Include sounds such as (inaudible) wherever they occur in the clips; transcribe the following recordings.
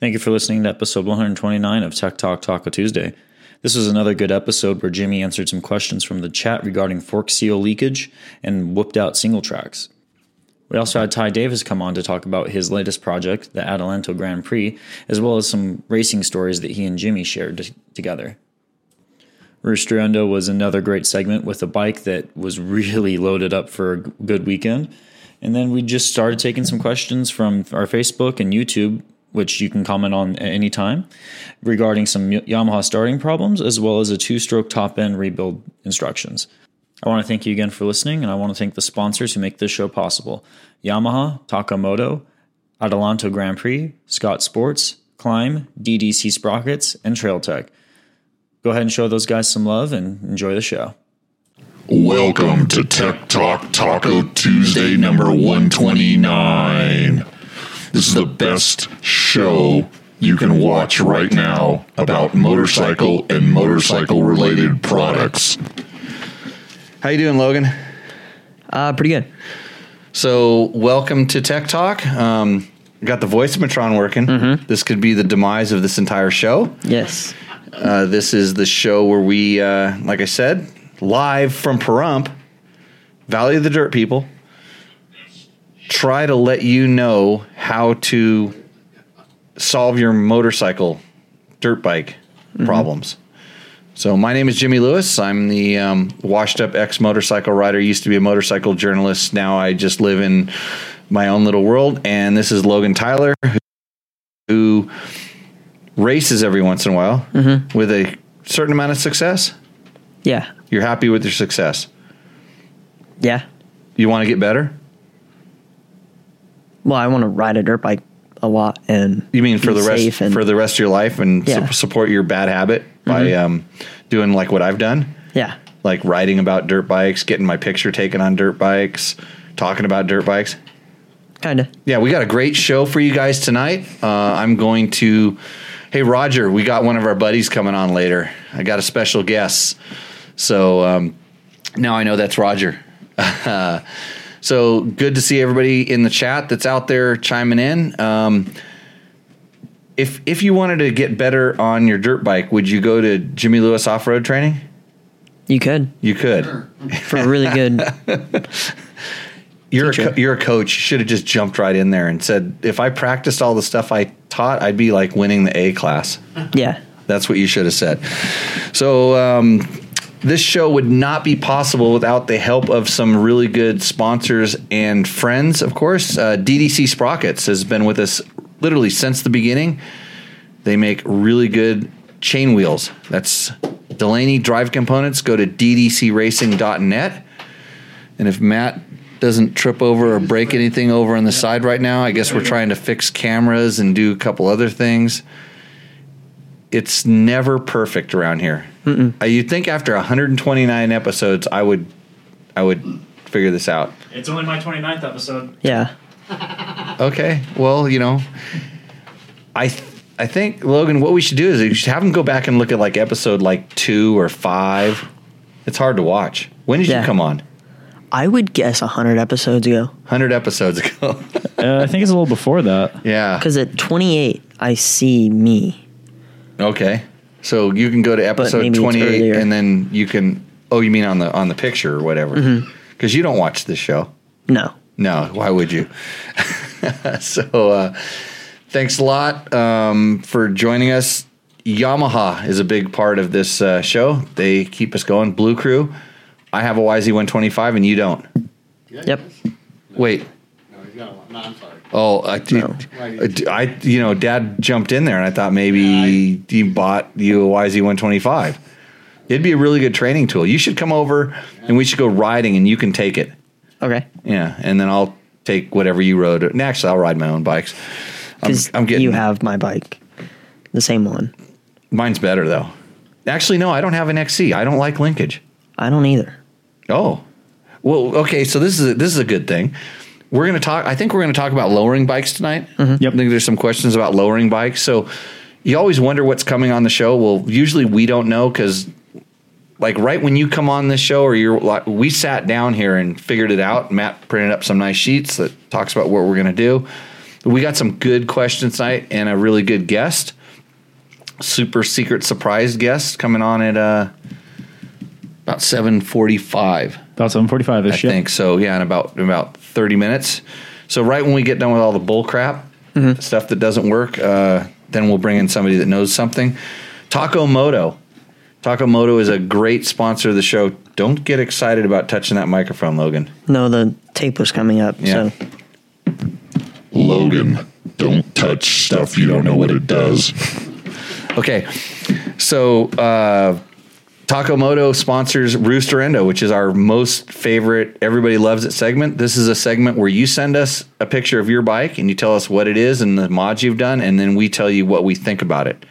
Thank you for listening to episode 129 of Tech Talk Taco Tuesday. This was another good episode where Jimmy answered some questions from the chat regarding fork seal leakage and whooped out single tracks. We also had Ty Davis come on to talk about his latest project, the Adelanto Grand Prix, as well as some racing stories that he and Jimmy shared t- together. Roosterendo was another great segment with a bike that was really loaded up for a good weekend. And then we just started taking some questions from our Facebook and YouTube which you can comment on at any time, regarding some Yamaha starting problems, as well as a two stroke top end rebuild instructions. I want to thank you again for listening, and I want to thank the sponsors who make this show possible Yamaha, Takamoto, Adelanto Grand Prix, Scott Sports, Klim, DDC Sprockets, and Trail Tech. Go ahead and show those guys some love and enjoy the show. Welcome to Tech Talk Taco Tuesday number 129. This is the best show you can watch right now about motorcycle and motorcycle related products. How you doing, Logan? Uh, pretty good. So, welcome to Tech Talk. Um, got the voice of Matron working. Mm-hmm. This could be the demise of this entire show. Yes. Uh, this is the show where we, uh, like I said, live from Pahrump, Valley of the Dirt People, try to let you know how to solve your motorcycle, dirt bike Mm-hmm. problems. So my name is Jimmy Lewis. I'm the um, washed up ex motorcycle rider. Used to be a motorcycle journalist. Now I just live in my own little world. And this is Logan Tyler, who, races every once in a while Mm-hmm. with a certain amount of success. Yeah. You're happy with your success. Yeah. You want to get better. Well, I want to ride a dirt bike a lot and You mean for the rest and for the rest of your life and Yeah. Mm-hmm. support your bad habit by um, doing like what I've done, yeah. like writing about dirt bikes, getting my picture taken on dirt bikes, talking about dirt bikes. Kind of. Yeah, we got a great show for you guys tonight. Uh, I'm going to. Hey, Roger, we got one of our buddies coming on later. I got a special guest. So um, now I know that's Roger. (laughs) so good to see everybody in the chat that's out there chiming in. Um, if if you wanted to get better on your dirt bike, would you go to Jimmy Lewis Off Road Training? You could You could. (laughs) for a really good. You're a co- you're a coach. You should have just jumped right in there and said, if I practiced all the stuff I taught, I'd be like winning the A class. yeah. That's what you should have said. So um, this show would not be possible without the help of some really good sponsors and friends. Of course, uh, DDC Sprockets has been with us literally since the beginning. They make really good chain wheels. That's Delaney Drive Components. Go to ddcracing.net. And if Matt doesn't trip over or break anything over on the side right now, I guess we're trying to fix cameras and do a couple other things. It's never perfect around here. Uh, you'd think after 129 episodes, I would, I would figure this out. It's only my 29th episode. Yeah. (laughs) Okay, well, you know, I, th- I think Logan, what we should do is we should have him go back and look at like episode like two or five. It's hard to watch. When did Yeah. you come on? I would guess 100 episodes ago. 100 episodes ago. (laughs) Uh, I think it's a little before that. yeah. Because at 28, I see me. Okay. So you can go to episode maybe 28 and then you can oh you mean on the on the picture or whatever. Mm-hmm. Cuz you don't watch this show. No. No, why would you? (laughs) so uh thanks a lot um for joining us. Yamaha is a big part of this uh, show. They keep us going. Blue Crew. I have a YZ125 and you don't. Yep. Wait. No, he's got one. No, I'm sorry. Oh, I, No. I, you know, Dad jumped in there, and I thought maybe he bought you a YZ125. It'd be a really good training tool. You should come over, and we should go riding, and you can take it. Okay. Yeah, and then I'll take whatever you rode. And actually, I'll ride my own bikes. I'm, Because I'm getting you have my bike, the same one. mine's better though. Actually, no, I don't have an XC. I don't like linkage. I don't either. Oh, well, okay. So this is a, this is a good thing. We're going to talk. I think we're going to talk about lowering bikes tonight. Mm-hmm. Yep. I think there's some questions about lowering bikes. So you always wonder what's coming on the show. Well, usually we don't know because, like, right when you come on this show, or you're like, we sat down here and figured it out. Matt printed up some nice sheets that talks about what we're going to do. we got some good questions tonight and a really good guest. Super secret surprise guest coming on at uh, about seven forty-five. About seven forty-five I ish. think so. Yeah, in about in about thirty minutes. So right when we get done with all the bull crap stuff that doesn't work, uh, then we'll bring in somebody that knows something. Taco Moto. Taco Moto is a great sponsor of the show. Don't get excited about touching that microphone, Logan. No, the tape was coming up. Yeah. So Logan, don't touch stuff you don't know what it does. Okay, so uh, Takamoto sponsors Rooster Endo, which is our most favorite, everybody loves it segment. This is a segment where you send us a picture of your bike and you tell us what it is and the mods you've done, and then we tell you what we think about it.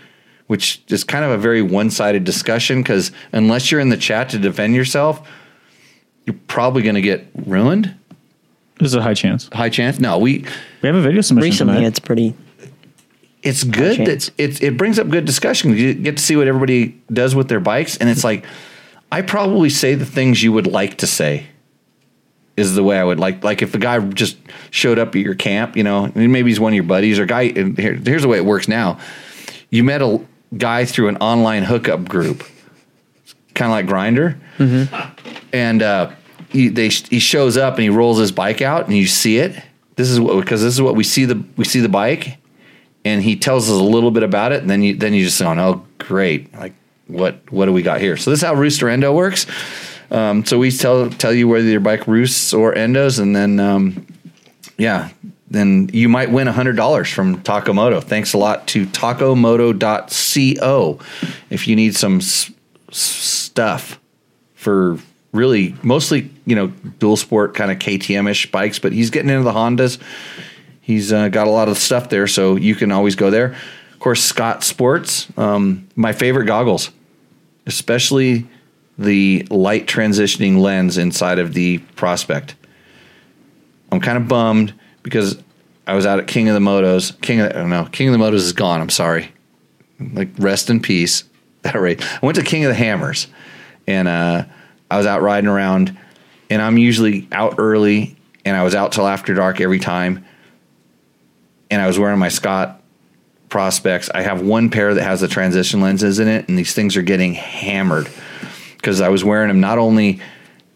Which is kind of a very one-sided discussion because unless you're in the chat to defend yourself, you're probably going to get ruined. There's a high chance. High chance. No, we We have a video submission recently, tonight. it's pretty. It's good that it, it brings up good discussion. You get to see what everybody does with their bikes, and it's like I probably say the things you would like to say. Is the way I would like like if a guy just showed up at your camp, you know, and maybe he's one of your buddies or guy. And here, here's the way it works now: you met a guy through an online hookup group, kind of like Grindr, and uh, he they he shows up and he rolls his bike out, and you see it. This is what because this is what we see the we see the bike, and he tells us a little bit about it, and then you then you just go, oh great, like what what do we got here? So this is how Rooster Endo works. Um, so we tell tell you whether your bike roosts or endos, and then um, yeah, then you might win hundred dollars from Takamoto. Thanks a lot to Takamoto.co if you need some s- stuff for really mostly you know dual sport kind of KTM ish bikes, but he's getting into the Hondas. He's uh, got a lot of stuff there, so you can always go there. Of course, Scott Sports, um, my favorite goggles, especially the light transitioning lens inside of the Prospect. I'm kind of bummed because I was out at King of the Motos. King of the, oh no, King of the Motos is gone. I'm sorry. Like rest in peace. (laughs) That right. I went to King of the Hammers, and uh, I was out riding around, and I'm usually out early, and I was out till after dark every time, and I was wearing my Scott prospects. I have one pair that has the transition lenses in it, and these things are getting hammered because I was wearing them not only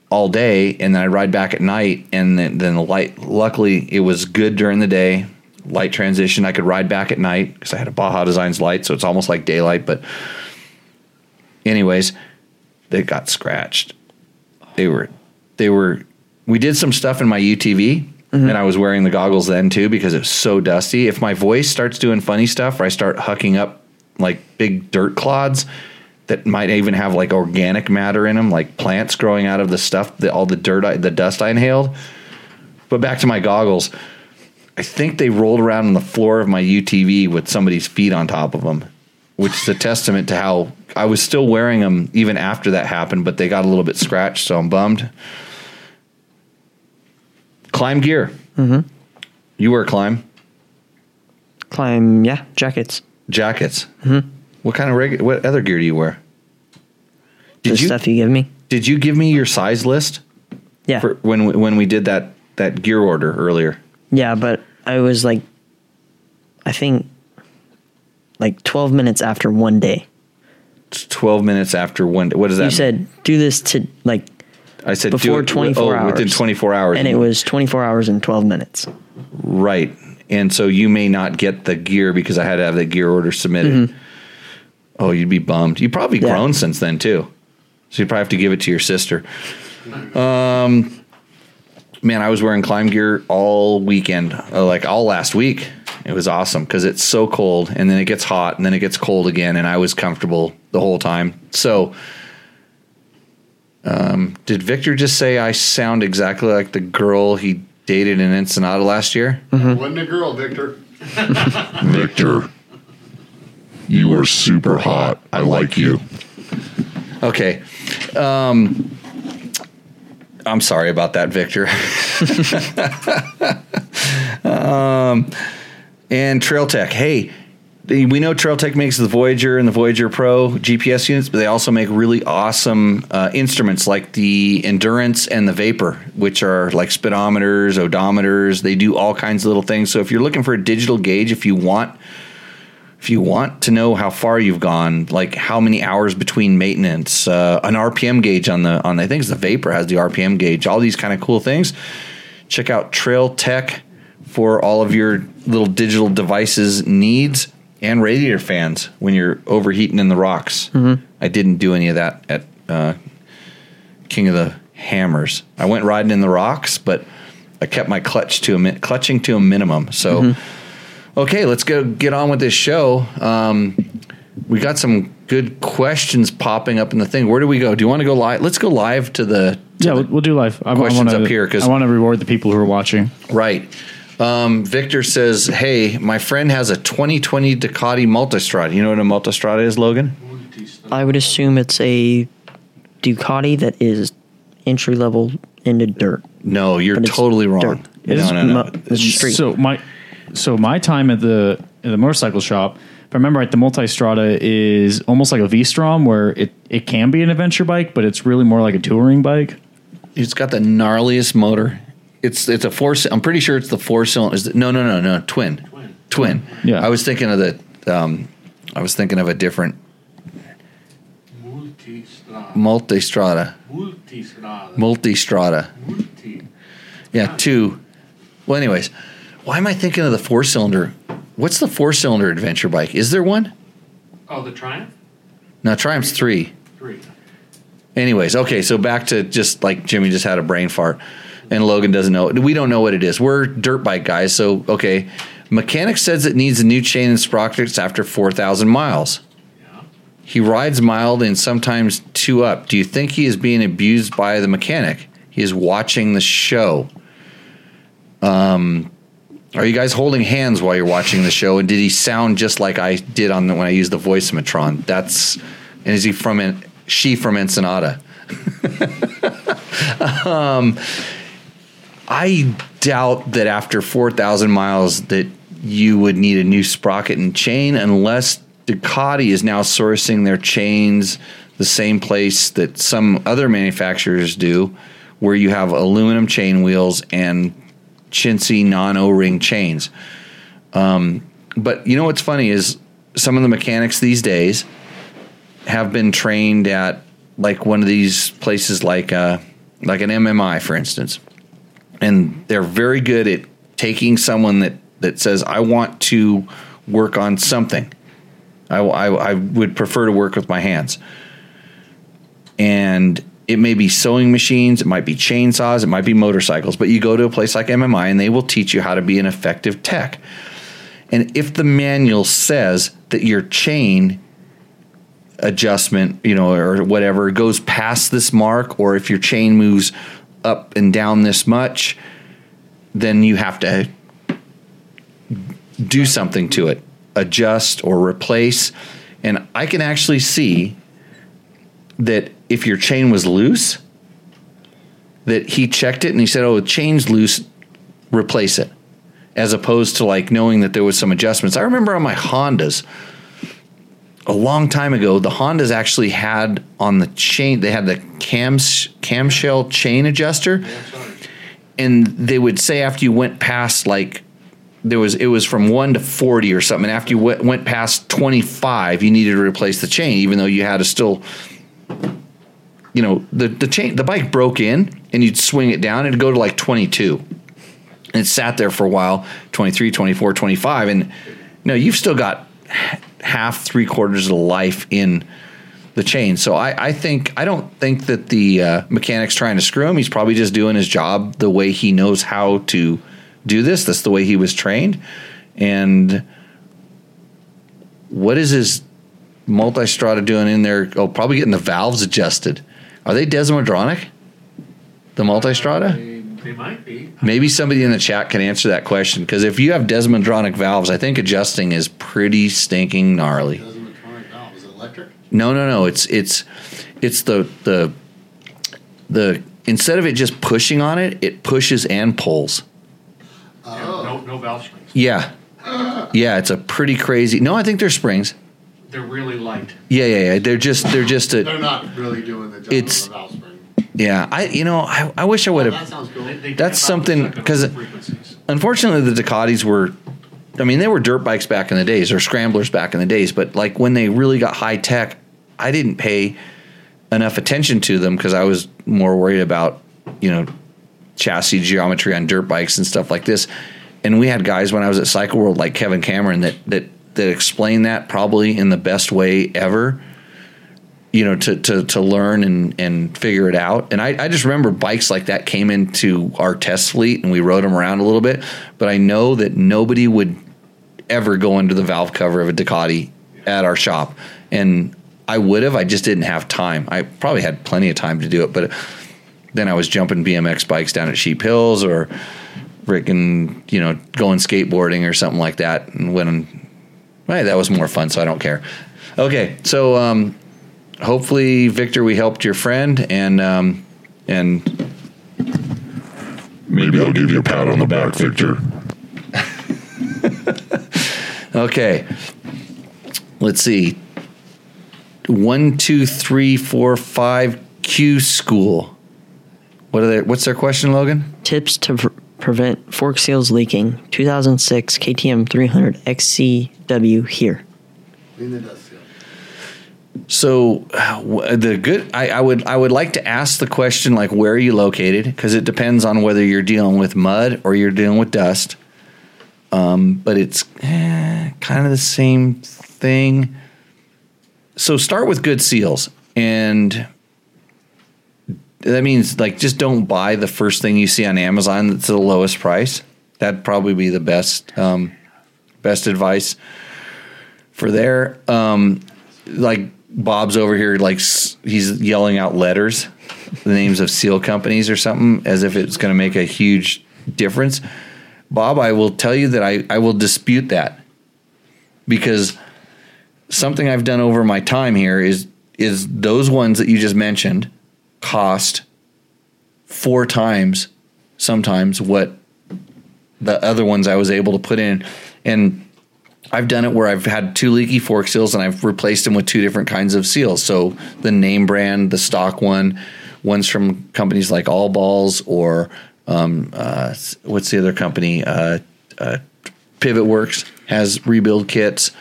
all day, and then I'd ride back at night, and then, then the light. Luckily, it was good during the day, light transition. I could ride back at night because I had a Baja Designs light, so it's almost like daylight. But, anyways, they got scratched. They were, they were. We did some stuff in my UTV, Mm-hmm. and I was wearing the goggles then too because it was so dusty. If my voice starts doing funny stuff, or I start hucking up like big dirt clods that might even have like organic matter in them, like plants growing out of the stuff that all the dirt, I, the dust I inhaled. But back to my goggles, I think they rolled around on the floor of my UTV with somebody's feet on top of them, which is a testament to how I was still wearing them even after that happened, but they got a little bit scratched, so I'm bummed. Klim gear. Mm-hmm. You wear Klim Klim, yeah, jackets. jackets. Mm-hmm. What kind of reg- what other gear do you wear? The Did you stuff you give me. did you give me your size list Yeah. for when we- when we did that that gear order earlier? yeah, but I was like, I think, like 12 minutes after one day. It's Twelve minutes after one. What does that? You mean? said, do this to, like, I said before it- 24 oh, within twenty four hours, and it was 24 hours and 12 minutes. right. And so you may not get the gear because I had to have the gear order submitted. Oh, you'd be bummed. You've probably Mm-hmm. Yeah. grown since then too, so you probably have to give it to your sister. Um, man, I was wearing Klim gear all weekend, uh, like all last week. It was awesome because it's so cold, and then it gets hot, and then it gets cold again, and I was comfortable the whole time. So, um, did Victor just say I sound exactly like the girl he dated in Ensenada last year? Wasn't a girl, Victor. (laughs) Victor, you are super hot. I like you. Okay. Um, I'm sorry about that, Victor. (laughs) um, and Trail Tech. Hey, they- we know Trail Tech makes the Voyager and the Voyager Pro GPS units, but they also make really awesome uh, instruments like the Endurance and the Vapor, which are like speedometers, odometers. They do all kinds of little things. So if you're looking for a digital gauge, if you want if you want to know how far you've gone, like how many hours between maintenance, uh, an RPM gauge on the on I think it's the Vapor has the RPM gauge, all these kind of cool things. Check out Trail Tech for all of your little digital devices needs and radiator fans when you're overheating in the rocks. I didn't do any of that at uh, King of the Hammers. I went riding in the rocks, but I kept my clutch to a min- clutching to a minimum. So, okay, let's go get on with this show. Um, we got some good questions popping up in the thing. Where do we go? Do you want to go live? Let's go live to the to Yeah, the- we'll, do live. Questions I wanna, up here, 'cause- I want to reward the people who are watching. Right. Um, Victor says, "Hey, my friend has a 2020 Ducati Multistrada. You know what a Multistrada is, Logan? I would assume it's a Ducati that is entry level into dirt. No, you're totally wrong. dirt. No, It's no, no. mu- it's street. So my so my time at the at the motorcycle shop, if I remember right, the Multistrada is almost like a V-Strom where it, it can be an adventure bike, but it's really more like a touring bike. It's got the gnarliest motor. It's it's a four. I'm pretty sure it's the four cylinder. Is it, no, no, no, no. Twin. Twin. Twin. Yeah. I was thinking of the. Um, I was thinking of a different Multistrada. Multistrada. Multistrada. Multistrada. Multi. Yeah, two. Well, anyways, why am I thinking of the four cylinder? What's the four cylinder adventure bike? Is there one? Oh, the Triumph? No, Triumph's three. Three. Anyways, okay, so back to just like Jimmy just had a brain fart and Logan doesn't know. We don't know what it is. We're dirt bike guys, so okay. Mechanic says it needs a new chain and sprockets after 4,000 miles. Yeah. He rides mild and sometimes two up. Do you think he is being abused by the mechanic? He is watching the show. Um, are you guys holding hands while you're watching the show? And did he sound just like I did on the, when I used the voice matron? That's and is he from she from Ensenada? (laughs) um, I doubt that after four thousand miles that you would need a new sprocket and chain unless Ducati is now sourcing their chains the same place that some other manufacturers do, where you have aluminum chain wheels and chintzy non O ring chains. Um, but you know what's funny is some of the mechanics these days have been trained at like one of these places like uh, like an MMI, for instance, and they're very good at taking someone that that says I want to work on something. I, I, I would prefer to work with my hands, and it may be sewing machines, it might be chainsaws, it might be motorcycles. But you go to a place like MMI, and they will teach you how to be an effective tech. And if the manual says that your chain adjustment, you know, or whatever goes past this mark, or if your chain moves up and down this much, then you have to do something to it, adjust or replace. And I can actually see that if your chain was loose, that he checked it and he said, "Oh, the chain's loose, replace it." As opposed to like knowing that there was some adjustments. I remember on my Hondas a long time ago, the Hondas actually had on the chain, they had the cams, camshell chain adjuster. And they would say after you went past like, there was, it was from one to 40 or something. And after you went, past 25, you needed to replace the chain, even though you had to still, you know, the, the chain, the bike broke in and you'd swing it down it'd go to like 22. And it sat there for a while 23, 24, 25. And no, you've still got half, three quarters of life in the chain. So I, I think I don't think that the uh, mechanic's trying to screw him. He's probably just doing his job the way he knows how to do this. That's the way he was trained. And what is his multistrada doing in there? Oh, probably getting the valves adjusted. Are they Desmodromic? The multistrada? They, they might be. Maybe somebody in the chat can answer that question because if you have Desmodromic valves, I think adjusting is pretty stinking gnarly. Doesn't electronic valve. Is it electric? No, no, no. It's it's it's the the the instead of it just pushing on it, it pushes and pulls. Yeah, no, no valve strings. Yeah. Yeah, it's a pretty crazy. No, I think they're springs. They're really light. Yeah, yeah, yeah. They're just they're just a They're not really doing the job It's- of a valve spring. Yeah. I you know I, I wish I oh, would That have. sounds cool. They, they That's something- the second 'cause it- frequencies. Unfortunately, the Ducatis were. I mean, they were dirt bikes back in the days, or scramblers back in the days. But like when they really got high tech, I didn't pay enough attention to them because I was more worried about you know chassis geometry on dirt bikes and stuff like this. And we had guys when I was at Cycle World like Kevin Cameron that that that explained that probably in the best way ever. You know, to to to learn and and figure it out. And I, I just remember bikes like that came into our test fleet and we rode them around a little bit. But I know that nobody would ever go under the valve cover of a Ducati at our shop. And I would have, I just didn't have time. I probably had plenty of time to do it, but then I was jumping BMX bikes down at Sheep Hills or freaking, you know, going skateboarding or something like that. And when, hey, that was more fun, so I don't care. Okay, so um, hopefully, Victor, we helped your friend, and um, and Maybe I'll give you a pat on the back, Victor. (laughs) okay, let's see, one, two, three, four, five. Q school. What are they? What's their question, Logan? Tips to pr- prevent fork seals leaking. 2006 KTM 300 XCW here. Clean the dust seal. So the good, I, I would I would like to ask the question like where are you located because it depends on whether you're dealing with mud or you're dealing with dust. Um, but it's eh, kind of the same thing. So start with good seals, and that means like just don't buy the first thing you see on Amazon that's the lowest price. That'd probably be the best um, best advice for there. Um, like Bob's over here, like he's yelling out letters, the names of seal companies or something, as if it's going to make a huge difference. Bob, I will tell you that I, I will dispute that because something I've done over my time here is is those ones that you just mentioned cost four times sometimes what the other ones I was able to put in and I've done it where I've had two leaky fork seals and I've replaced them with two different kinds of seals. So the name brand, the stock one, one's from companies like All Balls or um, uh, what's the other company? Uh, uh, Pivot Works has rebuild kits.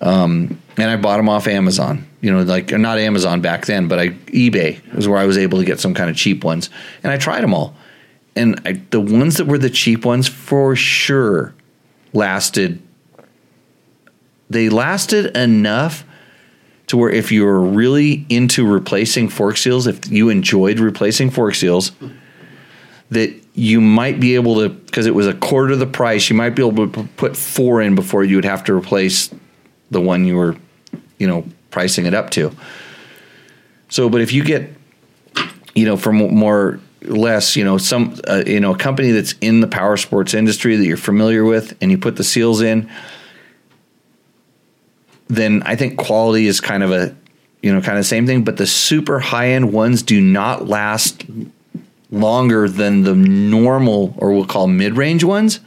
Um, and I bought them off Amazon. You know, like not Amazon back then, but I eBay was where I was able to get some kind of cheap ones. And I tried them all. And I, the ones that were the cheap ones for sure lasted they lasted enough to where if you were really into replacing fork seals, if you enjoyed replacing fork seals, that you might be able to because it was a quarter of the price, you might be able to put four in before you would have to replace the one you were, you know, pricing it up to. So, but if you get, you know, from more less, you know, some, uh, you know, a company that's in the power sports industry that you're familiar with, and you put the seals in, then I think quality is kind of a, you know, kind of the same thing. But the super high end ones do not last longer than the normal or we'll call mid range ones.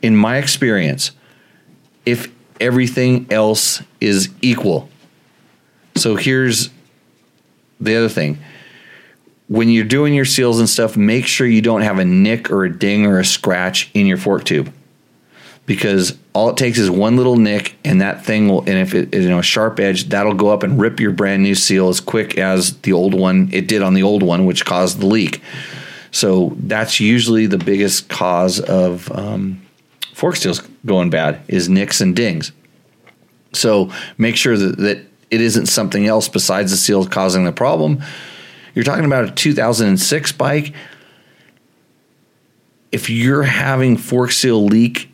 In my experience, if everything else is equal. So here's the other thing. When you're doing your seals and stuff, make sure you don't have a nick or a ding or a scratch in your fork tube because all it takes is one little nick and that thing will and if it is you know a sharp edge that'll go up and rip your brand new seal as quick as the old one it did on the old one which caused the leak. So that's usually the biggest cause of um, fork seals going bad is nicks and dings. So make sure that, that it isn't something else besides the seal causing the problem. You're talking about a 2006 bike. If you're having fork seal leak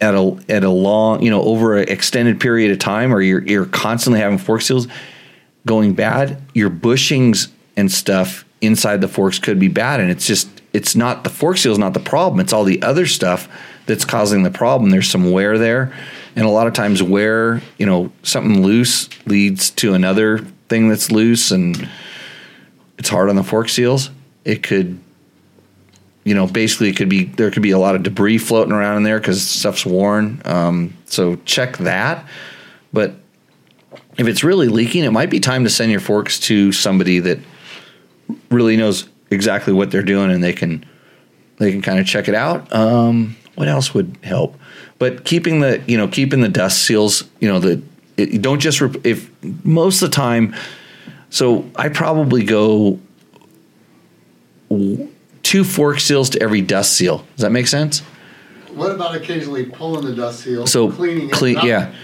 at a at a long, you know, over an extended period of time, or you're you're constantly having fork seals going bad, your bushings and stuff inside the forks could be bad, and it's just it's not the fork seal is not the problem; it's all the other stuff that's causing the problem. There's some wear there, and a lot of times wear, you know, something loose leads to another thing that's loose, and it's hard on the fork seals. It could you know, basically, it could be there could be a lot of debris floating around in there because stuff's worn. Um, so check that. But if it's really leaking, it might be time to send your forks to somebody that really knows exactly what they're doing and they can they can kind of check it out. Um, what else would help? But keeping the you know keeping the dust seals, you know the it, don't just rep- if most of the time. So I probably go two fork seals to every dust seal. Does that make sense? What about occasionally pulling the dust seal, So cleaning clean, it? up? yeah.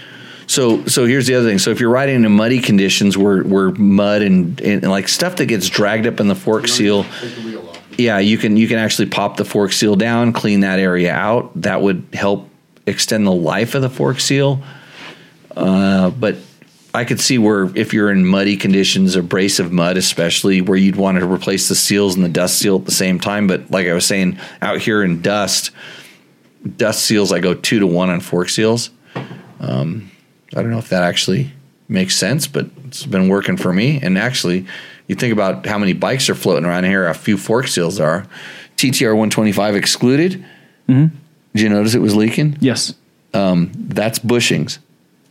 So so here's the other thing. So if you're riding in muddy conditions where where mud and, and like stuff that gets dragged up in the fork seal, Take the wheel off. yeah, you can you can actually pop the fork seal down, clean that area out. That would help extend the life of the fork seal. Uh, but I could see where if you're in muddy conditions, abrasive mud especially, where you'd want to replace the seals and the dust seal at the same time. But like I was saying, out here in dust, dust seals, I go two to one on fork seals. Um, I don't know if that actually makes sense, but it's been working for me. And actually, you think about how many bikes are floating around here, a few fork seals are. TTR 125 excluded. Did you notice it was leaking? Yes. That's bushings.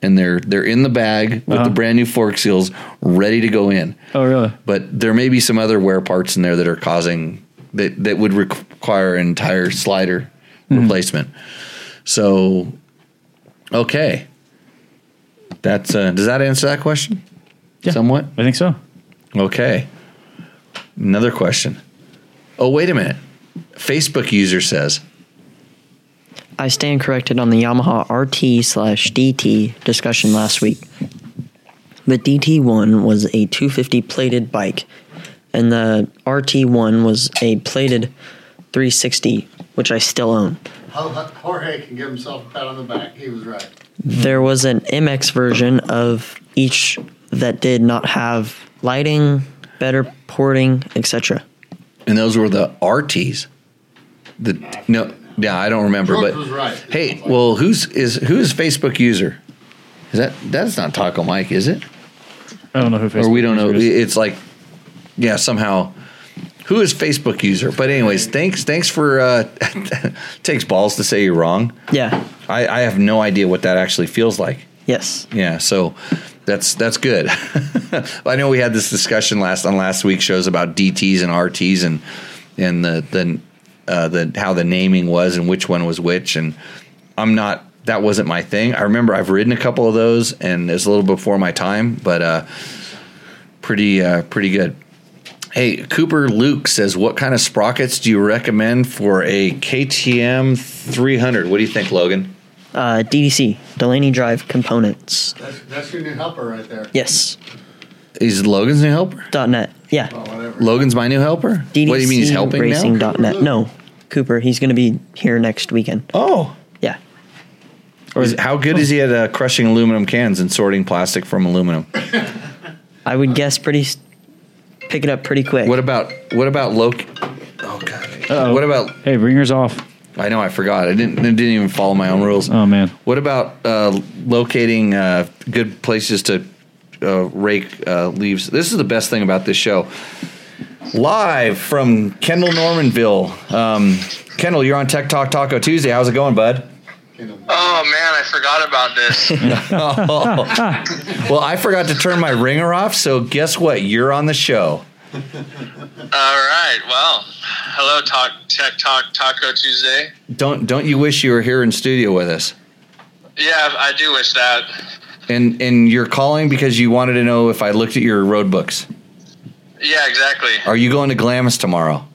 And they're they're in the bag with Uh-huh. the brand new fork seals ready to go in. Oh, really? But there may be some other wear parts in there that are causing that that would require an entire slider replacement. So okay. That's uh, does that answer that question? Yeah. Somewhat? I think so. Okay. Another question. Oh, wait a minute. Facebook user says, I stand corrected on the Yamaha RT slash DT discussion last week. The DT1 was a 250 plated bike, and the RT1 was a plated 360, which I still own. Ho- Ho- Jorge can give himself a pat on the back. He was right. There was an MX version of each that did not have lighting, better porting, etc. and those were the RTs. The no, yeah, I don't remember, George but was right. hey, well, who's is who's Facebook user? Is that that's not Taco Mike, is it? I don't know who Facebook or we don't know. is. It's like, yeah, somehow. Who is Facebook user? But anyways, thanks thanks for uh, (laughs) takes balls to say you're wrong. Yeah. I, I have no idea what that actually feels like. Yes. Yeah, so that's that's good. (laughs) I know we had this discussion last on last week's shows about DTS and RTs and and the the uh, the how the naming was and which one was which and I'm not that wasn't my thing. I remember I've ridden a couple of those and it's a little before my time, but uh, pretty uh, pretty good. Hey, Cooper Luke says, "What kind of sprockets do you recommend for a KTM 300?" What do you think, Logan? Uh, DDC, Delaney Drive Components. That's, that's your new helper right there. Yes. Is Logan's new helper? .net. Yeah. Oh. Logan's my new helper. DDC what do you mean he's helping Racing now? net. No, Cooper. He's going to be here next weekend. Oh, Yeah. or is, how good is he at uh, crushing aluminum cans and sorting plastic from aluminum? (laughs) I would guess pretty. Pick it up pretty quick. What about what about loc? Oh god. Uh-oh. What about? Hey, ringers off. I know I forgot. I didn't I didn't even follow my own rules. Oh man. What about uh, locating uh, good places to uh, rake uh, leaves? This is the best thing about this show. Live from Kendall Normanville. Um, Kendall, you're on Tech Talk Taco Tuesday. How's it going, bud? Oh man, I forgot about this. (laughs) Well, I forgot to turn my ringer off, so guess what? You're on the show. All right. Well, hello, Talk Tech Talk Taco Tuesday. Don't don't you wish you were here in studio with us? Yeah, I do wish that. And and you're calling because you wanted to know if I looked at your road books. Yeah, exactly. Are you going to Glamis tomorrow?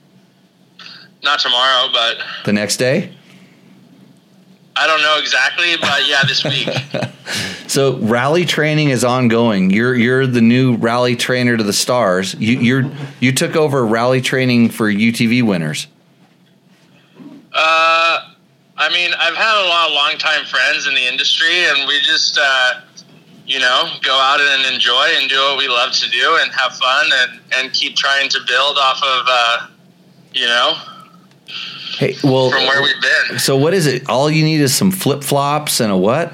Not tomorrow, but The next day? I don't know exactly. But yeah, this week. (laughs) So rally training is ongoing. You're you're the new rally trainer to the stars. You you're you took over rally training for UTV winners. Uh, I mean, I've had a lot of longtime friends in the industry, and we just, uh, you know, go out and enjoy and do what we love to do and have fun and, and keep trying to build off of, uh, you know, Hey, well, from where we've been. so what is it? All you need is some flip flops and a what?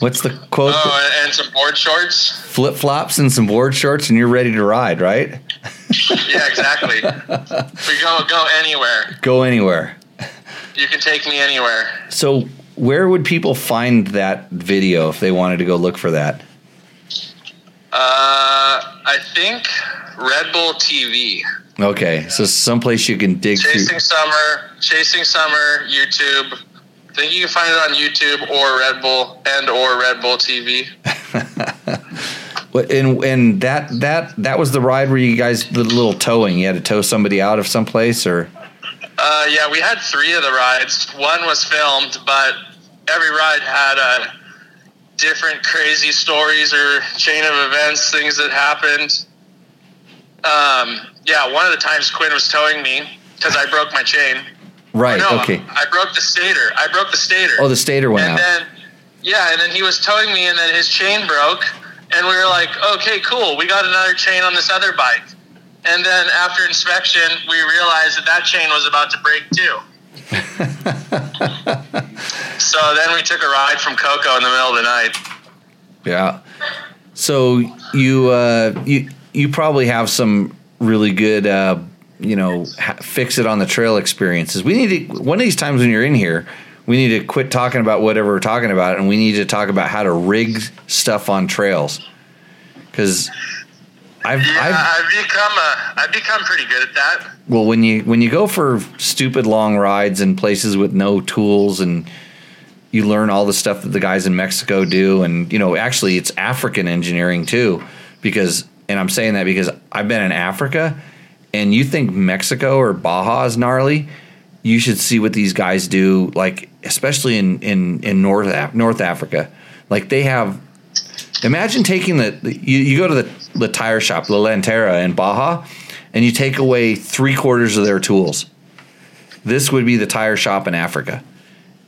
What's the quote? Oh, and, and some board shorts. Flip flops and some board shorts, and you're ready to ride, right? (laughs) Yeah, exactly. we go go anywhere. Go anywhere. You can take me anywhere. So, where would people find that video if they wanted to go look for that? Uh, I think Red Bull TV. Okay, so someplace you can dig through. Chasing Summer, Chasing Summer, YouTube. I think you can find it on YouTube or Red Bull and or Red Bull TV. (laughs) What- And and that that that was the ride where you guys the little towing. You had to tow somebody out of someplace, or Uh, yeah, we had three of the rides. One was filmed, but every ride had uh, different crazy stories or chain of events, things that happened. Um, yeah, one of the times Quinn was towing me because I broke my chain. right? No, okay. I broke the stator. I broke the stator. Oh, the stator went and out. then yeah, and then he was towing me, and then his chain broke, and we were like, okay, cool, we got another chain on this other bike. And then after inspection, we realized that that chain was about to break too. (laughs) so then we took a ride from Coco in the middle of the night. Yeah. So you uh, you you probably have some really good uh, you know ha- fix it on the trail experiences. We need to one of these times when you're in here, we need to quit talking about whatever we're talking about, and we need to talk about how to rig stuff on trails. Because I've, Yeah, I've I've become a, I've become pretty good at that. well when you when you go for stupid long rides in places with no tools and you learn all the stuff that the guys in Mexico do and you know actually it's African engineering too because and I'm saying that because I've been in Africa and you think Mexico or Baja is gnarly you should see what these guys do like especially in in in North North Africa like they have imagine taking the, you, you go to the, the tire shop La Lantera in Baja and you take away three quarters of their tools this would be the tire shop in Africa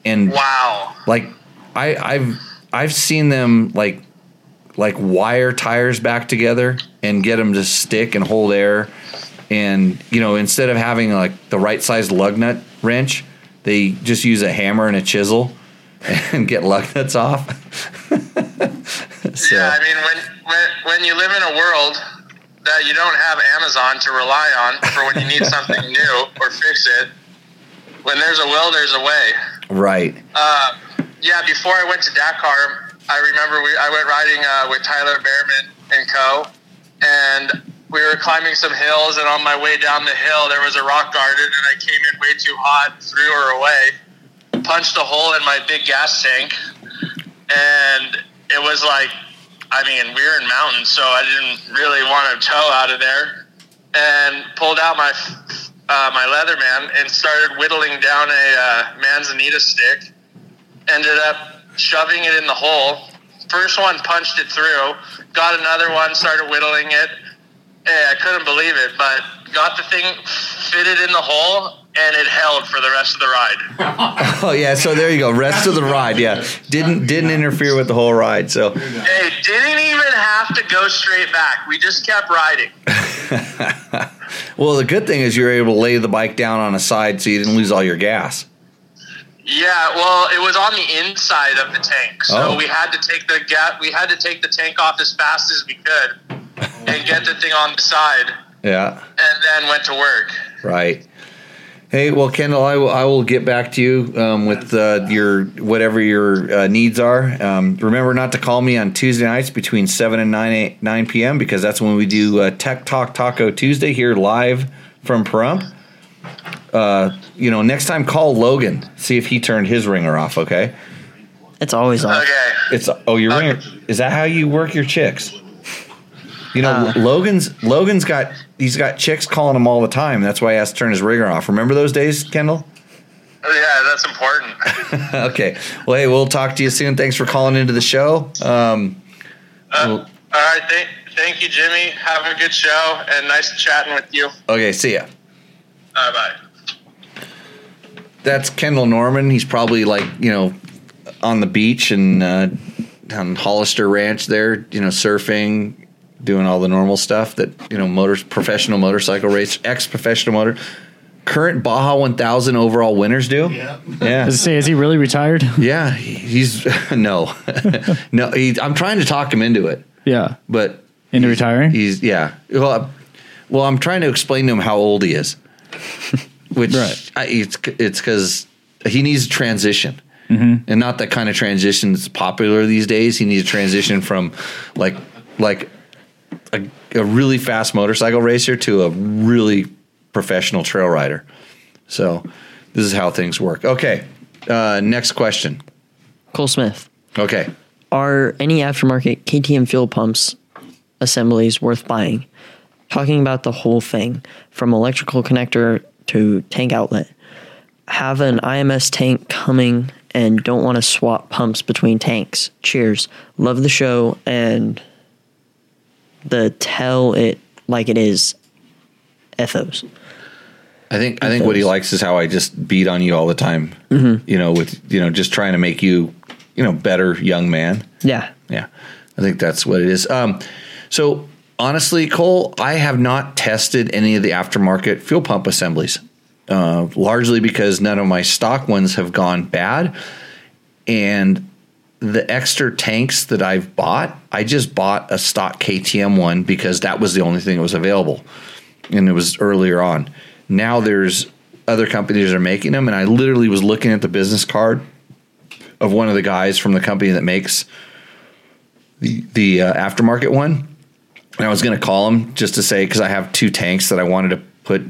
and Wow. like I, I've I've seen them like like wire tires back together and get them to stick and hold air, and you know instead of having like the right size lug nut wrench, they just use a hammer and a chisel (laughs) and get lug nuts off. (laughs) so Yeah, I mean, when, when when you live in a world that you don't have Amazon to rely on for when you need (laughs) something new or fix it, when there's a will, there's a way. right, Uh, yeah, before I went to Dakar, I remember we, I went riding uh, with Tyler Behrman and co, and we were climbing some hills, and on my way down the hill, there was a rock garden, and I came in way too hot, threw her away, punched a hole in my big gas tank, and it was like, I mean, we were in mountains, so I didn't really want to tow out of there, and pulled out my uh, my Leatherman and started whittling down a uh, Manzanita stick. Ended up shoving it in the hole. First one punched it through. Got another one, started whittling it. Hey, I couldn't believe it, but got the thing fitted in the hole and it held for the rest of the ride. (laughs) oh yeah. So there you go. Rest of the ride, yeah, didn't didn't interfere with the whole ride. So Hey, didn't even have to go straight back. We just kept riding. (laughs) well, the good thing is you're able to lay the bike down on a side so you didn't lose all your gas. Yeah, well, it was on the inside of the tank, so Oh. we had to take the gap. We had to take the tank off as fast as we could and get the thing on the side, Yeah. and then went to work. Right. Hey, well, Kendall, I will, I will get back to you um, with uh, your whatever your uh, needs are. Um, remember not to call me on Tuesday nights between seven and nine eight, nine p.m. because that's when we do uh, Tech Talk Taco Tuesday here live from Pahrump. Uh, you know, next time call Logan, see if he turned his ringer off. Okay. It's always off. Okay. It's oh your ringer. Is that how you work your chicks? You know, Logan's Logan's got he's got chicks calling him all the time. That's why he has to turn his ringer off. Remember those days, Kendall? Yeah, that's important. (laughs) okay. Well, hey, we'll talk to you soon. Thanks for calling into the show. Um, All right, thank, thank you, Jimmy. Have a good show, and nice chatting with you. okay, see ya. Bye bye. That's Kendall Norman. He's probably like you know on the beach and uh, on Hollister Ranch there, you know, surfing, doing all the normal stuff that you know, motors, professional motorcycle race, ex professional motor. current Baja 1000 overall winners do. Yeah. Yeah. Does it say, is he really retired? (laughs) Yeah, he's (laughs) no, (laughs) no. He, I'm trying to talk him into it, yeah. but Into retiring? he's yeah. Well, I- well, I'm trying to explain to him how old he is, which Right. I, it's it's because he needs a transition, Mm-hmm. and not that kind of transition that's popular these days. He needs a transition from like like a, a really fast motorcycle racer to a really professional trail rider. So this is how things work. Okay, uh, next question. Cole Smith. Okay. Are any aftermarket KTM fuel pumps assemblies worth buying? Talking about the whole thing from electrical connector to tank outlet. Have an IMS tank coming and don't want to swap pumps between tanks. Cheers. Love the show and the tell it like it is ethos. I think I think what he likes is how I just beat on you all the time. Mm-hmm. You know, with you know, just trying to make you, you know, better young man. Yeah. Yeah, I think that's what it is. Um, so honestly, Cole, I have not tested any of the aftermarket fuel pump assemblies, uh, largely because none of my stock ones have gone bad, and the extra tanks that I've bought, I just bought a stock KTM one because that was the only thing that was available, and it was earlier on. Now there's other companies that are making them, and I literally was looking at the business card of one of the guys from the company that makes the the uh, aftermarket one, and I was going to call him just to say because I have two tanks that I wanted to put.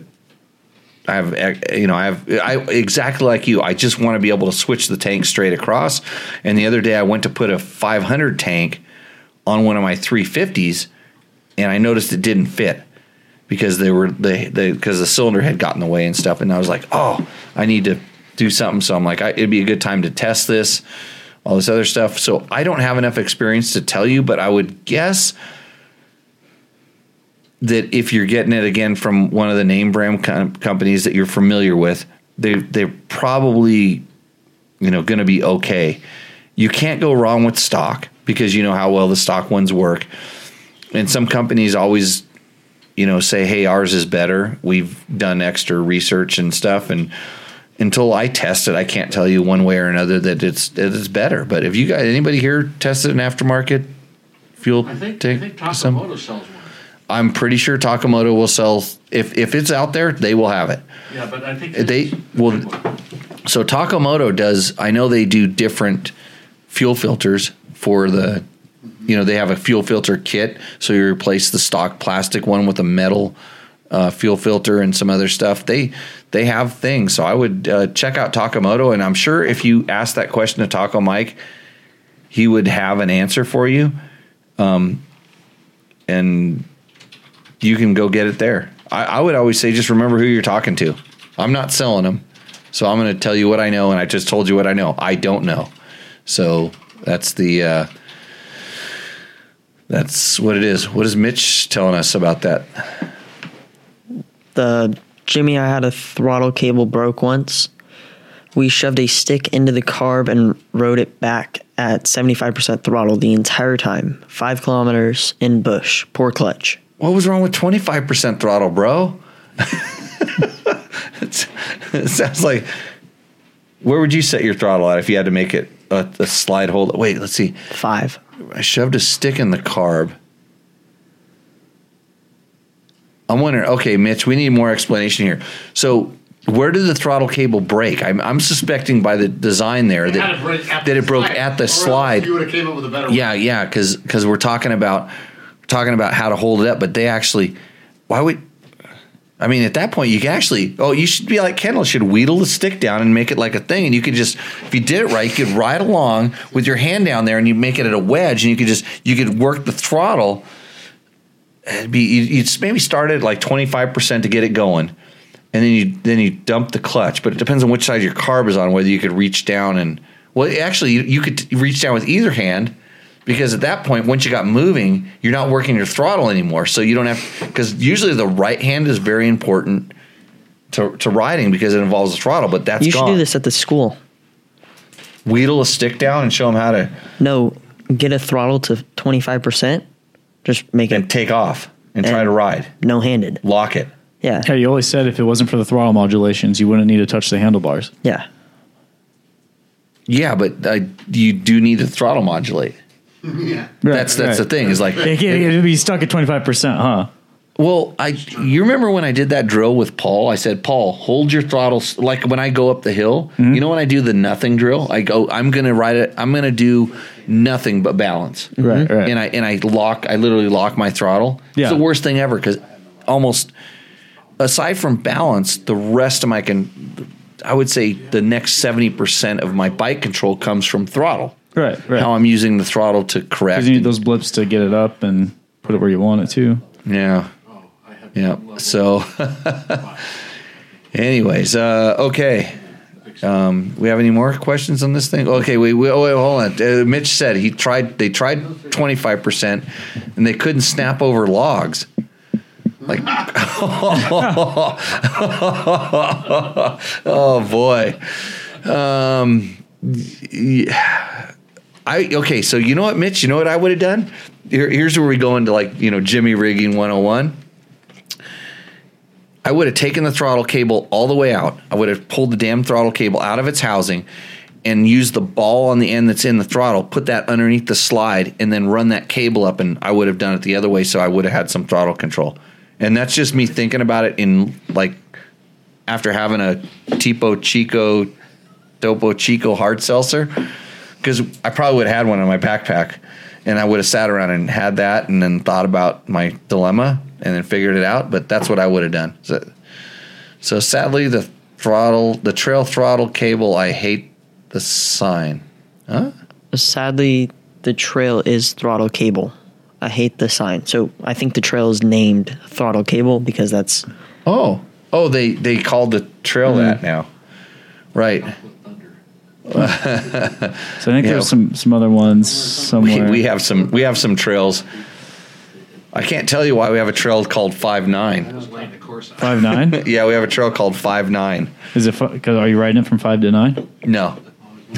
I have eh, you know I have I exactly like you. I just want to be able to switch the tank straight across. And the other day I went to put a 500 tank on one of my 350s, and I noticed it didn't fit because they were they because the cylinder had gotten away and stuff. And I was like, oh, I need to do something. So I'm like, I, it'd be a good time to test this, all this other stuff. So I don't have enough experience to tell you, but I would guess that if you're getting it again from one of the name brand com- companies that you're familiar with, they they're probably you know going to be okay. You can't go wrong with stock because you know how well the stock ones work. And some companies always you know say hey ours is better. We've done extra research and stuff and until I test it, I can't tell you one way or another that it's that it's better. But if you got anybody here tested an aftermarket fuel I think, I tank, think some- Takamoto sells one. I'm pretty sure Takamoto will sell if if it's out there, they will have it. Yeah, but I think They- this is well, a good one. So Takamoto does. I know they do different fuel filters for the. You know they have a fuel filter kit, so you replace the stock plastic one with a metal uh, fuel filter and some other stuff. They they have things, so I would uh, check out Takamoto, and I'm sure if you ask that question to Taco Mike, he would have an answer for you, um, and you can go get it there. I, I would always say just remember who you're talking to. I'm not selling them. So I'm going to tell you what I know, and I just told you what I know. I don't know. So that's the uh, that's what it is. What is Mitch telling us about that? the Jimmy, I had a throttle cable broke once. We shoved a stick into the carb and rode it back at 75% throttle the entire time. Five kilometers in bush. Poor clutch. What was wrong with 25% throttle, bro? (laughs) It sounds like. Where would you set your throttle at if you had to make it a, a slide hold? Wait, let's see. Five. I shoved a stick in the carb. I'm wondering. Okay, Mitch, we need more explanation here. So, where did the throttle cable break? I'm, I'm suspecting by the design there that had to break at that the it broke slide, at the or slide. You would have came up with a better Yeah, yeah, because we're talking about talking about how to hold it up, but they actually, why would? I mean, at that point, you can actually. Oh, you should be like Kendall. Should wheedle the stick down and make it like a thing, and you could just, if you did it right, you could ride along with your hand down there, and you make it at a wedge, and you could just, you could work the throttle. It'd be you- you'd maybe start at like twenty five percent to get it going, and then you then you dump the clutch. But it depends on which side your carb is on, whether you could reach down and well, actually, you, you could reach down with either hand because at that point, once you got moving, you're not working your throttle anymore. So you don't have because usually the right hand is very important to, to riding because it involves the throttle. But that's you should gone. do this at the school. Wheedle a stick down and show them how to No, get a throttle to 25%. Just make and it take off and try to ride. no handed. Lock it. Yeah. Yeah, you always said if it wasn't for the throttle modulations, you wouldn't need to touch the handlebars. Yeah. Yeah, but uh, you do need to throttle modulate. (laughs) Yeah. That's that's the thing. Is like, It can't it'd be stuck at twenty five percent, huh? well, I you remember when I did that drill with Paul? I said, Paul, hold your throttle. s- Like when I go up the hill, hmm? you know when I do the nothing drill, I go, I'm gonna ride it. I'm gonna do nothing but balance. Right, mm-hmm. right. And I and I lock. I literally lock my throttle. Yeah. It's the worst thing ever because almost aside from balance, the rest of my can. I would say the next seventy percent of my bike control comes from throttle. Right, right. How I'm using the throttle to correct. You need those blips to get it up and put it where you want it to. Yeah. Oh, I have Yeah. So, (laughs) anyways, uh, okay. Um, we have any more questions on this thing? Okay, wait, wait, wait hold on. Uh, Mitch said he tried. They tried twenty five percent, and they couldn't snap over logs. Like, (laughs) oh boy. Um, yeah. I okay. So you know what, Mitch? You know what I would have done? Here, here's where we go into like you know Jimmy rigging one hundred and one. I would have taken the throttle cable all the way out. I would have pulled the damn throttle cable out of its housing and used the ball on the end that's in the throttle, put that underneath the slide, and then run that cable up. And I would have done it the other way, so I would have had some throttle control. And that's just me thinking about it in like after having a Tipo Chico, Topo Chico hard seltzer, because I probably would have had one in my backpack, and I would have sat around and had that, and then thought about my dilemma, and then figured it out. But that's what I would have done. So, so sadly, the throttle, the trail throttle cable, I hate the sign. Huh? Sadly, the trail is throttle cable. I hate the sign. So I think the trail is named throttle cable because that's Oh, oh, they they called the trail hmm. that now, right? With (laughs) thunder. So I think Yeah. there's some some other ones We, somewhere. we have some we have some trails. I can't tell you why we have a trail called Five Nine. Just laying the course out. five nine. (laughs) Yeah, we have a trail called Five Nine. Is it because are you riding it from five to nine? No. (laughs)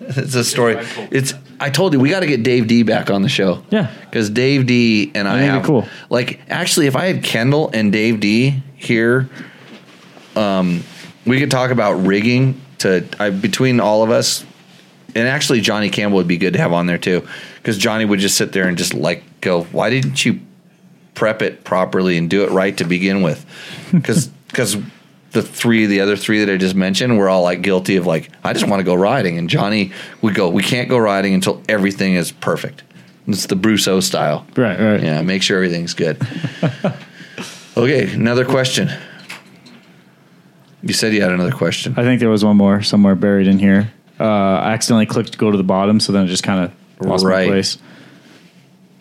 it's a story. It's I told you we got to get Dave D back on the show. Yeah. Because Dave D and I That'd be have cool. like actually if I had Kendall and Dave D here, um, we could talk about rigging to I, between all of us, and actually Johnny Campbell would be good to have on there too, because Johnny would just sit there and just like go, why didn't you prep it properly and do it right to begin with? (laughs) Because because the three the other three that I just mentioned were all like guilty of like I just want to go riding, and Johnny would go, we can't go riding until everything is perfect. It's the Bruce O style. Right, right. Yeah, make sure everything's good. (laughs) okay, another question. You said you had another question. I think there was one more somewhere buried in here. Uh, I accidentally clicked go to the bottom, so then it just kind of lost Right. my place.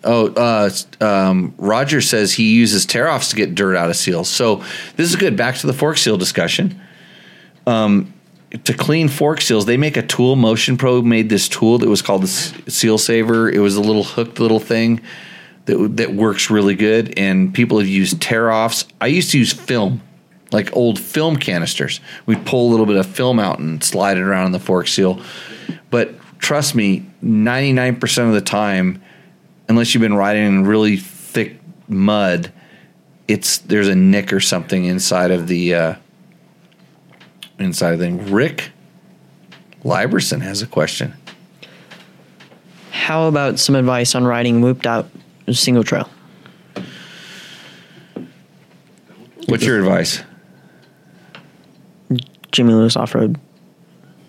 Oh, uh, um, Roger says he uses tear offs to get dirt out of seals. So this is good. Back to the fork seal discussion. Um, to clean fork seals, they make a tool. Motion Pro made this tool that was called the S- Seal Saver. It was a little hooked little thing that that works really good. And people have used tear offs. I used to use film, like old film canisters. We'd pull a little bit of film out and slide it around in the fork seal. But trust me, ninety nine percent of the time unless you've been riding in really thick mud, it's there's a nick or something inside of the uh, inside of the thing. Rick Liberson has a question. How about some advice on riding whooped out single trail? What's your advice? Jimmy Lewis off road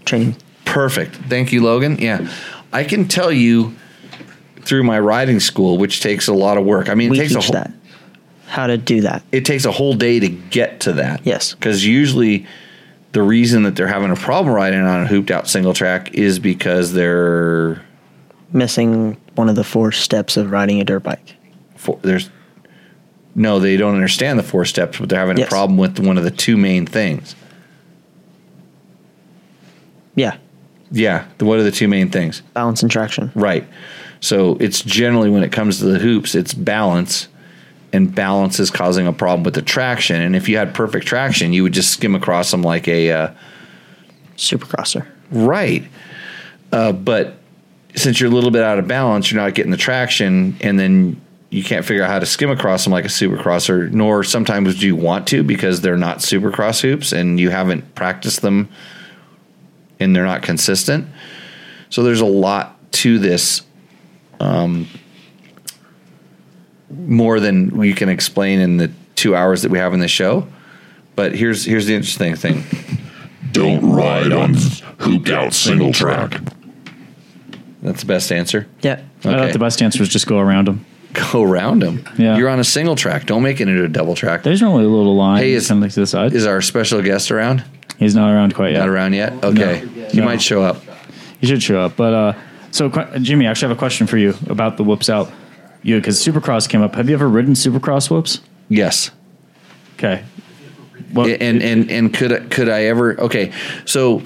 training. Perfect. Thank you, Logan. Yeah, I can tell you through my riding school, which takes a lot of work. I mean, it We takes a whole, that. How to do that. it takes a whole day to get to that. Yes. Because usually the reason that they're having a problem riding on a hooped out single track is because they're Missing one of the four steps of riding a dirt bike. for, there's no, they don't understand the four steps, but they're having a problem with one of the two main things. Yeah. Yeah, the, what are the two main things? Balance and traction. Right. So it's generally when it comes to the hoops, it's balance, and balance is causing a problem with the traction. And if you had perfect traction, you would just skim across them like a uh, Supercrosser. right. Uh, but since you're a little bit out of balance, you're not getting the traction, and then you can't figure out how to skim across them like a supercrosser, nor sometimes do you want to because they're not supercross hoops and you haven't practiced them and they're not consistent. So there's a lot to this, um, more than we can explain in the two hours that we have in the show. But here's here's the interesting thing. Don't ride on hooped out single track. That's the best answer. Yeah. I thought Okay. the best answer was just go around them. Go around them. Yeah. You're on a single track. Don't make it into a double track. There's only a little line Hey, hey, is- something to the side. Is our special guest around? He's not around quite yet. Not around yet? Okay. You No. might show up. He should show up. But uh, so qu- Jimmy, I actually have a question for you about the whoops out. You because Supercross came up. Have you ever ridden Supercross whoops? Yes. Okay. What, and and and could could I ever? Okay, so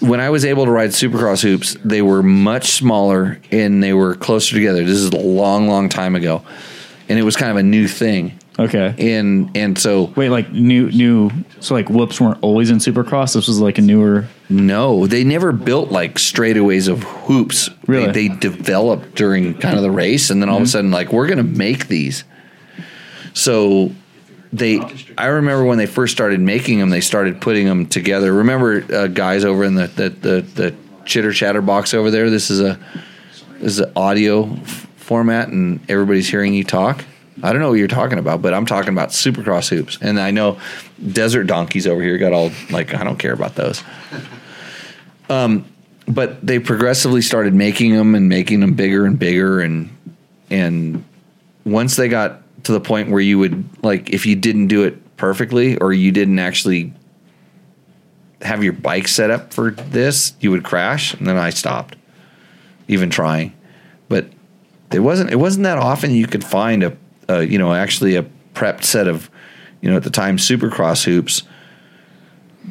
when I was able to ride Supercross hoops, they were much smaller and they were closer together. This is a long, long time ago, and it was kind of a new thing. Okay. And and so Wait, like new new. So like whoops weren't always in Supercross. This was like a newer. no, they never built like straightaways of hoops. Really? they, they developed during kind of the race, and then all of a sudden, like we're gonna make these. So they I remember when they first started making them, they started putting them together. Remember uh, guys over in the the, the the chitter chatter box over there? This is a this is an audio f- format, and everybody's hearing you talk. I don't know what you're talking about, but I'm talking about Supercross hoops, and I know Desert Donkeys over here got all like I don't care about those. Um, but they progressively started making them and making them bigger and bigger, and and once they got to the point where you would like if you didn't do it perfectly or you didn't actually have your bike set up for this, you would crash, and then I stopped even trying. But it wasn't it wasn't that often you could find a, a you know actually a prepped set of you know at the time Supercross hoops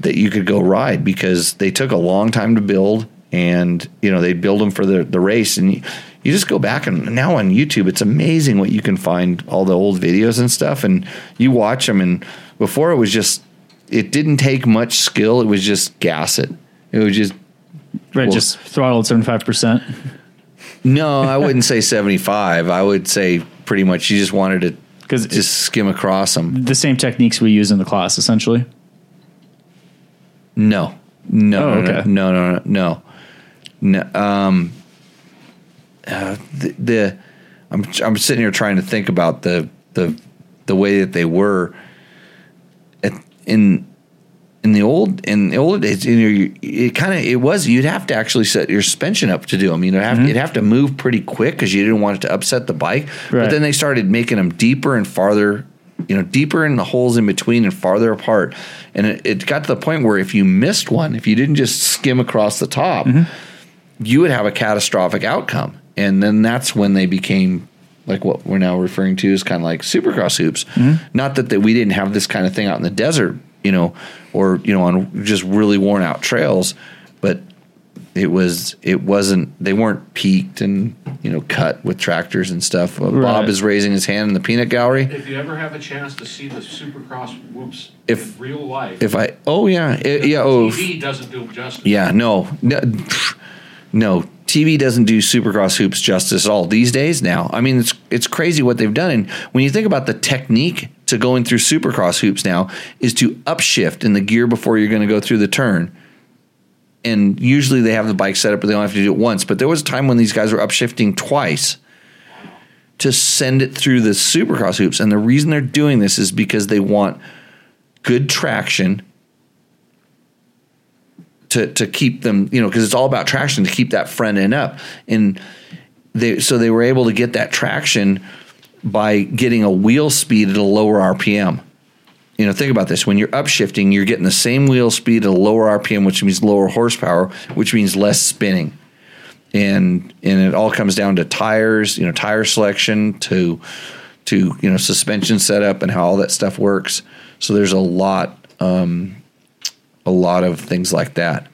that you could go ride because they took a long time to build and you know they build them for the the race. And you, you just go back and now on YouTube it's amazing what you can find all the old videos and stuff. And you watch them and before it was just it didn't take much skill. It was just gas it. It was just Right, Well- just throttled seventy five percent. no I wouldn't say 75 I would say pretty much you just wanted to Because just skim across them the same techniques we use in the class essentially. No, no, Oh, no, okay. no, no, no, no, no. Um, uh, the, the I'm I'm sitting here trying to think about the the the way that they were at, in in the old in the old days. You know, it kind of it was you'd have to actually set your suspension up to do them. You know, have mm-hmm. you'd have to move pretty quick because you didn't want it to upset the bike. But then they started making them deeper and farther. You know, deeper in the holes in between and farther apart, and it, it got to the point where if you missed one, if you didn't just skim across the top, mm-hmm. you would have a catastrophic outcome. And then that's when they became like what we're now referring to as kind of like supercross hoops. Mm-hmm. Not that, that we didn't have this kind of thing out in the desert, you know, or you know on just really worn out trails, but it was it wasn't they weren't peaked and you know cut with tractors and stuff. Uh, Bob is raising his hand in the peanut gallery. If you ever have a chance to see the Supercross whoops If- in real life, If I oh yeah it- yeah oh if- TV doesn't do it justice. Yeah, no, no, no. TV doesn't do Supercross hoops justice at all these days. Now, I mean, it's it's crazy what they've done. And when you think about the technique to going through Supercross hoops now, is to upshift in the gear before you're going to go through the turn. And usually they have the bike set up, but they only have to do it once. But there was a time when these guys were upshifting twice to send it through the Supercross hoops. And the reason they're doing this is because they want good traction to to keep them, you know, because it's all about traction to keep that front end up. And they so they were able to get that traction by getting a wheel speed at a lower RPM. You know, think about this. When you're upshifting, you're getting the same wheel speed at a lower RPM, which means lower horsepower, which means less spinning. And and it all comes down to tires, you know, tire selection to to you know suspension setup and how all that stuff works. So there's a lot um, a lot of things like that.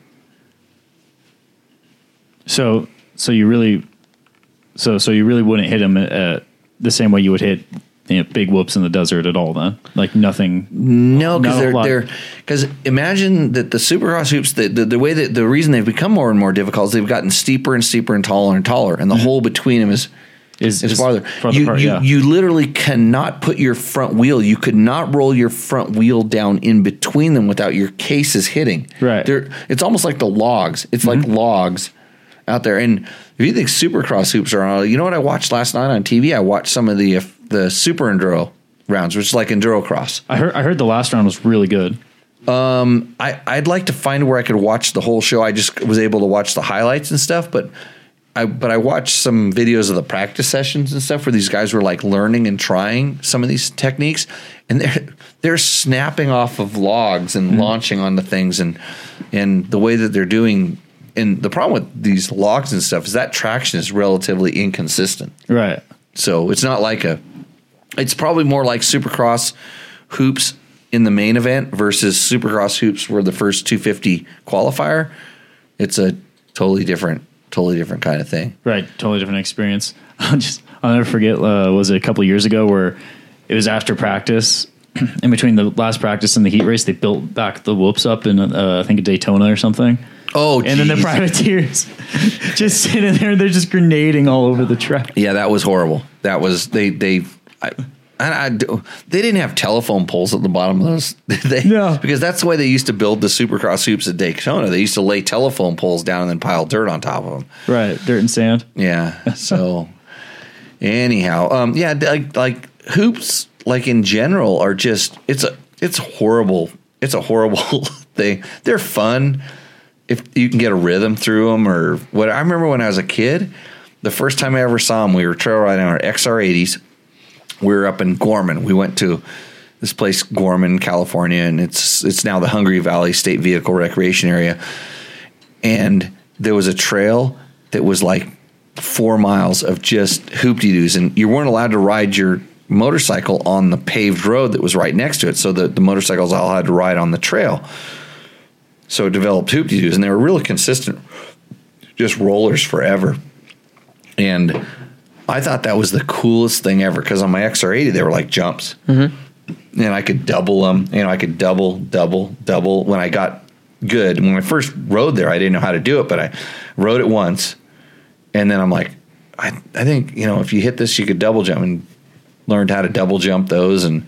So so you really so so you really wouldn't hit him uh, the same way you would hit you know, big whoops in the desert at all then like nothing No, because they're they're because imagine that the supercross hoops the, the the way that the reason they've become more and more difficult is they've gotten steeper and steeper and taller and taller, and the mm-hmm. hole between them is Is is farther. farther you, you, yeah. you literally cannot put your front wheel. You could not roll your front wheel down in between them without your cases hitting. Right. They're, it's almost like the logs. It's like mm-hmm. logs out there. And if you think Supercross hoops are on, you know what I watched last night on TV? I watched some of the the Super Enduro rounds, which is like Enduro Cross. I heard I heard the last round was really good. Um, I, I'd like to find where I could watch the whole show. I just was able to watch the highlights and stuff, but I but I watched some videos of the practice sessions and stuff where these guys were like learning and trying some of these techniques, and they're they're snapping off of logs and launching onto things, and and the way that they're doing. And the problem with these logs and stuff is that traction is relatively inconsistent. Right. So it's not like a. It's probably more like Supercross hoops in the main event versus Supercross hoops were the first 250 qualifier. It's a totally different, totally different kind of thing. Right, totally different experience. (laughs) I'll just I'll never forget. Uh, was it a couple years ago where it was after practice, (clears throat) in between the last practice and the heat race, they built back the whoops up in uh, I think a Daytona or something. Oh, and then the geez. privateers (laughs) just sitting there, they're just grenading all over the track. Yeah, that was horrible. That was they they. I, I, do- they didn't have telephone poles at the bottom of those. (laughs) They, No. because that's the way they used to build the Supercross hoops at Daytona. They used to lay telephone poles down and then pile dirt on top of them. Right, dirt and sand. Yeah. (laughs) So anyhow, um, yeah, like like hoops, like in general, are just it's a it's horrible. It's a horrible thing. They're fun if you can get a rhythm through them or what. I remember when I was a kid, the first time I ever saw them, we were trail riding our XR80s. We were up in Gorman. We went to this place, Gorman, California, and it's it's now the Hungry Valley State Vehicle Recreation Area and there was a trail that was like four miles of just hoop-de-doos and you weren't allowed to ride your motorcycle on the paved road that was right next to it so the, the motorcycles all had to ride on the trail so developed hoop-de-doos and they were really consistent just rollers forever and i thought that was the coolest thing ever because on my xr80 they were like jumps mm-hmm. and I could double them. You know, I could double, double, double. When I got good, when I first rode there, I didn't know how to do it, but I rode it once, and then I'm like, I, I think you know, if you hit this, you could double jump, and learned how to double jump those, and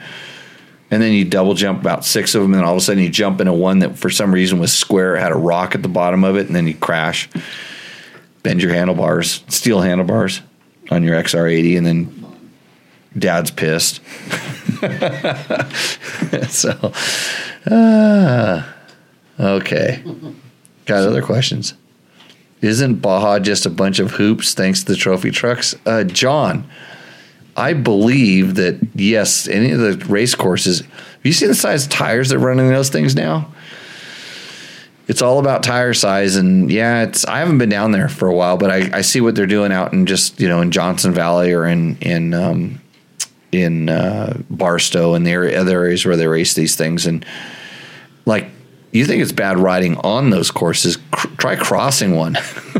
and then you double jump about six of them, and all of a sudden you jump into one that for some reason was square, had a rock at the bottom of it, and then you crash, bend your handlebars, steel handlebars on your XR80, and then dad's pissed. (laughs) so, uh, okay. Got other questions? Isn't Baja just a bunch of hoops thanks to the trophy trucks? Uh, John, I believe that, yes, any of the race courses, have you seen the size tires that run in those things now? It's all about tire size, and yeah, it's. I haven't been down there for a while, but I, I see what they're doing out in just you know in Johnson Valley or in in um, in uh, Barstow and the other areas where they race these things. And like, you think it's bad riding on those courses? Cr- try crossing one. (laughs)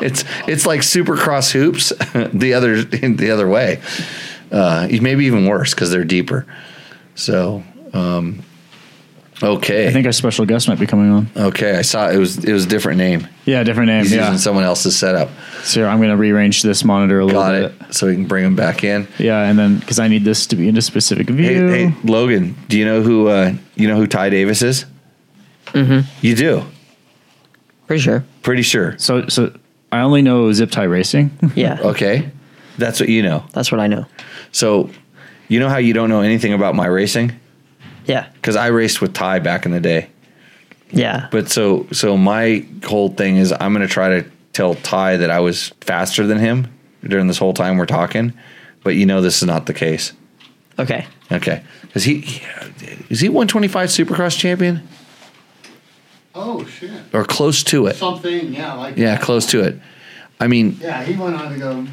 it's it's like Supercross hoops (laughs) the other the other way. Uh, maybe even worse because they're deeper. So. Um, Okay. I think our special guest might be coming on. okay. I saw it was it was a different name. Yeah, different name. He's yeah. using someone else's setup. So I'm going to rearrange this monitor a little Got bit. it. So we can bring him back in. Yeah, and then because I need this to be in a specific Hey, view. hey, Logan, do you know who uh, you know who Ty Davis is? Mm-hmm. You do. Pretty sure. Pretty sure. So, so I only know Zip-Ty racing. Yeah. (laughs) Okay. That's what you know. That's what I know. So, you know how you don't know anything about my racing? Yeah. Because I raced with Ty back in the day. Yeah. But so so my whole thing is I'm going to try to tell Ty that I was faster than him during this whole time we're talking. But you know this is not the case. Okay. Okay. Is he, he is he 125 Supercross champion Oh shit. or close to it? Something, yeah, like Yeah, that. close to it. I mean, Yeah, he went on to go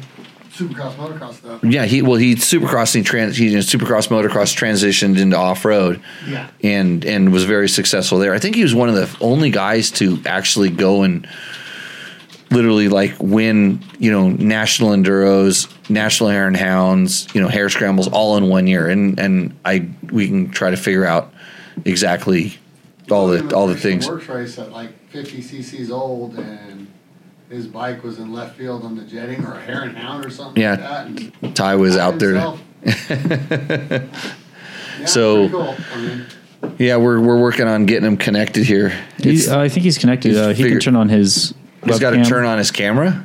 supercross, motocross stuff. yeah, he well he supercross he trans he supercross motocross transitioned into off road. Yeah. and and was very successful there. I think he was one of the only guys to actually go and literally like win, you know, national enduros, national hare and hounds, you know, hare scrambles all in one year. And and I we can try to figure out exactly all the all the things. Works race at like 50 cc's old, and his bike was in left field on the jetting or a hare and hound or something Yeah. like that. Ty was by out there. (laughs) Yeah, So- cool. I mean, Yeah, we're we're working on getting him connected here. He, uh, I think he's connected. he's Uh, he figure- can turn on his. he's got to turn on his camera.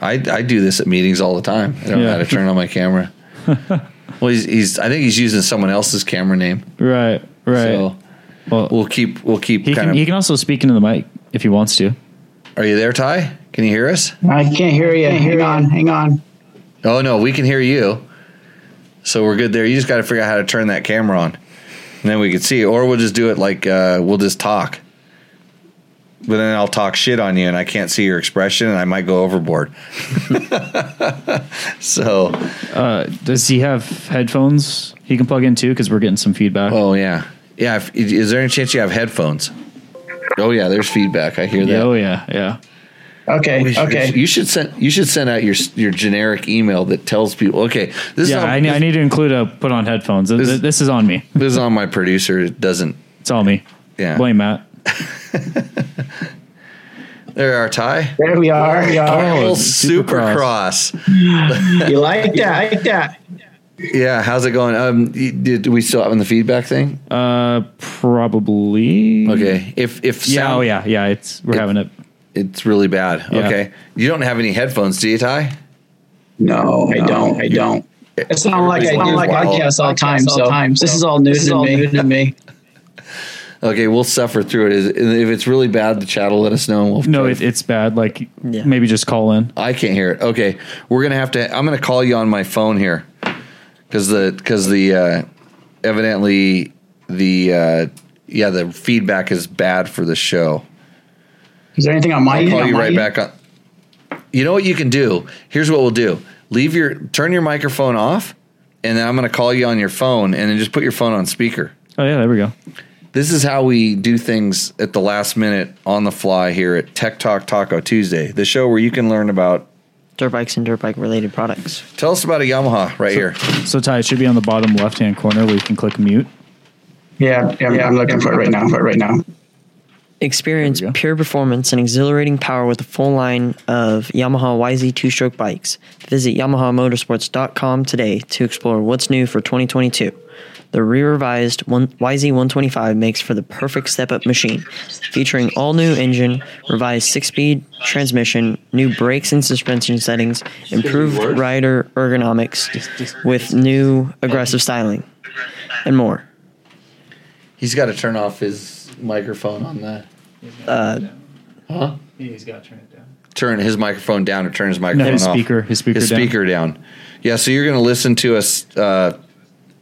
I I do this at meetings all the time. I don't know how to turn on my camera. (laughs) well, he's, he's I think he's using someone else's camera name. Right, right. So well, we'll keep we'll keep he kind can of. he can also speak into the mic if he wants to. Are you there, Ty? Can you hear us? I can't hear you. Hang on, hang on. Oh no, we can hear you. So we're good there. You just got to figure out how to turn that camera on, and then we can see. Or we'll just do it like uh, we'll just talk. But then I'll talk shit on you, and I can't see your expression, and I might go overboard. (laughs) so, Uh, does he have headphones he can plug in too? Because we're getting some feedback. oh yeah, yeah. If, is there any chance you have headphones? Oh yeah, there's feedback. I hear that. oh yeah, yeah. Okay, oh, We should- okay. You should send. You should send out your your generic email that tells people. Okay, this Yeah, is on, I, need- I need to include a put on headphones. This, This- this is on me. this is on my producer. It doesn't. It's all me. Yeah. Blame Matt. (laughs) There are Ty. There we are. We are. Oh, Supercross. Supercross. You like that? Like that? Yeah, how's it going? Um, y- did do we still having the feedback thing? Uh, probably. Okay, if if Yeah. Oh yeah. Yeah. It's we're It- having it. it's really bad. Yeah. Okay, you don't have any headphones, do you, Ty? No, I don't. I don't. It's not like I do like podcasts all the time. So this is all new to me. to me. Okay, we'll suffer through it. Is- If it's really bad, the chat will let us know. And we'll No, try it, it's bad. Like Yeah. maybe just call in. I can't hear it. Okay, we're gonna have to. I'm gonna call you on my phone here because the because the uh, evidently the uh, yeah the feedback is bad for the show. Is there anything on my I'll call On you right end? back on. You know what you can do? Here's what we'll do. Leave your turn your microphone off, and then I'm going to call you on your phone, and then just put your phone on speaker. Oh yeah, there we go. This is how we do things at the last minute on the fly here at Tech Talk Taco Tuesday, the show where you can learn about. Dirt bikes and dirt bike related products. Tell us about a Yamaha right here. So Ty, it should be on the bottom left hand corner where you can click mute. Yeah, yeah, I'm looking for it right now. For it right now. Experience There we go. pure performance and exhilarating power with a full line of Yamaha YZ two stroke bikes. Visit YamahaMotorsports.com today to explore what's new for 2022. The re revised YZ 125 makes for the perfect step up machine, featuring all new engine, revised six speed transmission, new brakes and suspension settings, improved rider ergonomics with new aggressive styling, and more. He's got to turn off his microphone on the. Uh, Huh? He's got to turn it down. Turn his microphone down or turn his No, microphone his off. speaker. His speaker. his down. speaker down. Yeah, so you're going to listen to us. Uh,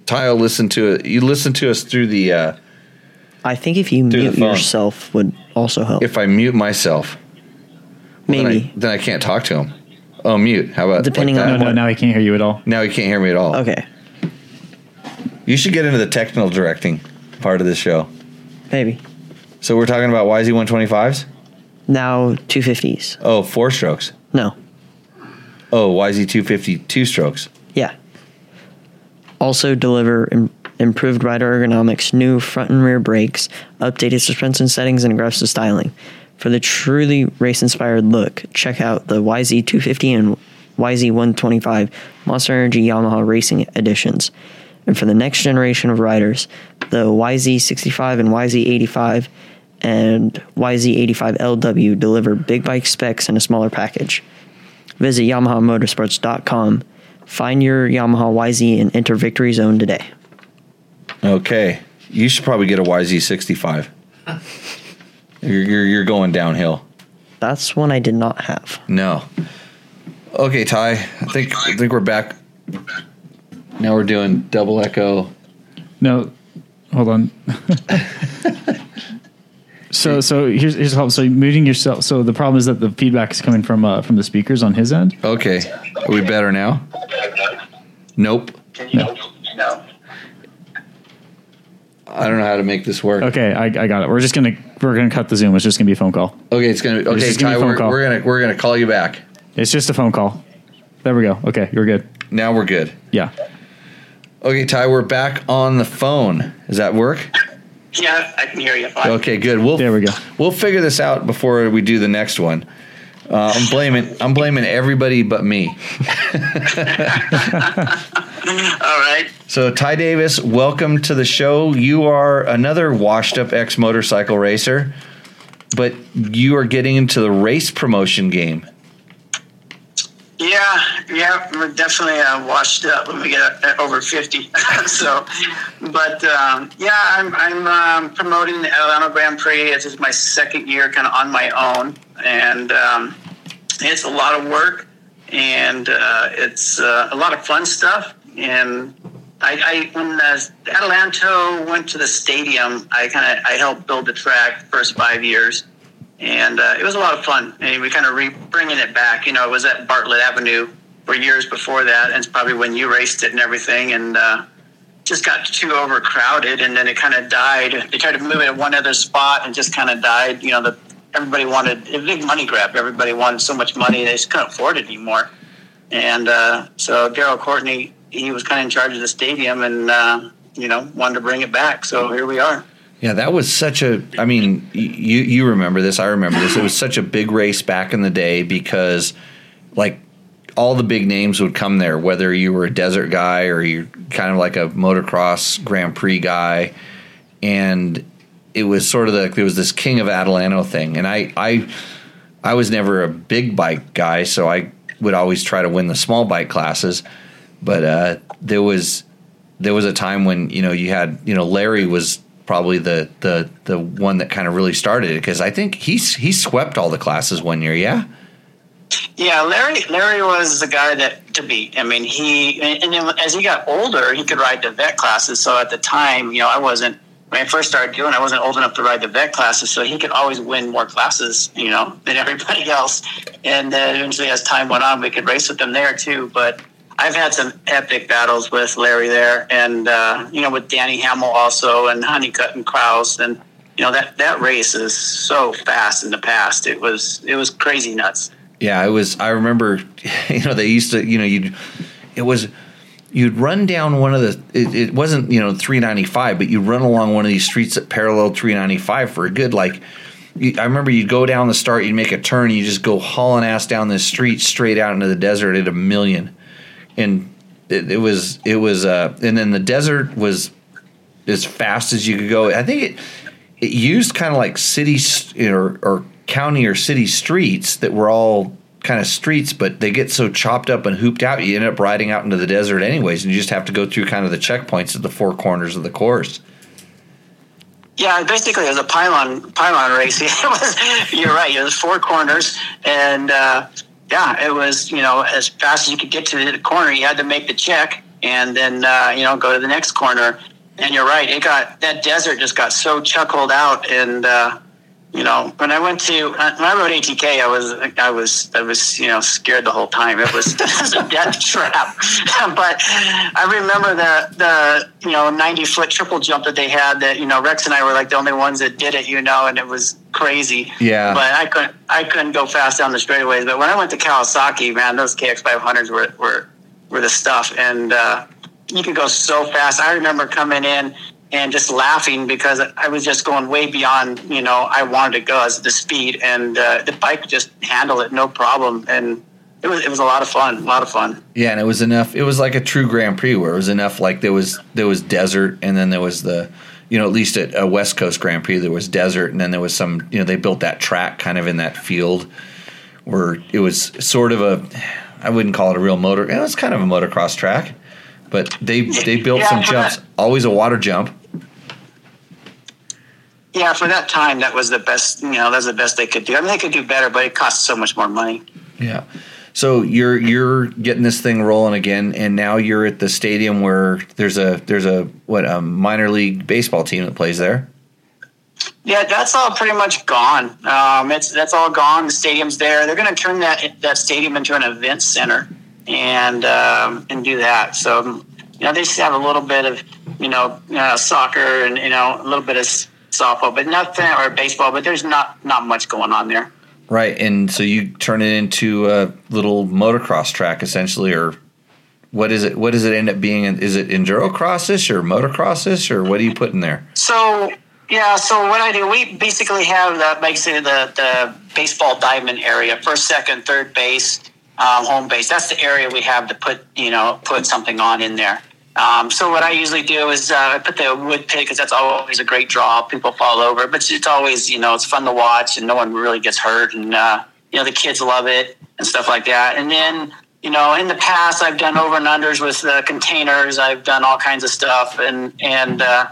Ty will listen to it. You listen to us through the. Uh, I think if you Through the mute phone. yourself would also help. if I mute myself, then Maybe. I, then I can't talk to him. Oh, mute. How about Depending like on that? No, no, now he can't hear you at all. Now he can't hear me at all. Okay, You should get into the technical directing part of this show. maybe. So we're talking about YZ 125s. Now 250s. Oh, four strokes. No. Oh, YZ 250 two strokes. Yeah. Also deliver Im- improved rider ergonomics, new front and rear brakes, updated suspension settings, and aggressive styling. For the truly race inspired look, check out the YZ250 and YZ125 Monster Energy Yamaha Racing editions. And for the next generation of riders, the YZ65 and YZ85 and YZ85LW deliver big bike specs in a smaller package. Visit YamahaMotorsports.com. Find your Yamaha YZ and enter Victory Zone today. Okay, you should probably get a YZ 65. (laughs) You're, you're you're going downhill. That's one I did not have. No. Okay, Ty. I think I think we're back. Now we're doing double echo. No, hold on. (laughs) (laughs) so so here's here's how so muting yourself. So the problem is that the feedback is coming from uh, from the speakers on his end. Okay, are we better now? Nope. Can you no. I don't know how to make this work. Okay, I, I got it. We're just gonna we're gonna cut the Zoom. It's just gonna be a phone call. Okay, it's gonna. be Okay, just gonna be Ty, a phone we're, call. we're gonna we're gonna call you back. It's just a phone call. There we go. Okay, you're good. Now we're good. Yeah. Okay, Ty, we're back on the phone. Does that work? Yeah, I can hear you fine. Okay, good. We'll There we go. We'll figure this out before we do the next one. Uh, I'm blaming I'm blaming everybody but me. (laughs) All right. So Ty Davis, welcome to the show. You are another washed up ex motorcycle racer, but you are getting into the race promotion game. Yeah, yeah, we're definitely uh, washed up when we get uh, over fifty. (laughs) so, but um, yeah, I'm I'm um, promoting the Adelanto Grand Prix. This is my second year, kind of on my own, and um, it's a lot of work, and uh, it's uh, a lot of fun stuff. And I, I when Adelanto went to the stadium, I kind of I helped build the track first five years and uh, it was a lot of fun. And we kind of re- bringing it back. You know, it was at Bartlett Avenue for years before that, and it's probably when you raced it and everything, and uh, just got too overcrowded, and then it kind of died. They tried to move it at one other spot, and just kind of died. You know, the everybody wanted a big money grab. Everybody wanted so much money they just couldn't afford it anymore. And uh, so Daryl Courtney, he was kind of in charge of the stadium, and uh, you know, wanted to bring it back. So here we are. Yeah, that was such a. I mean, you you remember this? I remember this. It was such a big race back in the day because, like, all the big names would come there. Whether you were a desert guy or you're kind of like a motocross Grand Prix guy, and it was sort of the there was this King of Adelanto thing. And I I I was never a big bike guy, so I would always try to win the small bike classes. But uh, there was there was a time when you know you had you know Larry was probably the the the one that kind of really started it because I think he's he swept all the classes one year. Yeah. Yeah, Larry. Larry was the guy that to beat. I mean, he and then as he got older, he could ride the vet classes. So at the time, you know, I wasn't when I first started doing. I wasn't old enough to ride the vet classes, so he could always win more classes, you know, (laughs) than everybody else. And then eventually, as time went on, we could race with them there too. But I've had some epic battles with Larry there, and uh, you know, with Danny Hamel also, and Honeycutt and Kraus, and you know that that race is so fast in the past. It was it was crazy nuts. Yeah, it was. I remember, (laughs) you know, they used to, you know, you, it was, you'd run down one of the. It, it wasn't, you know, three ninety five, but you'd run along one of these streets that ninety five for a good like. I remember you'd go down the start, you'd make a turn, you just go hauling ass down this street straight out into the desert at a million and it, it was it was uh, and then the desert was as fast as you could go. I think it it used kind of like city know, or, or county or city streets that were all kind of streets, but they get so chopped up and hooped out, you end up riding out into the desert anyways, and you just have to go through kind of the checkpoints at the four corners of the course. Yeah, basically it was a pylon pylon race. (laughs) It was, you're right. It was four corners, and uh, yeah, it was you know as fast as you could get to the corner, you had to make the check, and then uh, you know go to the next corner. And you're right, it got that desert just got so chuckled out, and uh, you know when I went to when I rode ATK, I was I was I was you know scared the whole time. It was, (laughs) it was a death trap. (laughs) but I remember the the you know 90 foot triple jump that they had. That you know Rex and I were like the only ones that did it. You know, and it was crazy. Yeah. But I couldn't I couldn't go fast down the straightaways. But when I went to Kawasaki, man, those KX 500s were were were the stuff, and uh, you could go so fast. I remember coming in and just laughing because I was just going way beyond you know I wanted to go as the speed, and uh, the bike just handled it no problem, and it was it was a lot of fun, a lot of fun. Yeah, and it was enough. It was like a true Grand Prix where it was enough. Like there was there was desert, and then there was the you know, at least at a West Coast Grand Prix, there was desert, and then there was some, you know, they built that track kind of in that field where it was sort of a, I wouldn't call it a real motor, it was kind of a motocross track, but they they built Yeah, some jumps, always a water jump. Yeah, for that time, that was the best. You know, that's the best they could do. I mean, they could do better, but it costs so much more money. Yeah. So you're you're getting this thing rolling again, and now you're at the stadium where there's a there's a what a minor league baseball team that plays there. Yeah, that's all pretty much gone. Um, it's that's all gone. The stadium's there. They're going to turn that that stadium into an event center and um, and do that. So you know, they just have a little bit of you know uh, soccer and you know a little bit of softball, but nothing or baseball. But there's not not much going on there. Right, and so you turn it into a little motocross track essentially, or what is it? What does it end up being? Is it enduro crosses or motocrosses, or what do you put in there? So Yeah, so what I do, we basically have the basically the, the baseball diamond area, first, second, third base, um, home base. That's the area we have to put you know put something on in there. Um, so what I usually do is uh, I put the wood pit because that's always a great draw. People fall over, but it's always you know it's fun to watch and no one really gets hurt and uh, you know the kids love it and stuff like that. And then you know in the past I've done over and unders with uh, containers. I've done all kinds of stuff and and uh,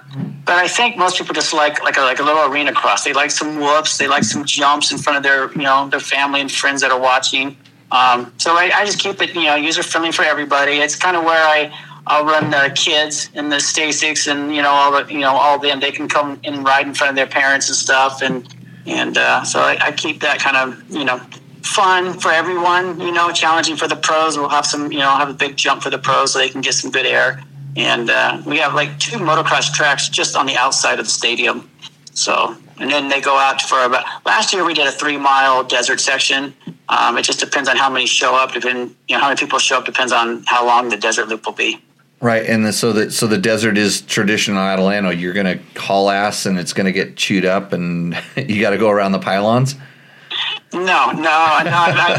but I think most people just like like a, like a little arena cross. They like some whoops. They like some jumps in front of their you know their family and friends that are watching. Um, so I, I just keep it you know user friendly for everybody. It's kind of where I I'll run the kids and the Stacycs and you know all the you know all them. They can come and ride in front of their parents and stuff, and and uh, so I, I keep that kind of you know fun for everyone. You know, challenging for the pros. We'll have some you know have a big jump for the pros so they can get some good air. And uh, we have like two motocross tracks just on the outside of the stadium. So and then they go out for about last year we did a three mile desert section. Um, it just depends on how many show up. Depend you know how many people show up depends on how long the desert loop will be. Right, and the, so the so the desert is traditional Adelanto. You're going to haul ass, and it's going to get chewed up, and (laughs) you got to go around the pylons. No, no, no, (laughs) no, no.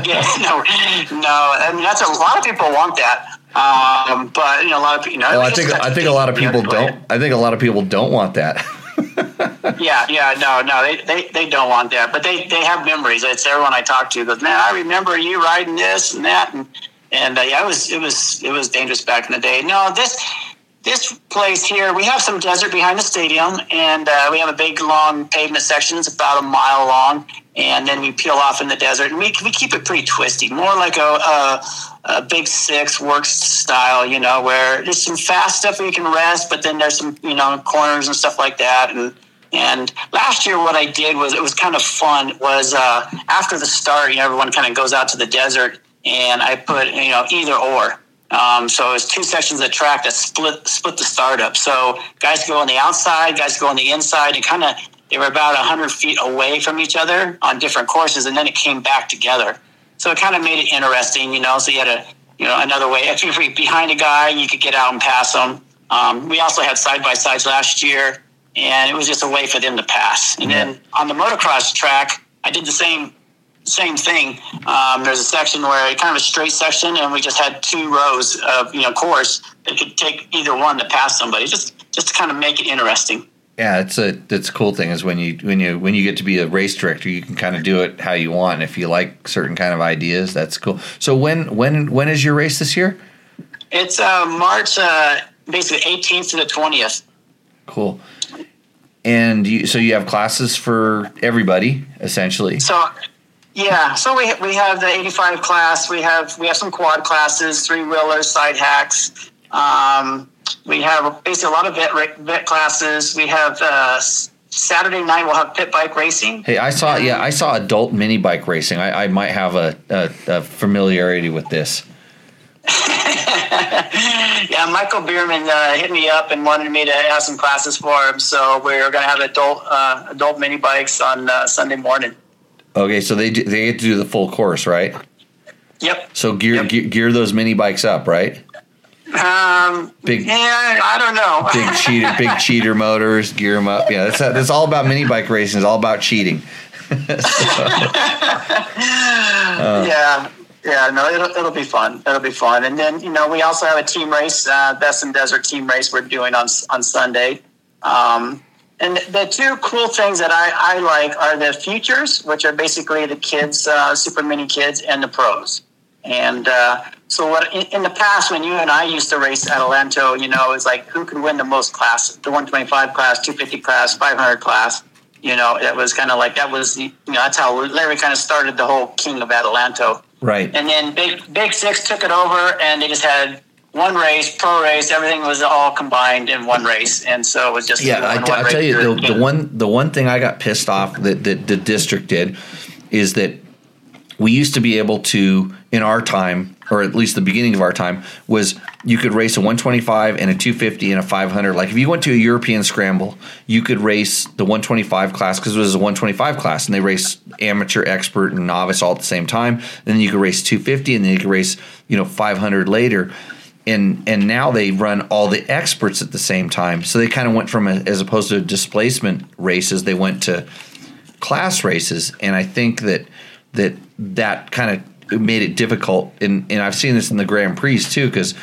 I mean, that's a, a lot of people want that, um, but you know, a lot of you know. Well, I think I think a lot of people don't. I think a lot of people don't want that. (laughs) yeah, yeah, no, no, they, they, they don't want that, but they, they have memories. It's everyone I talk to goes, man, I remember you riding this and that, and and uh, yeah, it was it was it was dangerous back in the day. No, this this place here, we have some desert behind the stadium, and uh, we have a big long pavement section. It's about a mile long, and then we peel off in the desert, and we we keep it pretty twisty, more like a. a a big six works style, you know, where there's some fast stuff where you can rest, but then there's some, you know, corners and stuff like that. And and last year, what I did was it was kind of fun. Was uh, after the start, you know, everyone kind of goes out to the desert, and I put you know either or. Um, so it's two sections of track that split split the startup. So guys go on the outside, guys go on the inside, and kind of they were about hundred feet away from each other on different courses, and then it came back together. So it kind of made it interesting, you know. So you had a you know another way. (laughs) If you were behind a guy, you could get out and pass them. Um, we also had side by sides last year, and it was just a way for them to pass. And then on the motocross track, I did the same same thing. Um, there's a section where kind of a straight section, and we just had two rows of you know course that could take either one to pass somebody, just just to kind of make it interesting. Yeah, it's a it's a cool thing is when you when you when you get to be a race director, you can kind of do it how you want. If you like certain kind of ideas, that's cool. So when when when is your race this year? It's uh, March, uh, basically 18th to the 20th. Cool. And you, so you have classes for everybody essentially. So yeah, so we we have the 85 class. We have we have some quad classes, three wheelers, side hacks. Um, we have basically a lot of vet vet classes. We have uh, Saturday night. We'll have pit bike racing. Hey, I saw yeah, I saw adult mini bike racing. I, I might have a, a, a familiarity with this. (laughs) yeah, Michael Bierman uh, hit me up and wanted me to have some classes for him. So we're going to have adult uh, adult mini bikes on uh, Sunday morning. Okay, so they they get to do the full course, right? Yep. So gear Yep. gear, gear those mini bikes up, right? Um, Big- yeah, I don't know. (laughs) Big cheater, big cheater motors, gear them up. Yeah, that's that's all about mini bike racing. It's all about cheating. (laughs) yeah, yeah, no, it'll, it'll be fun. It'll be fun. And then, you know, we also have a team race, uh, Best in Desert team race we're doing on, on Sunday. Um, and the two cool things that I, I like are the futures, which are basically the kids, uh, super mini kids, and the pros. And uh, so, what in, in the past, when you and I used to race at Adelanto, you know, it's like who could win the most class, the 125 class, 250 class, 500 class. You know, that was kind of like that was, you know, that's how Larry kind of started the whole king of Adelanto. Right. And then Big Big Six took it over, and they just had one race, pro race. Everything was all combined in one race, and so it was just Yeah, I, will tell you the, the one the one thing I got pissed off that, that the district did is that we used to be able to in our time or at least the beginning of our time was you could race a 125 and a 250 and a 500 like if you went to a european scramble you could race the 125 class because it was a 125 class and they race amateur expert and novice all at the same time. And then you could race 250 and then you could race you know 500 later and and now they run all the experts at the same time. So they kind of went from a, as opposed to displacement races, they went to class races, and I think that that that kind of made it difficult. And and I've seen this in the Grand Prix too, because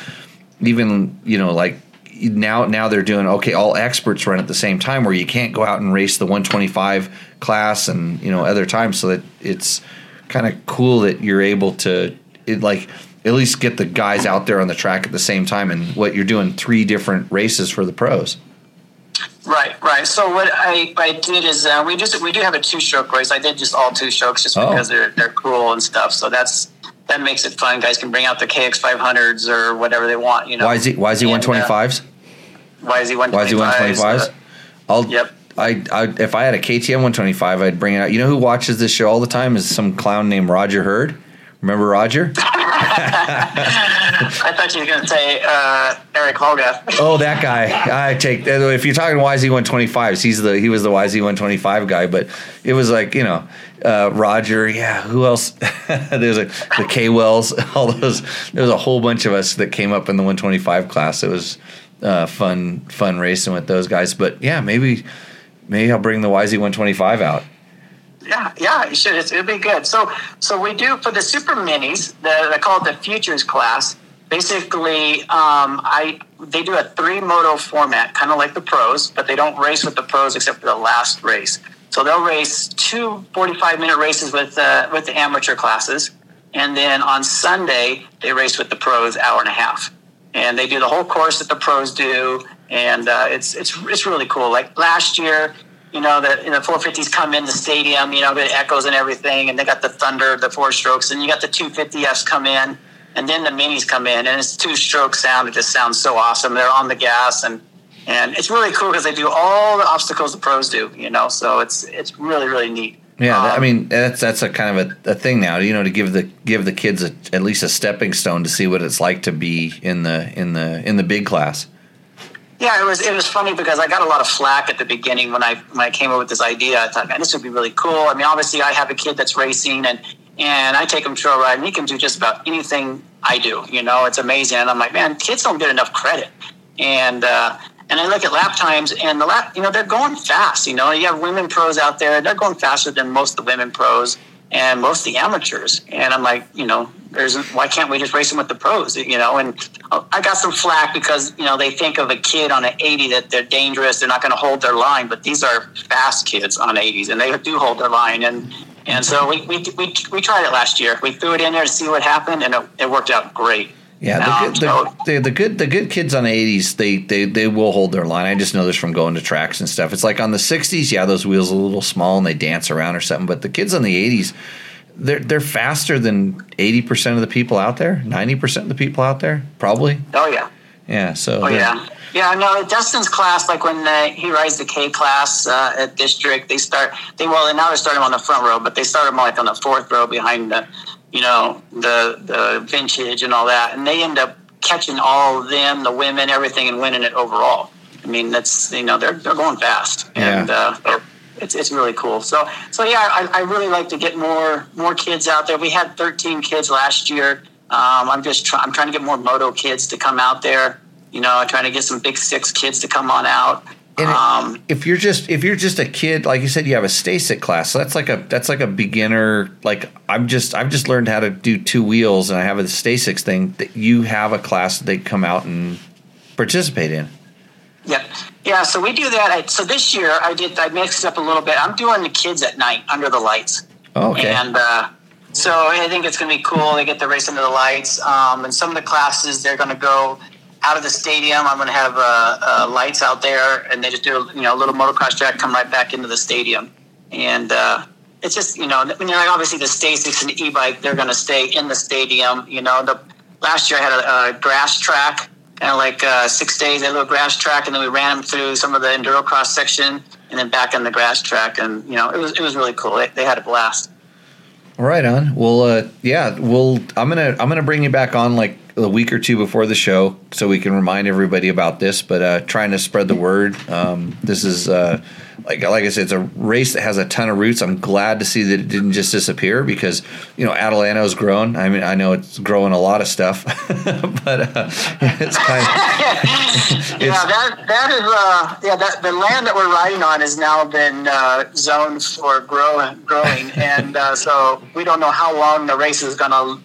even you know like now now they're doing okay all experts run at the same time where you can't go out and race the 125 class and you know other times so that it's kind of cool that you're able to it like at least get the guys out there on the track at the same time and what you're doing three different races for the pros Right, right. So what I, I did is uh, we just we do have a two stroke race. I did just all two strokes just Oh. because they're they're cool and stuff. So that's that makes it fun. Guys can bring out the KX five hundreds or whatever they want. You know. why is he why is he And, uh, 125s Why is he one? why is he 125s I'll Yep. I, I if I had a KTM 125 I'd bring it out you know who watches this show all the time is some clown named Roger Hurd remember Roger (laughs) I thought you were going to say uh, Eric Holga. Oh, that guy. I take if you're talking YZ125s, he's the he was the YZ125 guy. But it was like you know uh, Roger. Yeah, who else? (laughs) There's a the K Wells. (laughs) All those. There was a whole bunch of us that came up in the 125 class. It was uh, fun fun racing with those guys. But yeah, maybe maybe I'll bring the YZ125 out. Yeah, yeah, you should. It'll be good. So, so we do for the super minis. The, they call it the futures class. Basically, um, I they do a three moto format, kind of like the pros, but they don't race with the pros except for the last race. So they'll race two 45 minute races with uh, with the amateur classes, and then on Sunday they race with the pros hour and a half, and they do the whole course that the pros do, and uh, it's it's it's really cool. Like last year, you know, the, you know, 450s come in the stadium, you know, it echoes and everything, and they got the Thunder, the four strokes, and you got the 250Fs come in, and then the minis come in, and it's two stroke sound. It just sounds so awesome. They're on the gas, and and it's really cool because they do all the obstacles the pros do, you know, so it's it's really really neat. Yeah, that- I Um, mean that's that's a kind of a, a thing now. You know, to give the give the kids a, at least a stepping stone to see what it's like to be in the in the in the big class. Yeah, it was it was funny because I got a lot of flack at the beginning when I when I came up with this idea. I thought, man, this would be really cool. I mean, obviously, I have a kid that's racing, and and I take him trail ride, and he can do just about anything I do. You know, it's amazing. And I'm like, man, kids don't get enough credit. And uh, and I look at lap times, and the lap, you know, they're going fast. You know, you have women pros out there; they're going faster than most of the women pros and most of the amateurs. And I'm like, you know, there's why can't we just race them with the pros? You know, and I got some flack because you know they think of a kid on an 80 that they're dangerous, they're not going to hold their line, but these are fast kids on 80s, and they do hold their line. And and so we we, we, we tried it last year. We threw it in there to see what happened, and it, it worked out great. Yeah, Um, the, good, the, the, the good the good kids on the eighties they, they they will hold their line. I just know this from going to tracks and stuff. It's like on the sixties, yeah, those wheels are a little small and they dance around or something. But the kids on the eighties, they're they're faster than eighty percent of the people out there, ninety percent of the people out there, probably. Oh yeah. Yeah, so Oh they're- yeah, yeah. No, Dustin's class, like when uh, he rides the K class uh, at district, they start. They well, now they start him on the front row, but they start him like on the fourth row behind the, you know, the the vintage and all that, and they end up catching all of them, the women, everything, and winning it overall. I mean, that's you know they're they're going fast, and Yeah. uh, it's it's really cool. So so yeah, I, I really like to get more more kids out there. We had 13 kids last year. Um, I'm just try, I'm trying to get more moto kids to come out there. You know, trying to get some big six kids to come on out. And Um, if you're just if you're just a kid, like you said, you have a Stacyc class. So that's like a that's like a beginner. Like I'm just I've just learned how to do two wheels, and I have a Stacycs thing. That you have a class that they come out and participate in. Yep. Yeah, so we do that. I, so this year I did I mixed it up a little bit. I'm doing the kids at night under the lights. Oh, okay. And uh, so I think it's going to be cool. They get to race under the lights. Um, and some of the classes they're going to go out of the stadium. I'm going to have uh, uh, lights out there, and they just do you know a little motocross track, come right back into the stadium, and uh, it's just you know I mean like obviously the Stacycs and the e-bike they're going to stay in the stadium. You know the last year I had a, a grass track. Of like uh, six days, a little grass track, and then we ran them through some of the enduro cross section, and then back on the grass track, and you know it was it was really cool. They, they had a blast. Right on. Well, uh, yeah. Well, I'm gonna I'm gonna bring you back on like a week or two before the show so we can remind everybody about this. But uh, trying to spread the word. Um, this is uh, like like I said, it's a race that has a ton of roots. I'm glad to see that it didn't just disappear because you know Adelanto's grown. I mean, I know it's growing a lot of stuff, (laughs) but uh, it's (laughs) kind of yeah, that that is uh, yeah that the land that we're riding on has now been uh, zoned for growing growing, and uh, so we don't know how long the race is going to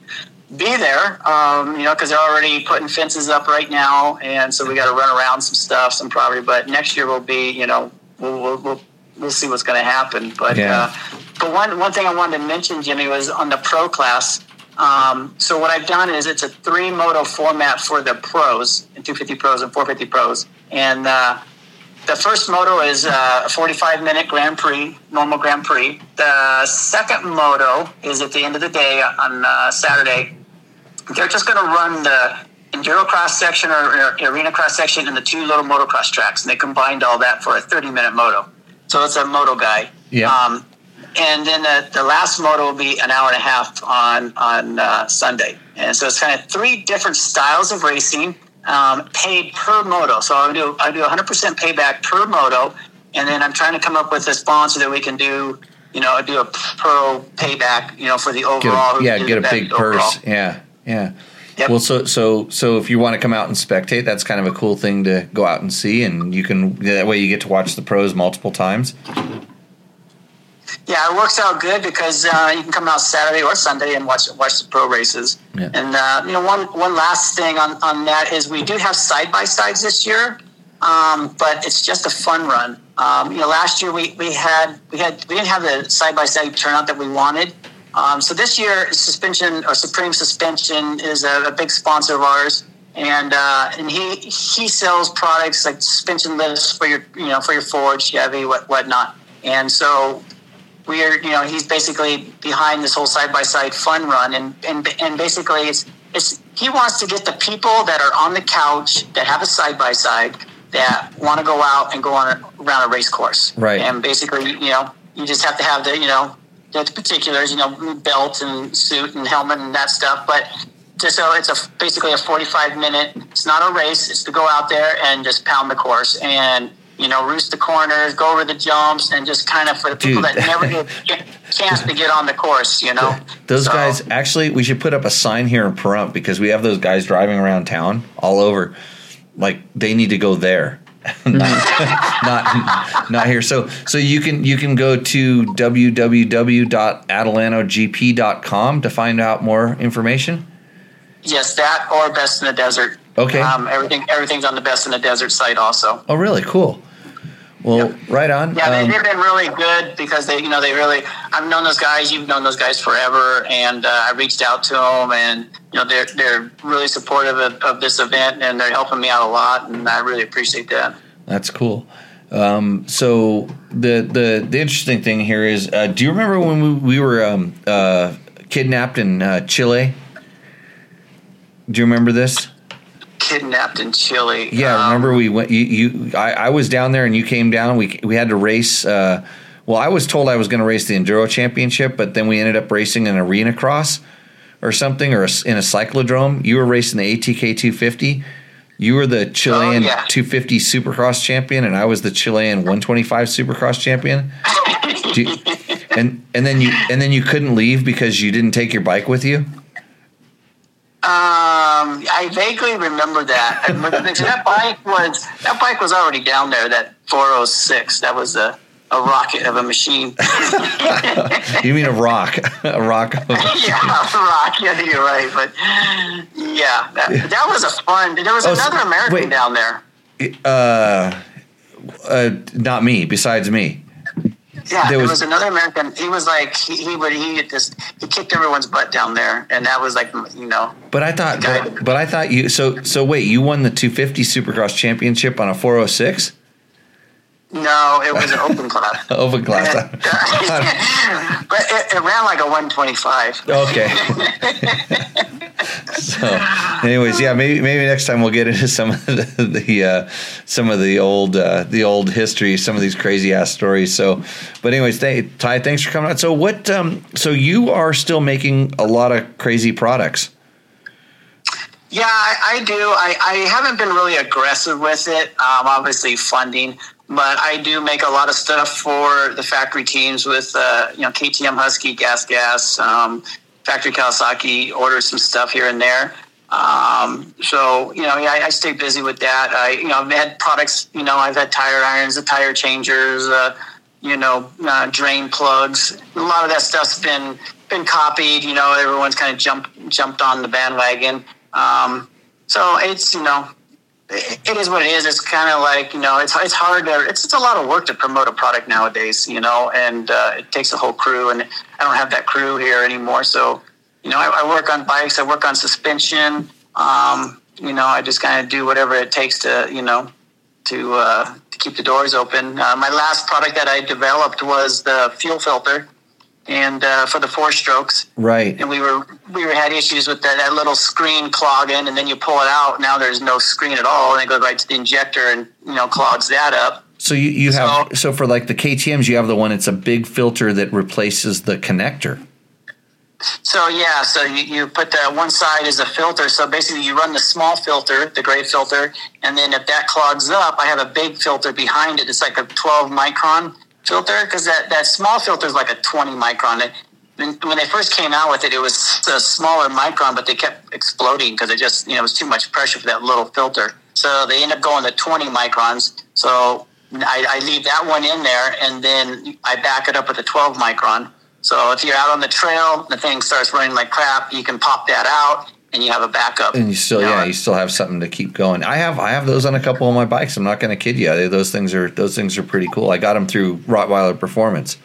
be there. Um, you know, because they're already putting fences up right now, and so we got to run around some stuff, some property. But next year will be, you know, we'll we'll we'll, we'll see what's going to happen. But Yeah. uh, but one one thing I wanted to mention, Jimmy, was on the pro class. Um, so what I've done is it's a three moto format for the pros, and 250 pros and 450 pros, and uh, the first moto is uh, a 45 minute Grand Prix, normal Grand Prix. The second moto is at the end of the day on uh, Saturday. They're just going to run the enduro cross section or, or arena cross section and the two little motocross tracks, and they combined all that for a 30 minute moto. So it's a moto guy. Yeah. Um, and then the, the last moto will be an hour and a half on on uh, Sunday. And so it's kind of three different styles of racing, um, paid per moto. So I do I do 100% payback per moto, and then I'm trying to come up with a sponsor that we can do. You know, do a pro payback. You know, for the get overall. a, yeah, get a big overall. purse. Yeah, yeah. Well, so so so if you want to come out and spectate, that's kind of a cool thing to go out and see, and you can that way you get to watch the pros multiple times. Yeah, it works out good because uh, you can come out Saturday or Sunday and watch watch the pro races. Yeah. And uh, you know, one one last thing on, on that is we do have side by sides this year, um, but it's just a fun run. Um, you know, last year we, we had we had we didn't have the side by side turnout that we wanted. Um, so this year, suspension or Supreme Suspension is a, a big sponsor of ours, and uh, and he he sells products like suspension lifts for your you know for your Ford, Chevy, what whatnot. And so we are, you know, he's basically behind this whole side by side fun run, and and and basically it's it's he wants to get the people that are on the couch that have a side by side that want to go out and go on a, around a race course, Right. And basically, you know, you just have to have the, you know, the particulars, you know, belt and suit and helmet and that stuff, but. Just so it's a basically a forty-five minute. It's not a race. It's to go out there and just pound the course and you know roost the corners, go over the jumps, and just kind of for the people Dude. that never get (laughs) a chance to get on the course. You know, Those So- guys actually, we should put up a sign here in Pahrump because we have those guys driving around town all over. Like they need to go there, (laughs) not, not not here. So so you can you can go to www.adelantogp.com to find out more information. Yes, that or Best in the Desert. Okay. Um, everything everything's on the Best in the Desert site also. Oh, really? Cool. Well, right on. Yeah, they, Um, they've been really good because they, you know, they really. I've known those guys. You've known those guys forever, and uh, I reached out to them, and you know, they're they're really supportive of, of this event, and they're helping me out a lot, and I really appreciate that. That's cool. Um, so the the the interesting thing here is, uh, do you remember when we, we were um, uh, kidnapped in uh, Chile? Do you remember this? Kidnapped in Chile. Yeah, Um, remember we went. You, you I, I was down there and you came down. We we had to race. Uh, well, I was told I was going to race the enduro championship, but then we ended up racing an arena cross or something, or a, in a cyclodrome. You were racing the ATK 250. You were the Chilean Oh, yeah. 250 Supercross champion, and I was the Chilean 125 Supercross champion. (laughs) You- and and then you and then you couldn't leave because you didn't take your bike with you. Um, I vaguely remember that. I remember because that bike was that bike was already down there. That 406. That was a, a rocket of a machine. (laughs) You mean a rock, a rock. (laughs) yeah, rock. Yeah, you're right. But yeah, that, that was a fun. There was Oh, another American wait. down there. Uh, uh, not me. Besides me. Yeah, There was- was, another American. He was like he, he would he just he kicked everyone's butt down there, and that was like you know But I thought, but, but I thought you. So, so wait, you won the 250 Supercross championship on a 406 no, it was an open class. (laughs) open class. (laughs) but it, it ran like a 125. okay. (laughs) so, anyways, yeah, maybe maybe next time we'll get into some of the, the uh, some of the old uh, the old history, some of these crazy ass stories. So, but anyways, th- Ty, thanks for coming out. So, what? Um, so you are still making a lot of crazy products. Yeah, I, I do. I, I haven't been really aggressive with it. Um, obviously, funding, but I do make a lot of stuff for the factory teams with uh, you know KTM Husky, Gas Gas, um, Factory Kawasaki. Order some stuff here and there. Um, so you know, yeah, I, I stay busy with that. I you know I've had products. You know, I've had tire irons, the tire changers. Uh, you know, uh, drain plugs. A lot of that stuff's been been copied. You know, everyone's kind of jumped jumped on the bandwagon. Um, so it's you know, it, is what it is. It's kind of like you know, it's it's hard to it's it's a lot of work to promote a product nowadays. You know, and uh, it takes a whole crew, and I don't have that crew here anymore. So you know, I, I work on bikes. I work on suspension. Um, you know, I just kind of do whatever it takes to you know to uh, to keep the doors open. Uh, my last product that I developed was the fuel filter, and uh, for the four strokes. Right. And we were we were had issues with that, that little screen clogging, and then you pull it out. Now there's no screen at all, and it goes right to the injector, and you know clogs that up. So you, you have so for like the KTM's, you have the one. It's a big filter that replaces the connector. So yeah, so you, you put the one side is a filter. So basically, you run the small filter, the gray filter, and then if that clogs up, I have a big filter behind it. It's like a 12 micron filter because that, that small filter is like a 20 micron. It, when they first came out with it, it was a smaller micron, but they kept exploding because it just you know it was too much pressure for that little filter. So they end up going to 20 microns. So I, I leave that one in there, and then I back it up with a 12 micron. So if you're out on the trail, the thing starts running like crap, you can pop that out and you have a backup. And you still, yeah, you still have something to keep going. I have, I have those on a couple of my bikes. I'm not going to kid you. They- Those things are, those things are pretty cool. I got them through Rottweiler Performance.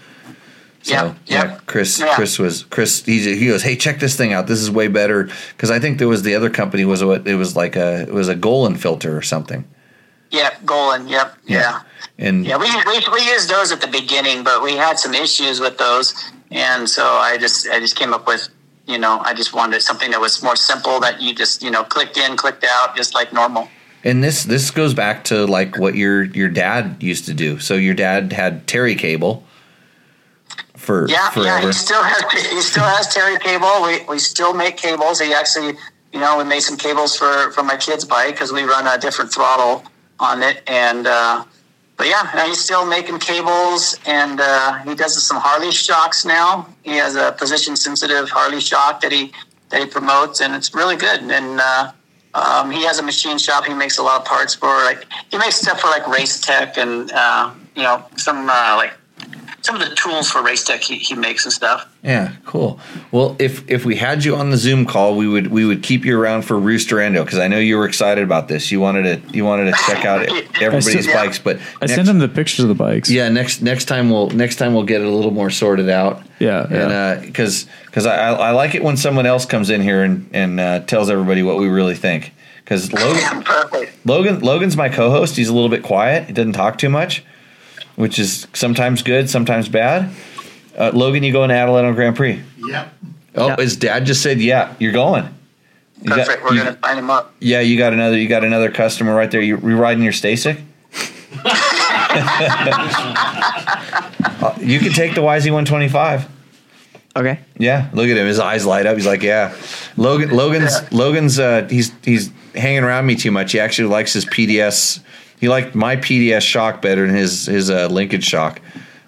So, Yeah, yeah. Chris, Yeah. Chris was Chris. He, he goes, hey, check this thing out. This is way better because I think there was the other company was what it was like a it was a Golan filter or something. Yeah, Golan. Yep, yeah. And Yeah, we, we, we used those at the beginning, but we had some issues with those, and so I just I just came up with you know I just wanted something that was more simple that you just you know clicked in, clicked out, just like normal. And this this goes back to like what your your dad used to do. So your dad had Terry cable for Yeah, forever. yeah. He still has he still has Terry cable. We we still make cables. He actually you know we made some cables for for my kid's bike because we run a different throttle on it and. uh but yeah, he's still making cables, and uh, he does some Harley shocks now. He has a position sensitive Harley shock that he that he promotes, and it's really good. And uh, um, he has a machine shop. He makes a lot of parts for like he makes stuff for like Race Tech and uh, you know some uh, like some of the tools for Race Tech he, he makes and stuff. Yeah, cool. Well, if if we had you on the Zoom call, we would we would keep you around for Rooster Endo because I know you were excited about this. You wanted to you wanted to check out (laughs) everybody's Yeah. bikes, but I next- sent him the pictures of the bikes. Yeah, next next time we'll next time we'll get it a little more sorted out. Yeah, and because because I, I I like it when someone else comes in here and and uh, tells everybody what we really think. Because Logan (laughs) Logan Logan's my co-host. He's a little bit quiet. He doesn't talk too much, which is sometimes good, sometimes bad. Uh, Logan, you going to Adelanto Grand Prix? Yep. Oh, his dad just said, "Yeah, you're going." You got- We're you- gonna sign him up. yeah, you got another. You got another customer right there. You, you riding your Stacyc? (laughs) Uh, you can take the YZ125. Okay. Yeah, look at him. His eyes light up. He's like, "Yeah." Logan. Logan's. Logan's. Uh, he's he's hanging around me too much. He actually likes his PDS. He liked my PDS shock better than his his uh, Linkage shock.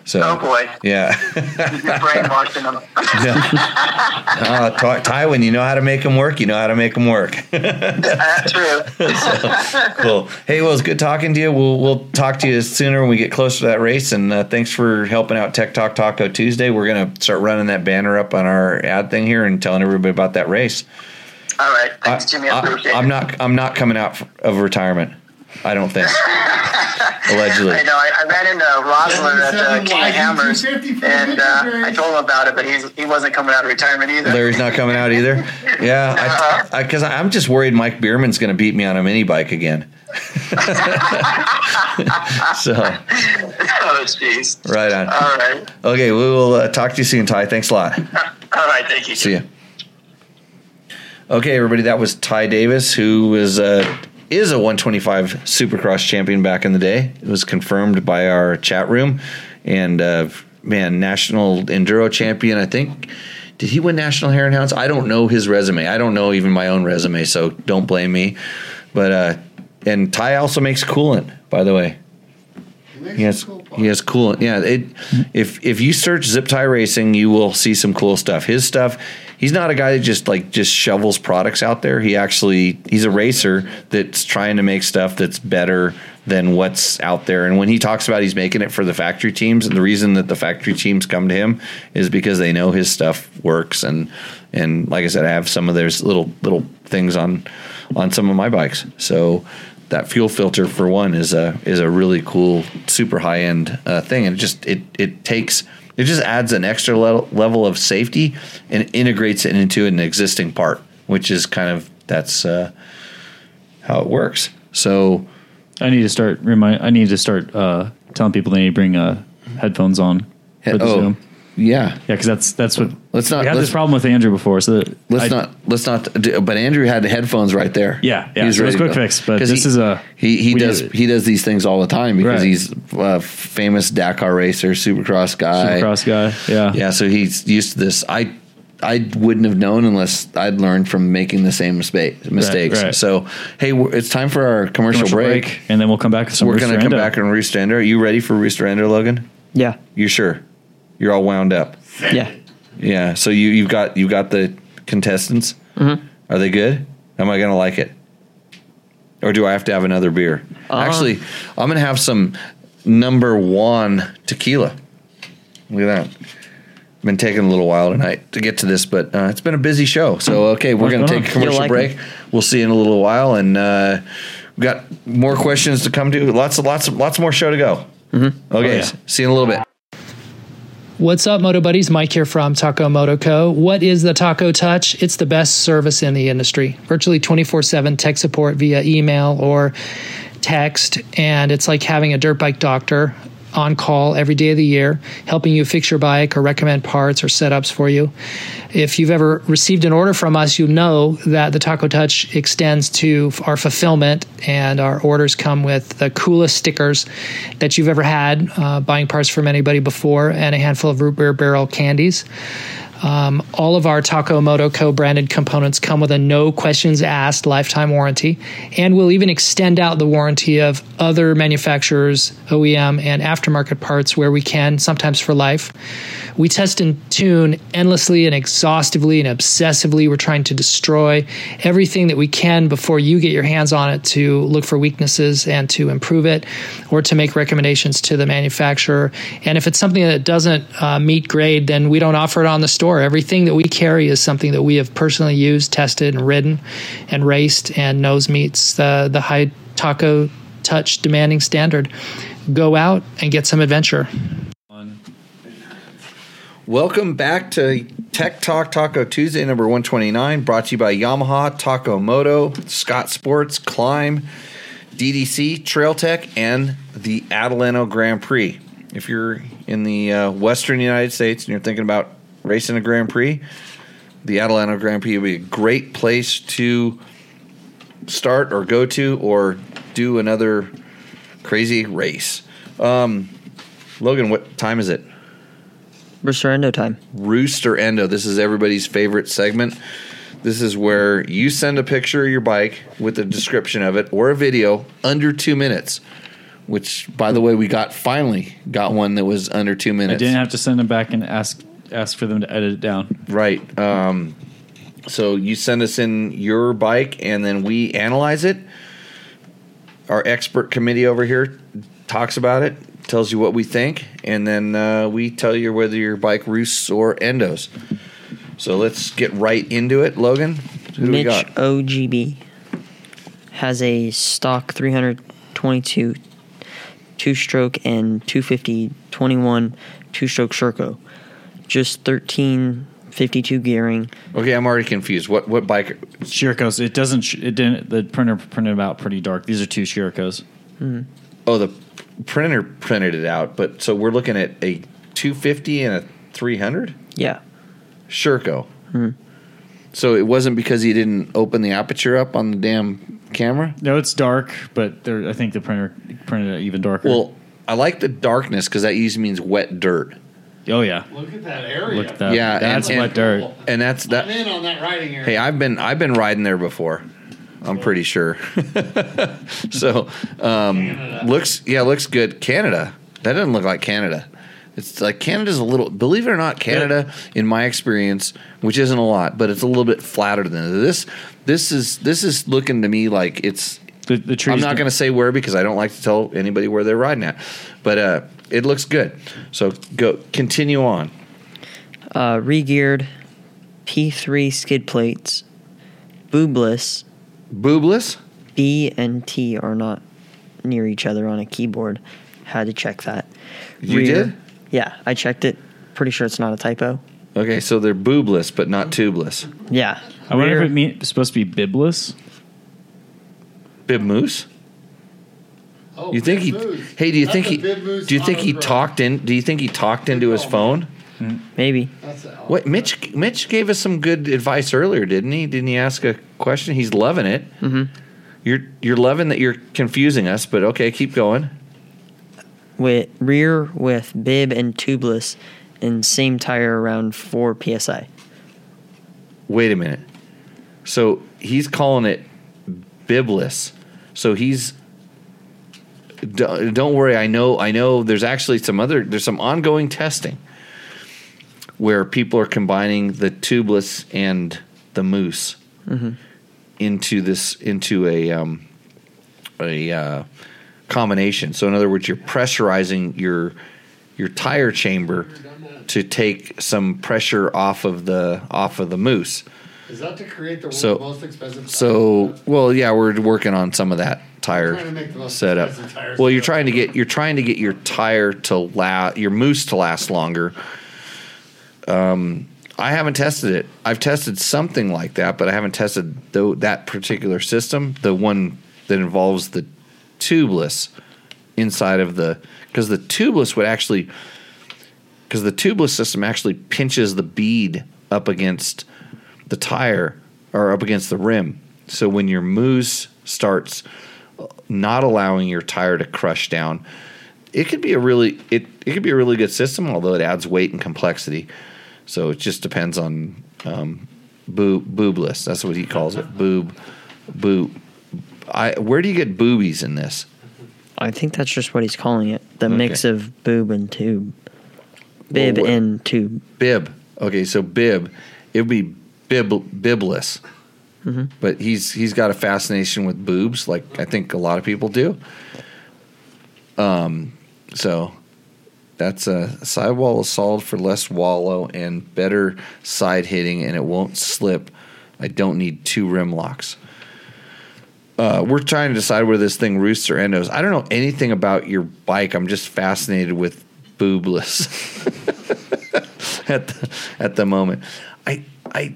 So. Oh boy, Yeah. you're brainwashing him. (laughs) uh, Ty- Tywin, you know how to make them work. You know how to make them work. That's true. (laughs) cool. Hey, well, it's good talking to you. We'll we'll talk to you sooner when we get closer to that race. And uh, thanks for helping out Tech Talk Taco Tuesday. We're gonna start running that banner up on our ad thing here and telling everybody about that race. All right, thanks, Jimmy. I, I, appreciate am it. not I'm not coming out of retirement. I don't think. Allegedly. I know. I, I ran into Rosler at the King of Hammers, and uh, I told him about it, but he's, he wasn't coming out of retirement either. Larry's not coming out either. Yeah, I because I'm just worried Mike Bierman's going to beat me on a mini bike again. (laughs) so (laughs) oh, jeez. right on. All right. Okay, we will uh, talk to you soon, Ty. Thanks a lot. (laughs) All right. Thank you. See you. Okay, everybody, that was Ty Davis, who was uh, is a 125 Supercross champion back in the day. It was confirmed by our chat room, and uh, man, national enduro champion. I think did he win National Hare and Hounds? I don't know his resume. I don't know even my own resume, so don't blame me. But uh, and Ty also makes coolant, by the way. He has he has coolant. Yeah, it, if if you search Zip-Ty racing, you will see some cool stuff. His stuff. He's not a guy that just like just shovels products out there. He actually he's a racer that's trying to make stuff that's better than what's out there. And when he talks about he's making it for the factory teams, and the reason that the factory teams come to him is because they know his stuff works. And and like I said, I have some of those little little things on on some of my bikes. So that fuel filter for one is a is a really cool, super high end uh, thing, and it just it it takes it just adds an extra level level of safety and integrates it into an existing part, which is kind of that's uh, how it works. So I need to start remind. I need to start uh, telling people they need to bring uh, headphones on oh, Zoom. Yeah, yeah, because that's that's what. Let's not. We had this problem with Andrew before, so that let's I- not. Let's not. do- But Andrew had the headphones right there. Yeah, yeah, He's so it's ready to quick go. fix, but 'Cause this he, is a- he he does did he does these things all the time because Right. he's a famous Dakar racer, Supercross guy, Supercross guy. Yeah, yeah. So he's used to this. I I wouldn't have known unless I'd learned from making the same mistake, mistakes. right. So hey, it's time for our commercial, Commercial break. break, and then we'll come back with some We're gonna come back and Rooster Endo. Are you ready for Rooster Endo, Logan? Yeah. You sure? You're all wound up. Yeah. Yeah. So you you've got you've got the contestants. Mhm. Are they good? Am I gonna like it? Or do I have to have another beer? Uh, Actually, I'm gonna have some number one tequila. Look at that. Been taking a little while tonight to get to this, but uh, it's been a busy show. So okay, we're gonna take a commercial like break. We'll see you in a little while, and uh, we got more questions to come to. Lots of lots of lots more show to go. Mm-hmm. Okay, Oh, yeah. see you in a little bit. What's up, Moto Buddies? Mike here from Taco Moto Co. What is the Taco Touch? It's the best service in the industry. Virtually 24 7 tech support via email or text. And it's like having a dirt bike doctor on call every day of the year, helping you fix your bike or recommend parts or setups for you. If you've ever received an order from us, you know that the Taco Touch extends to our fulfillment, and our orders come with the coolest stickers that you've ever had uh, buying parts from anybody before, and a handful of root beer barrel candies. Um, all of our Taco Moto Co branded components come with a no questions asked lifetime warranty, and we'll even extend out the warranty of other manufacturers, OEM, and aftermarket parts where we can, sometimes for life. We test and tune endlessly and exhaustively and obsessively. We're trying to destroy everything that we can before you get your hands on it to look for weaknesses and to improve it or to make recommendations to the manufacturer. And if it's something that doesn't uh, meet grade, then we don't offer it on the store. Everything that we carry is something that we have personally used, tested, and ridden and raced and knows meets the, the high taco touch demanding standard. Go out and get some adventure. Welcome back to Tech Talk Taco Tuesday, number 129, brought to you by Yamaha, Taco Moto, Scott Sports, Klim, DDC, Trail Tech, and the Adelanto Grand Prix. If you're in the uh, western United States and you're thinking about racing a Grand Prix, the Adelanto Grand Prix would be a great place to start or go to or do another crazy race. Um, Logan, what time is it? Rooster Endo time. Rooster Endo. This is everybody's favorite segment. This is where you send a picture of your bike with a description of it or a video under two minutes. Which, by the way, we got finally got one that was under two minutes. I didn't have to send them back and ask ask for them to edit it down. Right. Um, so you send us in your bike, and then we analyze it. Our expert committee over here talks about it, tells you what we think, and then uh, we tell you whether your bike roosts or endos. So let's get right into it, Logan. Who do we Mitch got? OGB has a stock 322 two stroke and 250 21 two stroke Sherco. Just 1352 gearing. Okay, I'm already confused. What what bike? Shercos. It doesn't. sh- It didn't. The printer printed them out pretty dark. These are two Shercos. Oh, the printer printed it out, but so we're looking at a 250 and a 300. Yeah. Sherco. Hmm. So it wasn't because he didn't open the aperture up on the damn camera. No, it's dark, but there. I think the printer printed it even darker. Well, I like the darkness because that usually means wet dirt. Oh yeah, Look at that area. look at that. Yeah, that's and- wet dirt. and that's I'm that. in on that riding area. Hey, I've been I've been riding there before. I'm pretty sure. (laughs) so um, looks yeah looks good. Canada that doesn't look like Canada. It's like Canada's a little. Believe it or not, Canada, in my experience, which isn't a lot, but it's a little bit flatter than this. This is this is looking to me like it's. The, the trees. I'm not don't- going to say where because I don't like to tell anybody where they're riding at, but uh, it looks good. So go continue on. Uh, regeared P3 skid plates, boobless. Boobless. B and T are not near each other on a keyboard. Had to check that. You did? Yeah, I checked it. Pretty sure it's not a typo. Okay, so they're boobless but not tubeless. Yeah. I wonder Rear- if it mean, it's supposed to be bibless. Bib Mousse. Oh, You think he? Bib Mousse. Hey, do you That's think he? Do you think he autograph. talked in? Do you think he talked into his phone? Maybe. That's What Mitch? Mitch gave us some good advice earlier, didn't he? Didn't he ask a question? He's loving it. Mm-hmm. You're you're loving that you're confusing us, but okay, keep going. With rear with bib and tubeless, and same tire around four psi. Wait a minute. So he's calling it bibless. So he's. Don't don't worry. I know. I know. There's actually some other. There's some ongoing testing where people are combining the tubeless and the mousse into this into a um, a uh, combination. So in other words, you're pressurizing your your tire chamber to take some pressure off of the off of the mousse. is that to create the world's So- most expensive? So, well, yeah, we're working on some of that tire Trying to make the most setup. Well, you're trying to get you're trying to get your tire to last your mousse to last longer. Um, I haven't tested it. I've tested something like that, but I haven't tested tho- that particular system, the one that involves the tubeless inside of the because the tubeless would actually because the tubeless system actually pinches the bead up against the tire or up against the rim. So when your mousse starts not allowing your tire to crush down, it could be a really it, it could be a really good system, although it adds weight and complexity. So it just depends on um, boob boobless. That's what he calls it. Boob boob. I where do you get boobies in this? I think that's just what he's calling it. The mix of boob and tube. Bib Well, and tube. Bib. Okay, so bib. It would be bib bibless. But he's he's got a fascination with boobs, like I think a lot of people do. Um, so that's a sidewall is solid for less wallow and better side hitting, and it won't slip. I don't need two rim locks. Uh, we're trying to decide where this thing roosts or endos. I don't know anything about your bike. I'm just fascinated with boobless (laughs) at the, at the moment. I I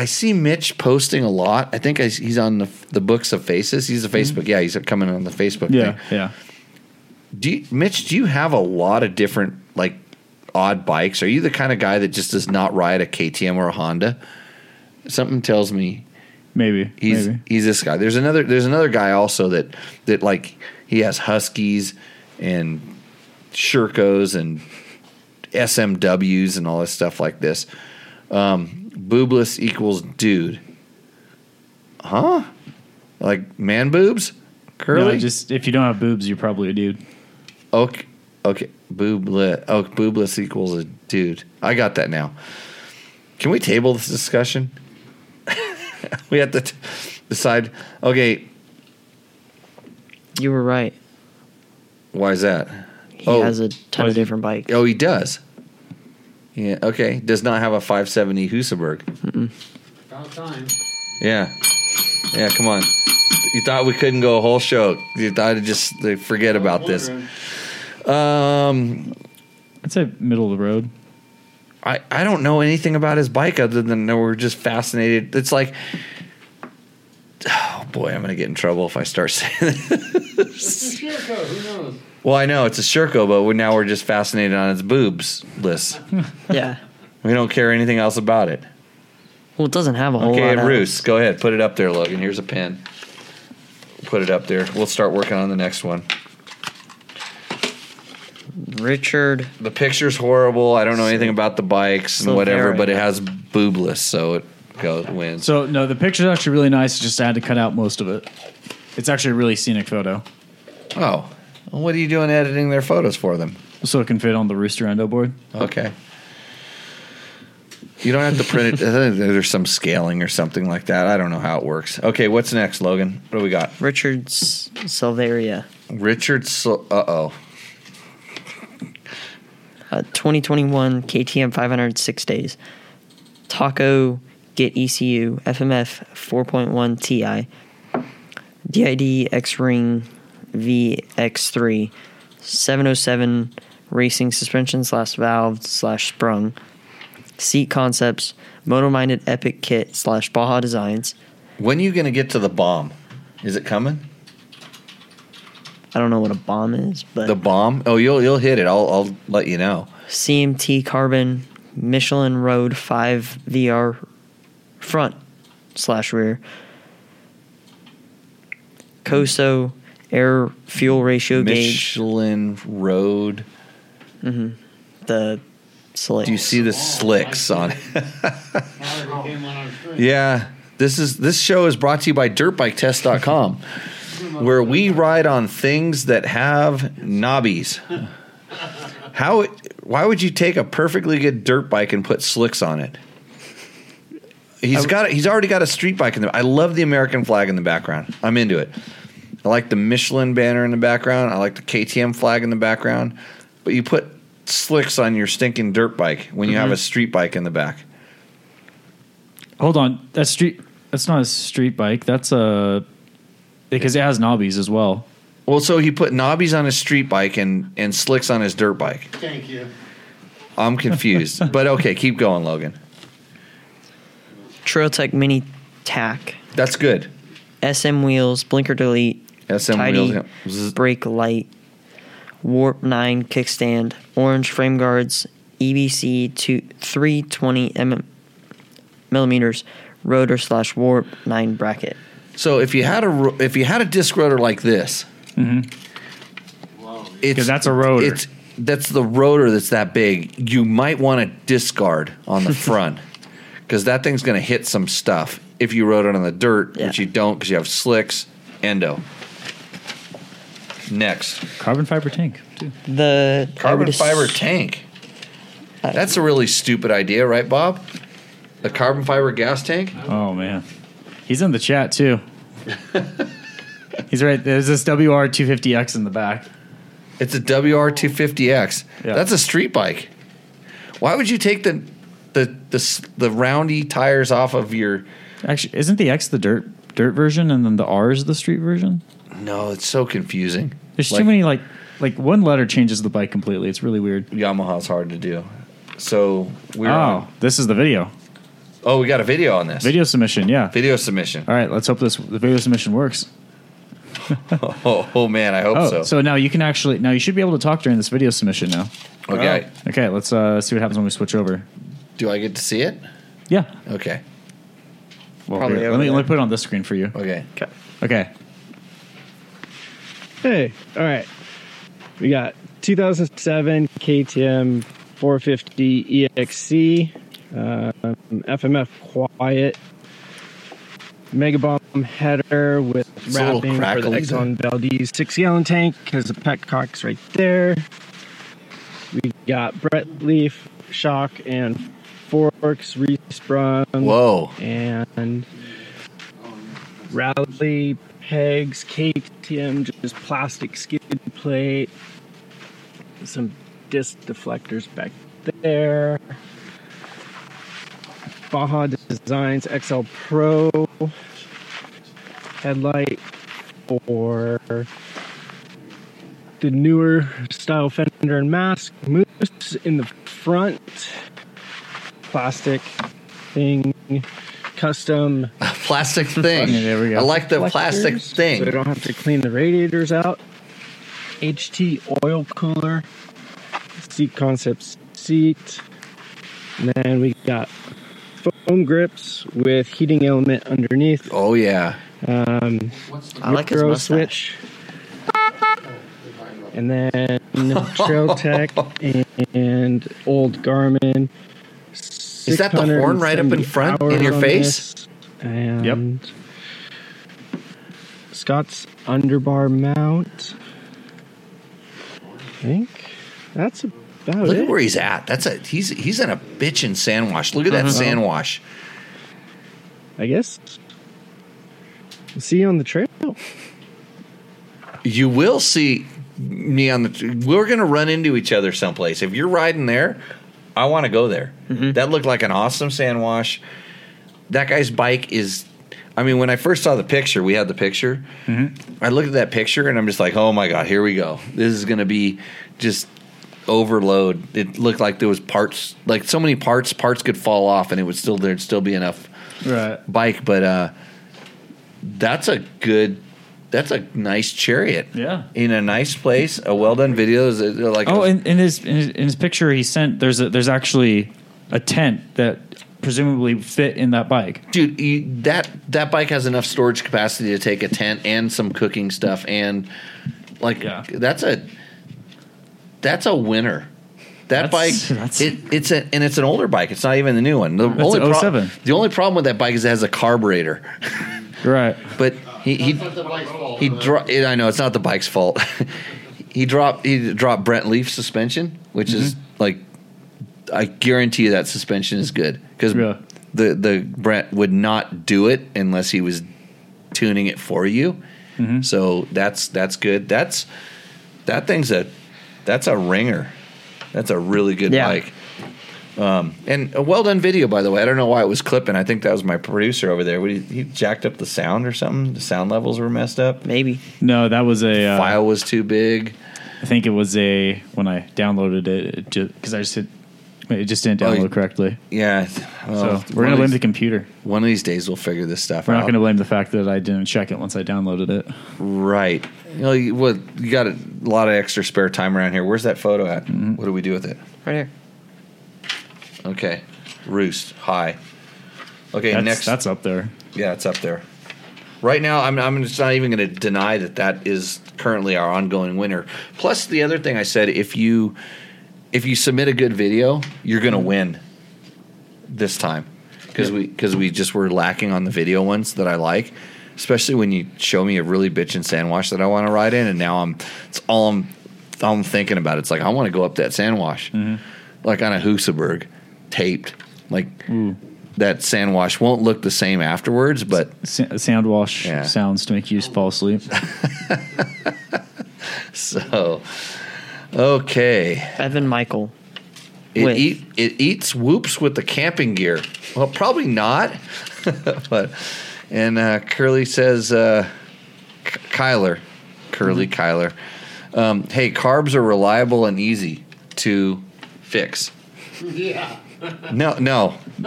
I see Mitch posting a lot. I think I, he's on the the books of faces. He's a Facebook. Yeah, he's coming on the Facebook. Yeah, thing. yeah. Do you, Mitch? Do you have a lot of different like odd bikes? Are you the kind of guy that just does not ride a KTM or a Honda? Something tells me Maybe. he's maybe. he's this guy. There's another there's another guy also that that like he has Huskies and Shercos and SMWs and all this stuff like this. Um, boobless equals dude. Huh? Like man boobs? Curly? No, just if you don't have boobs, you're probably a dude. Okay. Okay. Boobless. Oh, boobless equals a dude. I got that now. Can we table this discussion? (laughs) we have to t- decide. Okay. You were right. Why is that? He Oh. has a ton of different bikes. Oh, he does. Yeah. Okay. Does not have a 570 Husaberg. About time. Yeah. Yeah. Come on. You thought we couldn't go a whole show. You thought I'd just uh, forget about this. Um, I'd say middle of the road. I, I don't know anything about his bike other than that we're just fascinated. It's like, (sighs) oh boy, I'm gonna get in trouble if I start (laughs) saying. This. It's a Sherco. Who knows? Well, I know it's a Sherco, but we now we're just fascinated on its boobs list. (laughs) Yeah. we don't care anything else about it. Well, it doesn't have a whole Okay, lot. Roos, go ahead, put it up there, Logan. Here's a pen. Put it up there. We'll start working on the next one. Richard. The picture's horrible. I don't know anything about the bikes and whatever, Silveria. but it has boobless, so it goes wins. So no, the picture's actually really nice. Just I had to cut out most of it. It's actually a really scenic photo, Oh, well, what are you doing editing their photos for them? so it can fit on the Rooster Endo board. Okay. You don't have to print it. (laughs) There's some scaling or something like that. I don't know how it works. Okay, what's next, Logan? What do we got? Richard's Silveria. Richard. Uh oh. Uh, 2021 KTM 500 six days. Taco Get ECU FMF 4.1 Ti. DID X Ring VX3 707 racing suspension slash valve slash sprung. Seat concepts. Moto minded epic kit slash Baja designs. When are you going to get to the bomb? Is it coming? I don't know what a bomb is, but The bomb? Oh, you'll you'll hit it. I'll I'll let you know. CMT Carbon Michelin Road 5 VR front slash rear. Koso air fuel ratio gauge. Michelin Road. Mm-hmm. The slicks. Do you see the slicks on it? (laughs) yeah. This is this show is brought to you by dirtbiketest.com where we ride on things that have knobbies. How why would you take a perfectly good dirt bike and put slicks on it? He's got he's already got a street bike in there. I love the American flag in the background. I'm into it. I like the Michelin banner in the background. I like the KTM flag in the background. But you put slicks on your stinking dirt bike when you have mm-hmm. a street bike in the back. Hold on, that's street. That's not a street bike. That's a because it has knobbies as well. Well, so he put knobbies on his street bike and, and slicks on his dirt bike. Thank you. I'm confused. (laughs) but okay, keep going, Logan. Trail Tech Mini Tack. That's good. SM wheels, blinker delete, SM tidy wheels. Zzz. brake light, Warp 9 kickstand, orange frame guards, EBC to 320 mm, millimeters, rotor slash Warp 9 bracket. So if you had a if you had a disc rotor like this, it's 'Cause that's a rotor. It's that's the rotor that's that big. You might want to discard on the (laughs) front because that thing's going to hit some stuff if you rode it on the dirt, which you don't because you have slicks. Endo. Next, Carbon fiber tank too. The carbon would ass- fiber tank. I- That's a really stupid idea, right, Bob? A carbon fiber gas tank. Oh man, he's in the chat too. he's right. There's this WR250X in the back. It's a WR250X. Yeah. That's a street bike. Why would you take the the the the roundy tires off of your? Actually, isn't the X the dirt dirt version and then the R is the street version? No, it's so confusing. There's Like, too many like like one letter changes the bike completely. It's really weird. Yamaha's hard to do. So we're oh, on. this is the video. Oh, we got a video on this. Video submission, yeah. Video submission. All right, let's hope this the video submission works. (laughs) Oh, oh man, I hope Oh, so. so. now you can actually now you should be able to talk during this video submission now. Okay. Okay, let's uh, see what happens when we switch over. Do I get to see it? Yeah. Okay. Well, Probably here, let me let me put it on this screen for you. Okay. Okay. Okay. Hey, all right. We got 2007 KTM 450 EXC, um, FMF Quiet, Mega Bomb header with It's wrapping for the. Exxon Valdez six gallon tank. Has a petcox right there. We got Brett Leaf shock and forks resprung. Whoa. And rally pegs, KTM, just plastic skid plate, some disc deflectors back there. Baja Designs XL Pro headlight for the newer style fender and mask. Moose in the front, plastic thing, custom Plastic (laughs) thing. Yeah, there we go. I like the plastic thing. So I don't have to clean the radiators out. HT oil cooler, seat concepts seat. And then we got foam grips with heating element underneath. Oh yeah. Um, I like his micro mustache. switch. and then (laughs) Trail Tech and old Garmin. Is that the horn right up in front in your on face? This, And Scott's underbar mount. I think that's about it. Look it. at where he's at. That's a he's he's in a bitchin' sand wash. Look at that Mhm. sand wash. I guess. We'll see you on the trail. You will see me on the. We're gonna run into each other someplace. If you're riding there, I want to go there. That looked like an awesome sand wash. That guy's bike is. I mean, when I first saw the picture, we had the picture. I looked at that picture and I'm just like, oh my god, here we go. This is gonna be just overload. It looked like there was parts, like so many parts. Parts could fall off, and it would still there'd still be enough Right. bike. But uh, that's a good. That's a nice chariot. Yeah. In a nice place, a well done video. Is like Oh, in, in his in his in his picture he sent there's a there's actually a tent that presumably fit in that bike. dude, you, that that bike has enough storage capacity to take a tent and some cooking stuff and like that's a that's a winner. That That's- bike, that's- it, it's a, and it's an older bike. It's not even the new one. The only pro- the only problem with that bike is it has a carburetor. Right. But he he he dro- I know it's not the bike's fault. (laughs) he dropped he dropped Brent Leaf suspension, which is Mm-hmm. like I guarantee you that suspension is good because the the Brent would not do it unless he was tuning it for you. Mm-hmm. So that's that's good. That's that thing's a that's a ringer. That's a really good Yeah. bike. Um, and a well done video, by the way. I don't know why it was clipping. I think that was my producer over there. What, he, he jacked up the sound or something. The sound levels were messed up. Maybe. No, that was a uh, File was too big. I think it was a when I downloaded it, it because I just hit, it just didn't Oh, download you- correctly. Yeah. so we're gonna blame these- the computer. One of these days we'll figure this stuff We're out. not gonna blame the fact that I didn't check it once I downloaded it. Right. You know, you, what, you got a lot of extra spare time around here. Where's that photo at? Mm-hmm. What do we do with it? Right here. Okay. Roost. Hi. Okay, That's- next. that's up there. Yeah, it's up there. Right now, I'm, I'm just not even going to deny that that is currently our ongoing winner. Plus, the other thing I said, if you if you submit a good video, you're going to win this time because we because we just were lacking on the video ones that I like. Especially when you show me a really bitchin' sand wash that I want to ride in, and now I'm it's all I'm all I'm thinking about. It's like I want to go up that sand wash, mm-hmm. like on a Husaberg, taped. Like that sand wash won't look the same afterwards, but Sa- Sound wash Yeah. sounds to make you fall asleep. (laughs) so okay. Evan Michael. It eat it eats whoops with the camping gear. Well, probably not. (laughs) but and uh, Curly says, uh, K- Kyler, Curly Kyler, um, hey, carbs are reliable and easy to fix. Yeah. No, no, (laughs)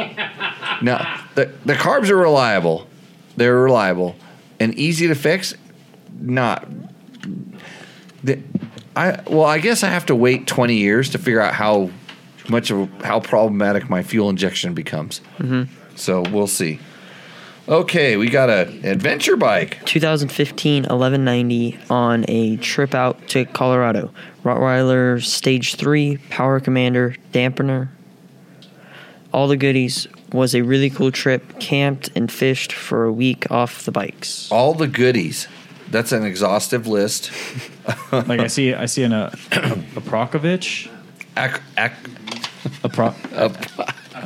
no. The the carbs are reliable. They're reliable and easy to fix. Not. The, I well, I guess I have to wait twenty years to figure out how much of how problematic my fuel injection becomes. Mhm. So we'll see. Okay, we got a adventure bike. 2015 1190 on a trip out to Colorado. Rottweiler Stage 3, Power Commander, Dampener. All the goodies. Was a really cool trip. Camped and fished for a week off the bikes. All the goodies. That's an exhaustive list. (laughs) like I see, I see an uh, (coughs) a Prokovich. Ac- ac- a pro, a,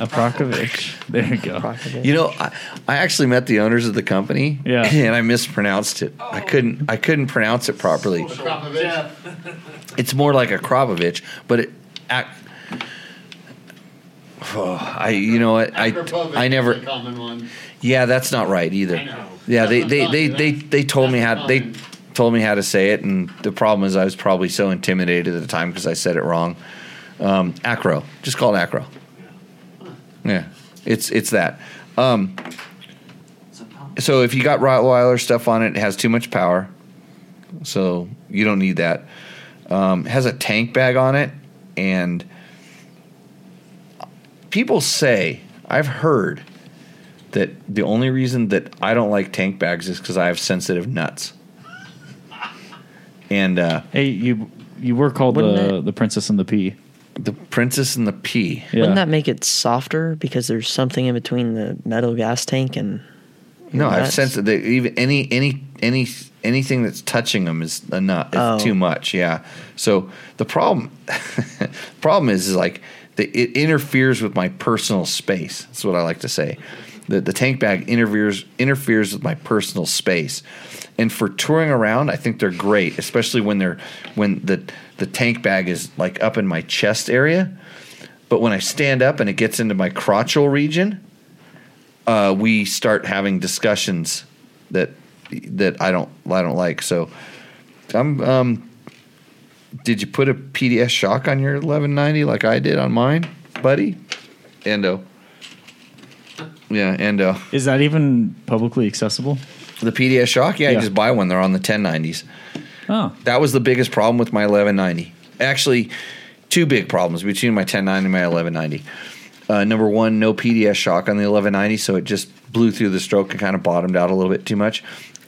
Prokovich. There you go. You know, I, I actually met the owners of the company. Yeah. and I mispronounced it. I couldn't. I couldn't pronounce it properly. It's more like a Krabovich, but it. Ac- Oh, (sighs) I you know what I I never Common one. Yeah that's not right either. Yeah they they, they, they they told me how they told me how to say it and the problem is I was probably so intimidated at the time because I said it wrong. Um, acro. Just call it acro. Yeah it's it's that. Um, so if you got Rottweiler stuff on it it has too much power. So you don't need that. Um, it has a tank bag on it and people say I've heard that the only reason that I don't like tank bags is because I have sensitive nuts. And uh, Hey, you You were called the it- the princess and the pea. The Princess and the Pea. Yeah. Wouldn't that make it softer because there's something in between the metal gas tank and No, your I've nuts? sensed that even any any any anything that's touching them is enough. Is Oh. too much. Yeah. So the problem (laughs) problem is, is like the, it interferes with my personal space. That's what I like to say. The the tank bag interferes interferes with my personal space. And for touring around, I think they're great, especially when they're when the the tank bag is like up in my chest area. But when I stand up and it gets into my crotchal region, uh, we start having discussions that that I don't I don't like. So I'm um did you put a PDS shock on your 1190 like I did on mine, buddy? Endo. Yeah, Endo. Is that even publicly accessible? The PDS shock? Yeah, you just buy one. They're on the 1090s. Oh, That was the biggest problem with my 1190. Actually, two big problems between my 1090 and my 1190. Uh, number one, no PDS shock on the 1190, so it just blew through the stroke and kind of bottomed out a little bit too much.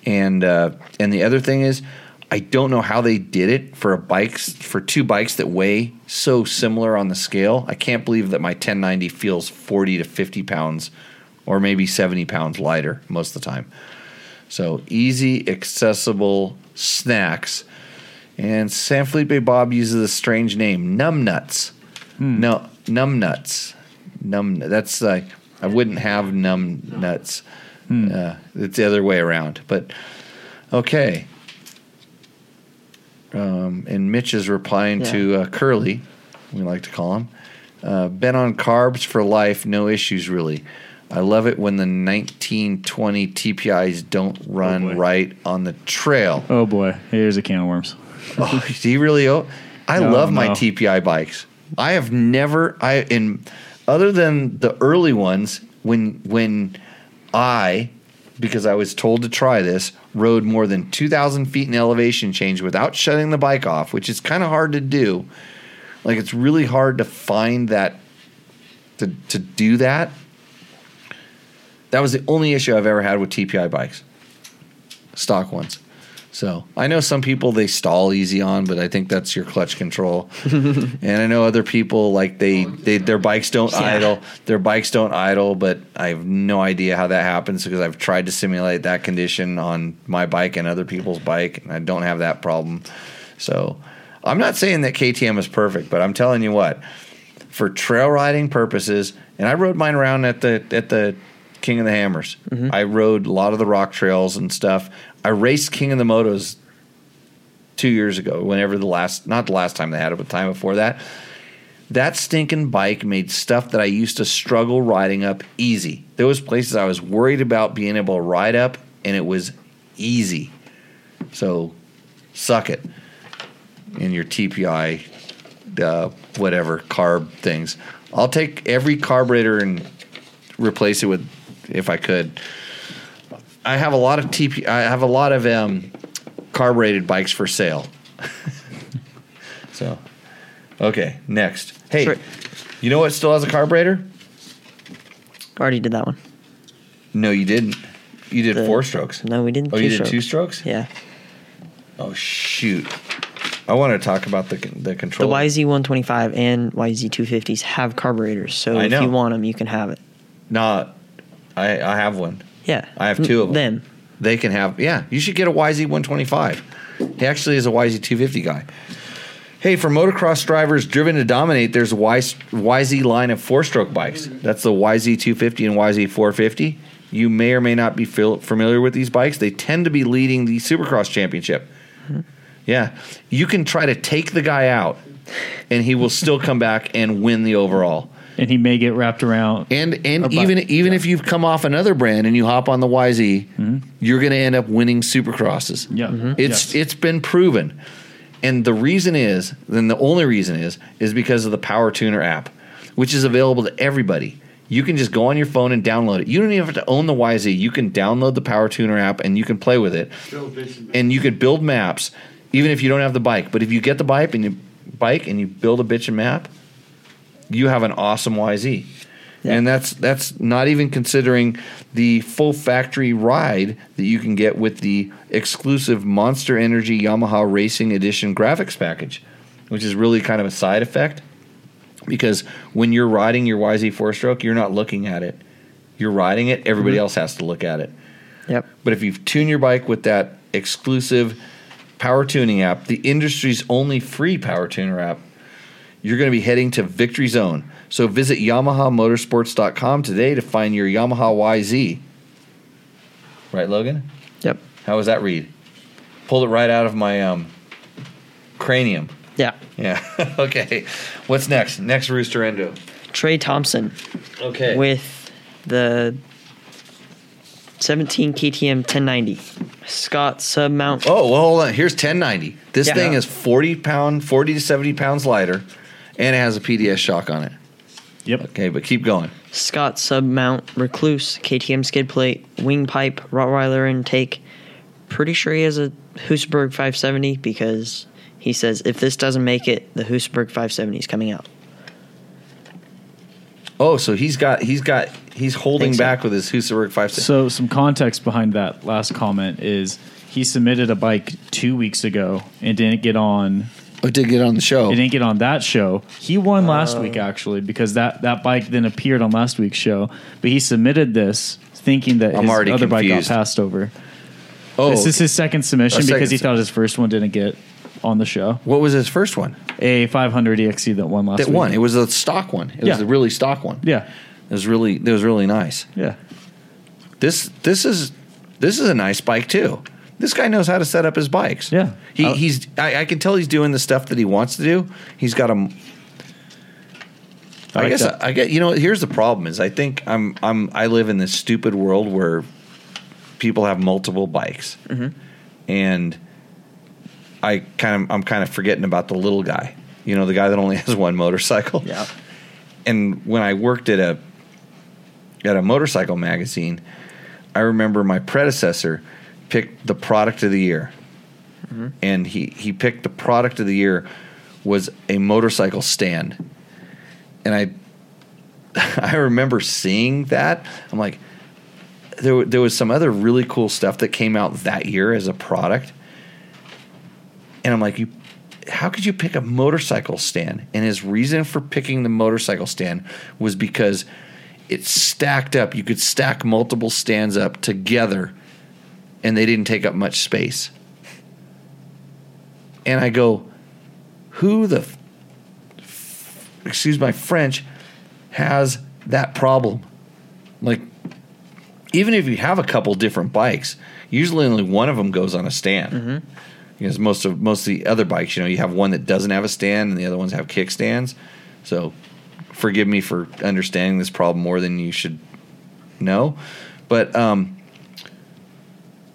And uh, and the other thing is, I don't know how they did it for a bikes for two bikes that weigh so similar on the scale. I can't believe that my 1090 feels 40 to 50 pounds, or maybe 70 pounds lighter most of the time. So easy, accessible snacks. And San Felipe Bob uses a strange name, numbnuts. No, numbnuts. Numb. That's like I wouldn't have numb nuts. Uh, it's the other way around. But okay. Um, and Mitch is replying to uh, Curly, we like to call him. Uh, been on carbs for life, no issues really. I love it when the 1920 TPIs don't oh, run right on the trail. oh boy, here's a can of worms. (laughs) Oh, do you really? Oh, I No, love my no. TPI bikes. I have never I in other than the early ones when when I because I was told to try this rode more than 2,000 feet in elevation change without shutting the bike off, which is kind of hard to do. Like it's really hard to find that to to do that. That was the only issue I've ever had with TPI bikes, stock ones. So I know some people they stall easy on, but I think that's your clutch control. (laughs) and I know other people like they, they their bikes don't Yeah. idle. Their bikes don't idle, but I have no idea how that happens because I've tried to simulate that condition on my bike and other people's bike, and I don't have that problem. So I'm not saying that KTM is perfect, but I'm telling you what, for trail riding purposes, and I rode mine around at the at the King of the Hammers. I rode a lot of the rock trails and stuff. I raced King of the Motos two years ago, whenever the last not the last time they had it, but the time before that. That stinking bike made stuff that I used to struggle riding up easy. There was places I was worried about being able to ride up, and it was easy. So, suck it in your TPI, uh, whatever carb things. I'll take every carburetor and replace it with, if I could. I have a lot of TP. I have a lot of um, carbureted bikes for sale. (laughs) so, okay, next. Hey, Sure. you know what still has a carburetor? I Already did that one. No, you didn't. You did The- four strokes. No, we didn't. Oh, you did strokes. two strokes? Yeah. Oh shoot! I want to talk about the the the The. YZ125 and YZ250s have carburetors, so I if know. you want them, you can have it. Nah, I I have one. Yeah. I have two of them. Them. They can have. Yeah, you should get a YZ125. He actually is a YZ250 guy. Hey, for motocross drivers driven to dominate, there's a YZ line of four-stroke bikes. That's the YZ250 and YZ450. You may or may not be familiar with these bikes. They tend to be leading the Supercross Championship. Hmm. Yeah, you can try to take the guy out, and he will still come back and win the overall. And he may get wrapped around. And and Or even bike. even if you've come off another brand and you hop on the YZ, you're going to end up winning Supercrosses. Yeah. Mhm. It's it's been proven. And the reason is, then the only reason is is because of the Power Tuner app, which is available to everybody. You can just go on your phone and download it. You don't even have to own the YZ. You can download the Power Tuner app and you can play with it. And you can build maps even if you don't have the bike. But if you get the bike and you bike and you build a bitchin' map, you have an awesome YZ. And that's that's not even considering the full factory ride that you can get with the exclusive Monster Energy Yamaha Racing Edition graphics package. which is really kind of a side effect because when you're riding your YZ four stroke, you're not looking at it. You're riding it. Everybody Mhm. else has to look at it. Yep. But if you tune your bike with that exclusive power tuning app, the industry's only free power tuner app, you're going to be heading to Victory Zone. So visit YamahaMotorsports.com today to find your Yamaha YZ. Right, Logan? Yep. How was that read? Pulled it right out of my um, cranium. Yeah. Yeah. (laughs) okay. What's next? Next Rooster Endo. Trey Thompson. Okay. With the 17 KTM 1090. Scott submount. Oh, well, hold on. Here's 1090. This Yeah. thing is 40 pound, 40 to 70 pounds lighter, and it has a PDS shock on it. Yep. Okay, but keep going. Scott sub mount Rekluse KTM skid plate wing pipe Rottweiler intake. Pretty sure he has a Husaberg 570 because he says if this doesn't make it, the Husaberg 570 is coming out. Oh, so he's got he's got he's holding so. back with his Husaberg 570. So some context behind that last comment is he submitted a bike two weeks ago and didn't get on. Oh, did get on the show. It didn't get on that show. He won last Oh. week actually because that that bike then appeared on last week's show. But he submitted this thinking that I'm his already other bike got passed over. Oh, this is his second submission second because he sub- thought his first one didn't get on the show. What was his first one? A 500 EXC that won last that week. one. It was a stock one. It Yeah. was a really stock one. Yeah. It was really it was really nice. Yeah. This this is this is a nice bike too. This guy knows how to set up his bikes. Yeah. He I- he's I, I can tell he's doing the stuff that he wants to do. He's got a I I like guess that. I, get you know here's the problem is I think I'm I'm I live in this stupid world where people have multiple bikes Mhm. and I kind of I'm kind of forgetting about the little guy you know the guy that only (laughs) has one motorcycle Yeah. and when I worked at a at a motorcycle magazine I remember my predecessor picked the product of the year mm-hmm. and he he picked the product of the year was a motorcycle stand and I (laughs) I remember seeing that. I'm like, there there was some other really cool stuff that came out that year as a product, and I'm like, you, how could you pick a motorcycle stand? And his reason for picking the motorcycle stand was because it stacked up. You could stack multiple stands up together, and they didn't take up much space. And I go, who the excuse my French, has that problem. Like, even if you have a couple different bikes, usually only one of them goes on a stand. Because most of most of the other bikes, you know, you have one that doesn't have a stand, and the other ones have kickstands. So, forgive me for understanding this problem more than you should know, but um,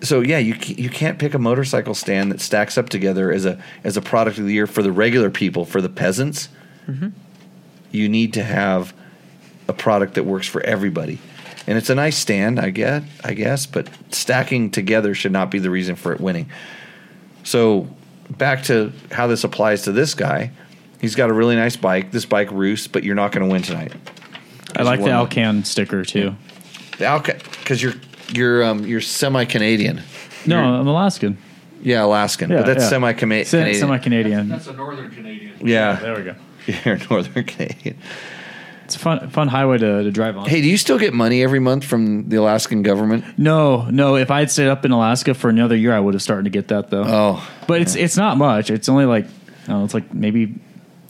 so yeah, you you can't pick a motorcycle stand that stacks up together as a as a product of the year for the regular people, for the peasants. Mm-hmm. You need to have a product that works for everybody, and it's a nice stand, I get, I guess, but stacking together should not be the reason for it winning. So back to how this applies to this guy. He's got a really nice bike. This bike roosts, but you're not going to win tonight. I like the one- Alcan sticker too. The Alca because you're you're um, you're semi Canadian. No, I'm Alaskan. Yeah, Alaskan, Yeah, but that's yeah. semi Canadian. Semi Canadian. That's a northern Canadian. Yeah, There we go. (laughs) You're northern Canadian. It's a fun fun highway to, to drive on. Hey, do you still get money every month from the Alaskan government? No, no. If I had stayed up in Alaska for another year, I would have started to get that though. Oh, but it's it's not much. It's only like I don't know, it's like maybe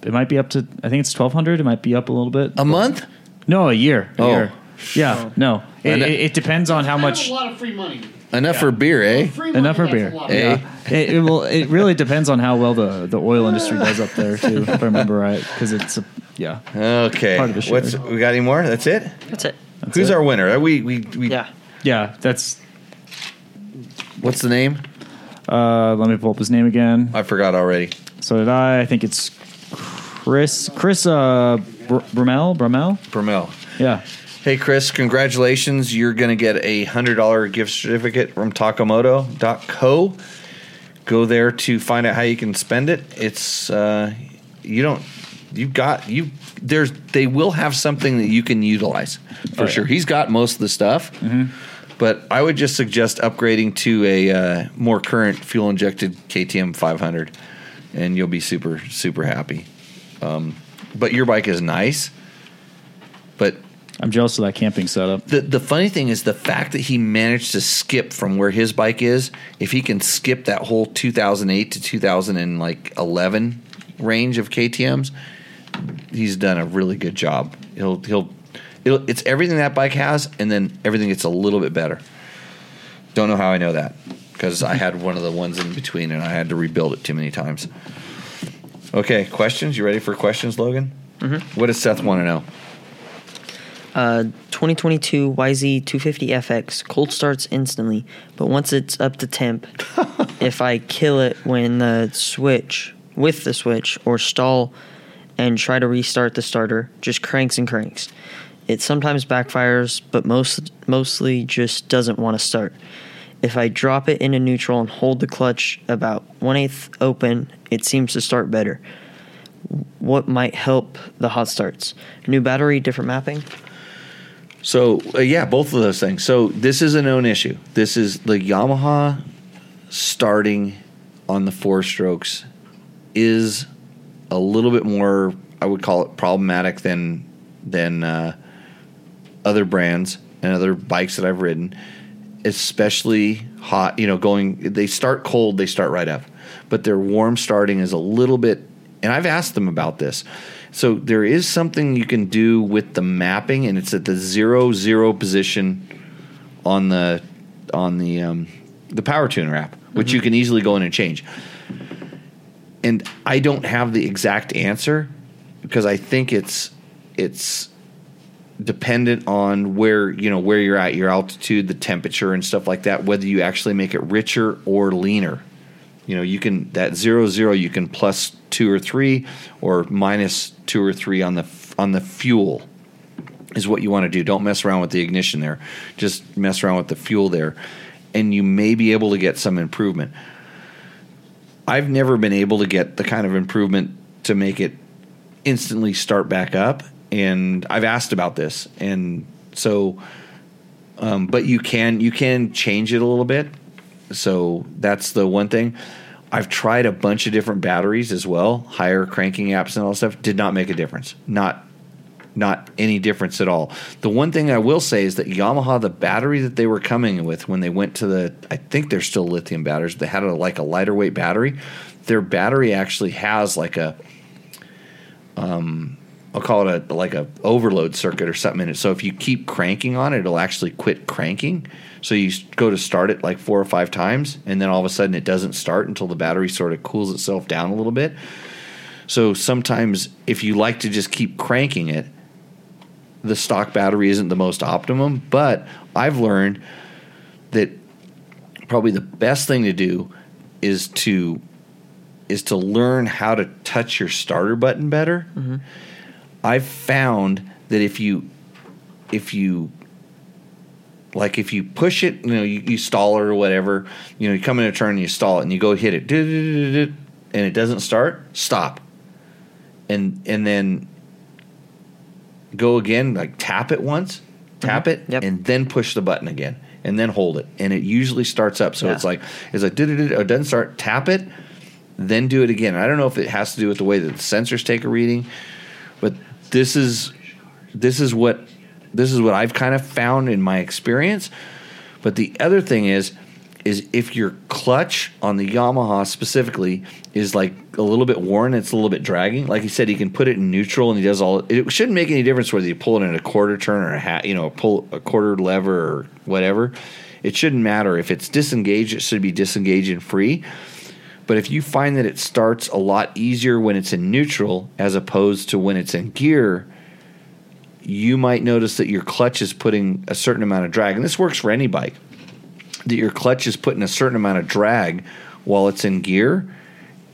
it might be up to I think it's twelve hundred. It might be up a little bit. a month? No, a year. A Oh. year. Yeah. No. It, And- it, it depends on how much. a lot of free money. Enough for beer, eh? Free Enough for beer. a lot. Eh? It, it will. It really depends on how well the, the oil industry does up there too. If I remember right, because it's a, yeah. Okay. Part of the share. What's we got any more? That's it. That's it. That's Who's it. our winner? Uh, We we, we Yeah. Yeah, that's. What's the name? Uh, let me pull up his name again. I forgot already. So did I? I think it's Chris Chris uh, Br- Brumel Brumel. Bromel. Yeah. Hey Chris, congratulations! You're going to get a hundred dollar gift certificate from Takamoto.co. Go there to find out how you can spend it. It's uh, you don't you got you there's they will have something that you can utilize for Oh, yeah. sure. He's got most of the stuff, but I would just suggest upgrading to a uh, more current fuel injected KTM 500. and you'll be super super happy. Um, but your bike is nice, but I'm jealous of that camping setup. the the funny thing is the fact that he managed to skip from where his bike is. If he can skip that whole 2008 to 2011 range of KTM's, he's done a really good job. He'll he'll, it'll, it's everything that bike has, and then everything gets a little bit better. Don't know how I know that because I had one of the ones in between, and I had to rebuild it too many times. Okay, questions? You ready for questions, Logan? Mm-hmm. What does Seth want to know? Uh, 2022 YZ 250FX cold starts instantly, but once it's up to temp, (laughs) if I kill it when the switch with the switch or stall and try to restart the starter, just cranks and cranks. It sometimes backfires, but most mostly just doesn't want to start. If I drop it into neutral and hold the clutch about one eighth open, it seems to start better. What might help the hot starts? New battery, different mapping. So uh, yeah, both of those things. So this is a known issue. This is the Yamaha starting on the four strokes is a little bit more. I would call it problematic than than uh, other brands and other bikes that I've ridden. Especially hot, you know, going. They start cold, they start right up, but their warm starting is a little bit. And I've asked them about this. So there is something you can do with the mapping, and it's at the zero zero position on the on the um, the power tuner app, which you can easily go in and change. And I don't have the exact answer because I think it's it's dependent on where you know where you're at, your altitude, the temperature, and stuff like that. Whether you actually make it richer or leaner. You know, you can that zero zero you can plus two or three or minus two or three on the on the fuel is what you want to do. Don't mess around with the ignition there. Just mess around with the fuel there, and you may be able to get some improvement. I've never been able to get the kind of improvement to make it instantly start back up, and I've asked about this, and so, um, but you can you can change it a little bit. So that's the one thing. I've tried a bunch of different batteries as well, higher cranking amps and all stuff. Did not make a difference. Not not any difference at all. The one thing I will say is that Yamaha, the battery that they were coming with when they went to the, I think they're still lithium batteries. They had a, like a lighter weight battery. Their battery actually has like a, um, I'll call it a like a overload circuit or something in it. So if you keep cranking on it, it'll actually quit cranking. So you go to start it like four or five times, and then all of a sudden it doesn't start until the battery sort of cools itself down a little bit. So sometimes if you like to just keep cranking it, the stock battery isn't the most optimum. But I've learned that probably the best thing to do is to is to learn how to touch your starter button better. Mm-hmm. I've found that if you if you like if you push it, you know, you, you stall it or whatever, you know, you come in a turn and you stall it and you go hit it, and it doesn't start, stop. And and then go again, like tap it once, tap mm-hmm. it, and then push the button again, and then hold it, and it usually starts up. So Yeah. it's like it's like it doesn't start, tap it, then do it again. I don't know if it has to do with the way that the sensors take a reading, but this is this is what this is what I've kind of found in my experience. But the other thing is is if your clutch on the Yamaha specifically is like a little bit worn, it's a little bit dragging. Like he said, he can put it in neutral and he does all. It shouldn't make any difference whether you pull it in a quarter turn or a hat, you know, pull a quarter lever or whatever. It shouldn't matter if it's disengaged. It should be disengaged and free. But if you find that it starts a lot easier when it's in neutral as opposed to when it's in gear, you might notice that your clutch is putting a certain amount of drag. And this works for any bike. That your clutch is putting a certain amount of drag while it's in gear,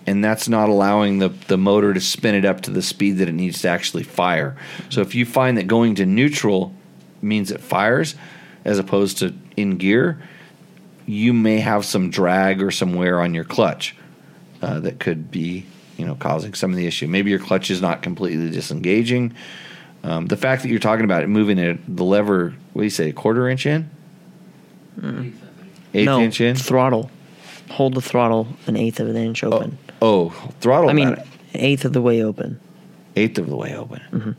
and that's not allowing the, the motor to spin it up to the speed that it needs to actually fire. So if you find that going to neutral means it fires as opposed to in gear, you may have some drag or some wear on your clutch uh, that could be you know causing some of the issue. Maybe your clutch is not completely disengaging. Um, the fact that you're talking about it moving it, the lever, what do you say, a quarter inch in, eighth no, inch in, throttle. hold the throttle an eighth of an inch open. Oh, throttle. I mean, about eighth of the way open. eighth of the way open. Mhm.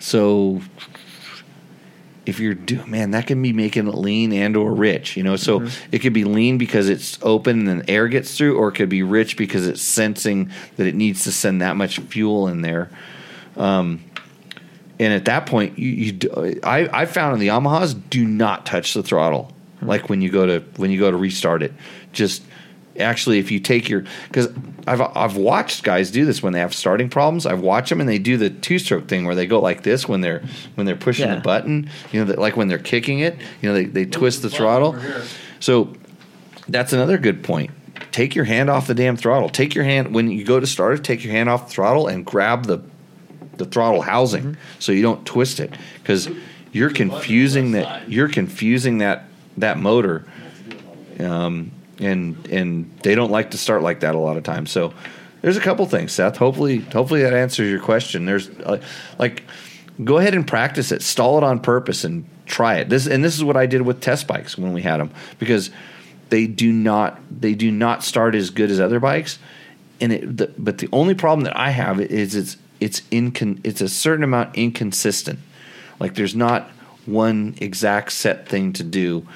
So if you're doing man, that can be making it lean and or rich. You know, so Mm-hmm. it could be lean because it's open and air gets through, or it could be rich because it's sensing that it needs to send that much fuel in there. Um, and at that point, you, you I I found in the Yamahas do not touch the throttle like when you go to when you go to restart it. Just actually, if you take your because I've I've watched guys do this when they have starting problems. I've watched them and they do the two stroke thing where they go like this when they're when they're pushing Yeah. the button. You know, that like when they're kicking it. You know, they they twist the throttle. So that's another good point. Take your hand off the damn throttle. Take your hand when you go to start it. Take your hand off the throttle and grab the the throttle housing so you don't twist it because you're confusing that you're confusing that that motor um, and and they don't like to start like that a lot of times. So there's a couple things seth. Hopefully hopefully that answers your question. There's uh, like go ahead and practice it. Stall it on purpose and try it. This and this is what i did with test bikes when we had them because they do not they do not start as good as other bikes. And it the, but the only problem that i have is it's it's incon it's a certain amount inconsistent. Like there's not one exact set thing to do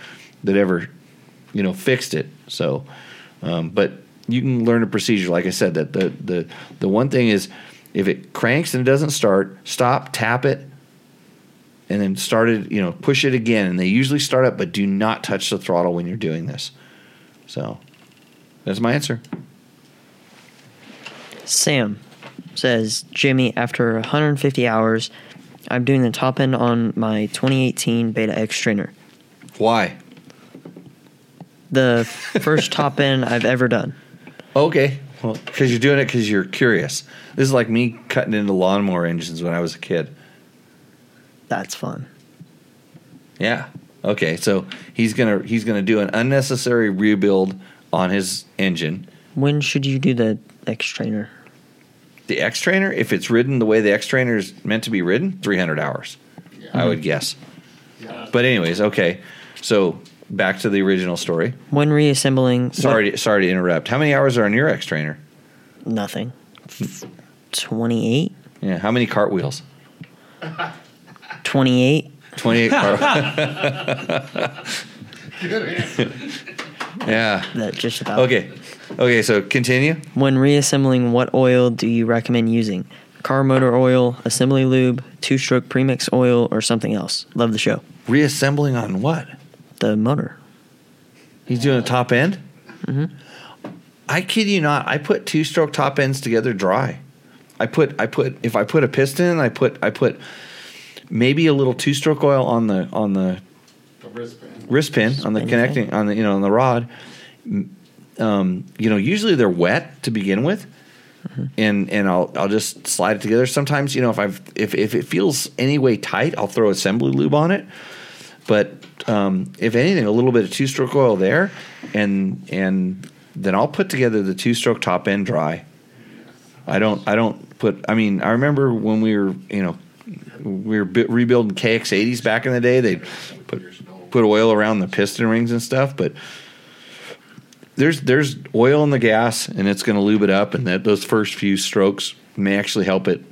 that ever you know fixed it so um, but you can learn a procedure. Like i said that the the the one thing is if it cranks and it doesn't start stop tap it and then start it you know push it again. And they usually start up but do not touch the throttle when you're doing this. So that's my answer. Sam says, Jimmy, after 150 hours, I'm doing the top end on my 2018 Beta X trainer. why The first top (laughs) end I've ever done. Okay. Well, because you're doing it because you're curious. This is like me cutting into lawnmower engines when I was a kid. That's fun. Yeah. Okay. So he's gonna he's gonna do an unnecessary rebuild on his engine. When should you do the X trainer? The X trainer, if it's ridden the way the X trainer is meant to be ridden, 300 hours, I mm-hmm. would guess. But anyways, okay. So back to the original story. When reassembling. Sorry, to, sorry to interrupt. How many hours are on your X trainer? Nothing. 28? Yeah. How many cartwheels? 28? 28 cartwheels. Good answer. yeah. That just about. Okay. Okay. So continue. When reassembling, what oil do you recommend using? Car motor oil, assembly lube, two stroke premix oil, or something else? Love the show. Reassembling on what? The motor. He's doing a top end. Mhm. I kid you not. I put two stroke top ends together dry. I put I put if I put a piston, I put I put maybe a little two stroke oil on the on the The wristband. wrist pin on the connecting on the you know on the rod. Um, you know, usually they're wet to begin with, and and I'll I'll just slide it together. Sometimes you know if I've if if it feels any way tight, I'll throw assembly lube on it. But um, if anything, a little bit of two stroke oil there, and and then I'll put together the two stroke top end dry. I don't I don't put. I mean, I remember when we were you know we were rebuilding KX80s back in the day. They put put oil around the piston rings and stuff, but there's there's oil in the gas and it's going to lube it up, and that those first few strokes may actually help it,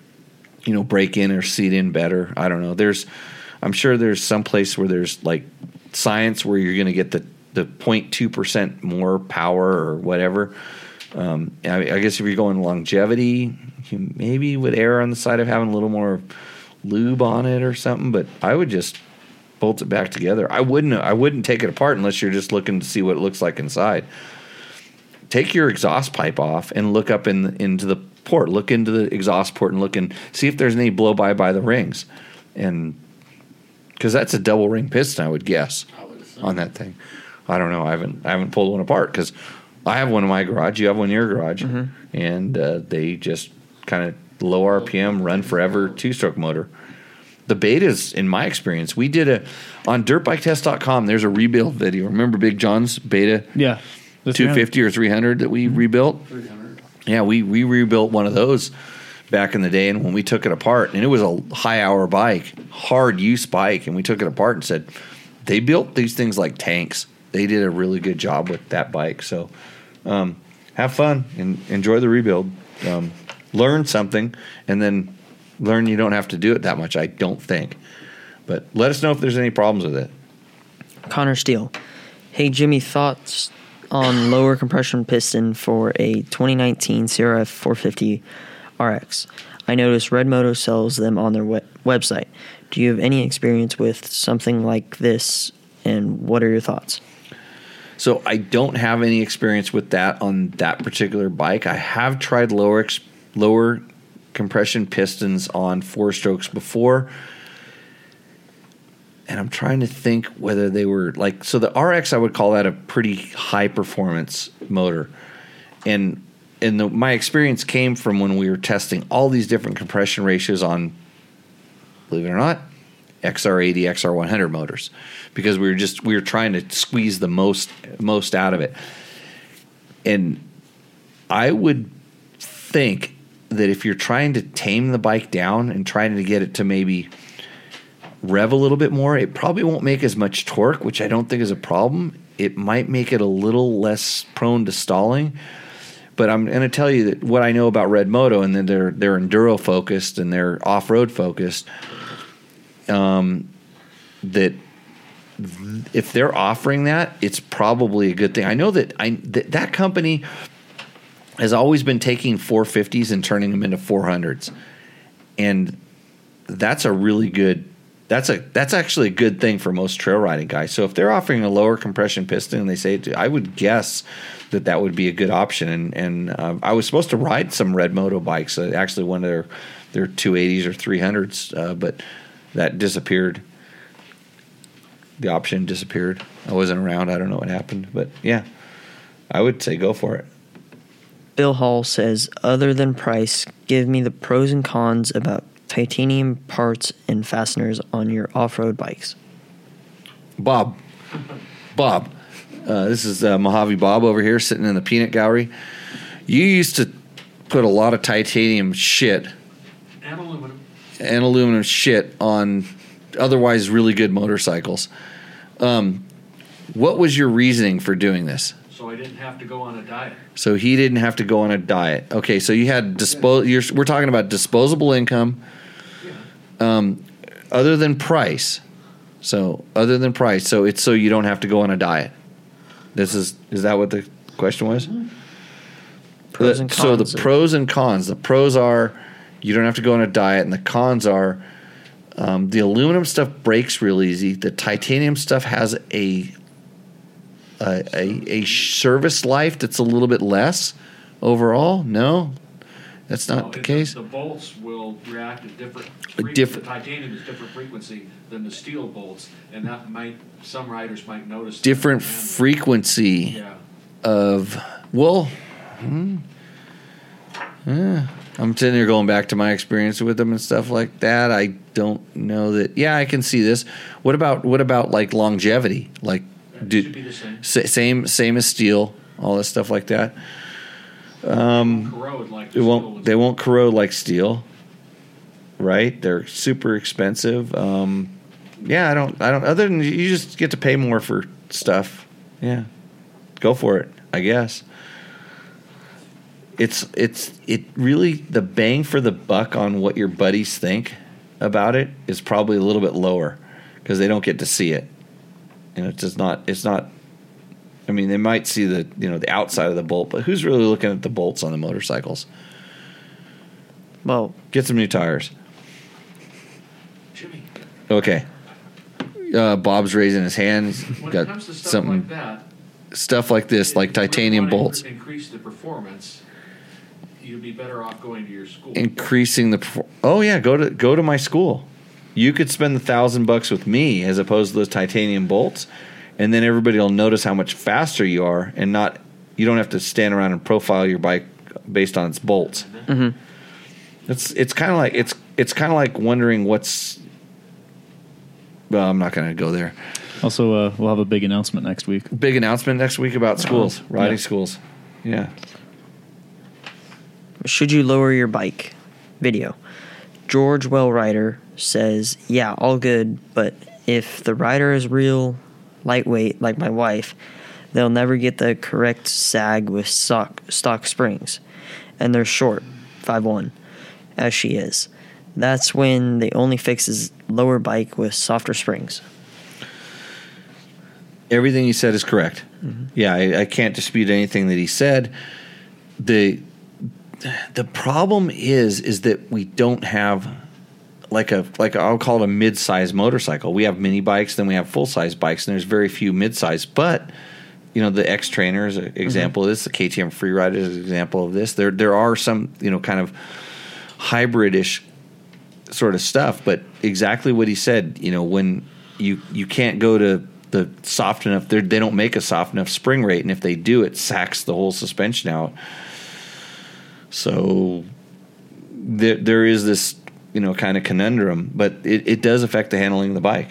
you know, break in or seat in better. I don't know. There's, I'm sure there's some place where there's like science where you're going to get the the 0.2 percent more power or whatever. Um, I, I guess if you're going longevity, you maybe would err on the side of having a little more lube on it or something. But I would just bolt it back together. I wouldn't. I wouldn't take it apart unless you're just looking to see what it looks like inside. Take your exhaust pipe off and look up in into the port. Look into the exhaust port and look and see if there's any blow by by the rings, and because that's a double ring piston, I would guess on that thing. I don't know. I haven't I haven't pulled one apart because I have one in my garage. You have one in your garage, and uh, they just kind of low RPM, run forever, two stroke motor. The betas, in my experience, we did a on dirtbiketest.com. There's a rebuild video. Remember Big John's beta? Yeah. The 250 or 300 that we rebuilt. 300. Yeah, we we rebuilt one of those back in the day, and when we took it apart, and it was a high hour bike, hard use bike, and we took it apart and said they built these things like tanks. they did a really good job with that bike. So um, have fun and enjoy the rebuild. Um, learn something, and then learn you don't have to do it that much. I don't think. But let us know if there's any problems with it. Connor Steele. Hey, Jimmy, thoughts on lower compression piston for a 2019 CRF 450 RX? I noticed Red Moto sells them on their we- website. Do you have any experience with something like this, and what are your thoughts? So I don't have any experience with that on that particular bike. I have tried lower ex- lower compression pistons on four strokes before. And I'm trying to think whether they were like so the RX I would call that a pretty high performance motor. And and the, my experience came from when we were testing all these different compression ratios on believe it or not XR80 XR100 motors because we were just we were trying to squeeze the most most out of it. And I would think that if you're trying to tame the bike down and trying to get it to maybe rev a little bit more, it probably won't make as much torque, which I don't think is a problem. It might make it a little less prone to stalling. But I'm going to tell you that what I know about Red Moto, and that they're they're enduro focused and they're off road focused. Um, that if they're offering that, it's probably a good thing. I know that I that, that company has always been taking 450s and turning them into 400s, and that's a really good. That's a that's actually a good thing for most trail riding guys. So if they're offering a lower compression piston and they say, to, I would guess that that would be a good option. And and uh, I was supposed to ride some Red Moto bikes, uh, actually one of their their 280s or 300s, uh, but that disappeared. The option disappeared. I wasn't around. I don't know what happened, but yeah, I would say go for it. Bill Hall says, other than price, give me the pros and cons about titanium parts and fasteners on your off road bikes. Bob, Bob, uh, this is uh, Mojave Bob over here sitting in the peanut gallery. You used to put a lot of titanium shit And aluminum. and aluminum shit on otherwise really good motorcycles. Um, what was your reasoning for doing this? So I didn't have to go on a diet. So he didn't have to go on a diet. Okay, so you had dispose. We're talking about disposable income. Um, other than price, so other than price, so it's so you don't have to go on a diet. This is is that what the question was? The- so the pros and cons. The pros are you don't have to go on a diet, and the cons are um, the aluminum stuff breaks real easy. The titanium stuff has a a, a, a service life that's a little bit less overall. No, that's not No, the case. The bolts will react at different. A fre- different- The titanium is different frequency than the steel bolts, and that might some riders might notice. Different frequency Yeah. of well. Hmm, yeah. I'm sitting here going back to my experience with them and stuff like that. I don't know that. Yeah, I can see this. What about what about like longevity? Like, do, should be the same. sa- same same as steel, all that stuff like that. Um, corrode like it the won't. They won't corrode like steel, right? They're super expensive. Um, yeah, I don't. I don't. Other than you just get to pay more for stuff. Yeah, go for it. I guess. It's it's it really the bang for the buck on what your buddies think about it is probably a little bit lower because they don't get to see it. and it's just not. It's not. I mean, they might see the you know the outside of the bolt, but who's really looking at the bolts on the motorcycles? Well, Get some new tires. Jimmy, Okay. Uh, Bob's raising his hand. He's when it got comes to stuff something like that, stuff like this, like if really titanium bolts, incre- Increase the performance. You'd be better off going to your school. increasing the. perfor- Oh yeah, go to go to my school. You could spend the thousand bucks with me as opposed to those titanium bolts, and then everybody will notice how much faster you are, and not you don't have to stand around and profile your bike based on its bolts. Mm-hmm. It's it's kind of like it's it's kind of like wondering what's. Well, I'm not going to go there. Also, uh, we'll have a big announcement next week. Big announcement next week about schools, riding Yeah. schools. Yeah. Should you lower your bike? Video. George Well Wellrider says, Yeah, all good, but if the rider is real, lightweight like my wife, they'll never get the correct sag with stock, stock springs. And they're short, 5'1, as she is. That's when the only fix is lower bike with softer springs. Everything he said is correct. Mm-hmm. Yeah, I, I can't dispute anything that he said. the The problem is is that we don't have like a like I'll call it a mid size motorcycle. We have mini bikes, then we have full size bikes, and there's very few mid size. But you know, the X Trainer is an mm-hmm. example of this. The KTM Freerider is an example of this. There there are some you know kind of hybridish sort of stuff, but exactly what he said. You know, when you you can't go to the soft enough, they don't make a soft enough spring rate, and if they do, it sacks the whole suspension out. So there there is this you know kind of conundrum, but it, it does affect the handling of the bike.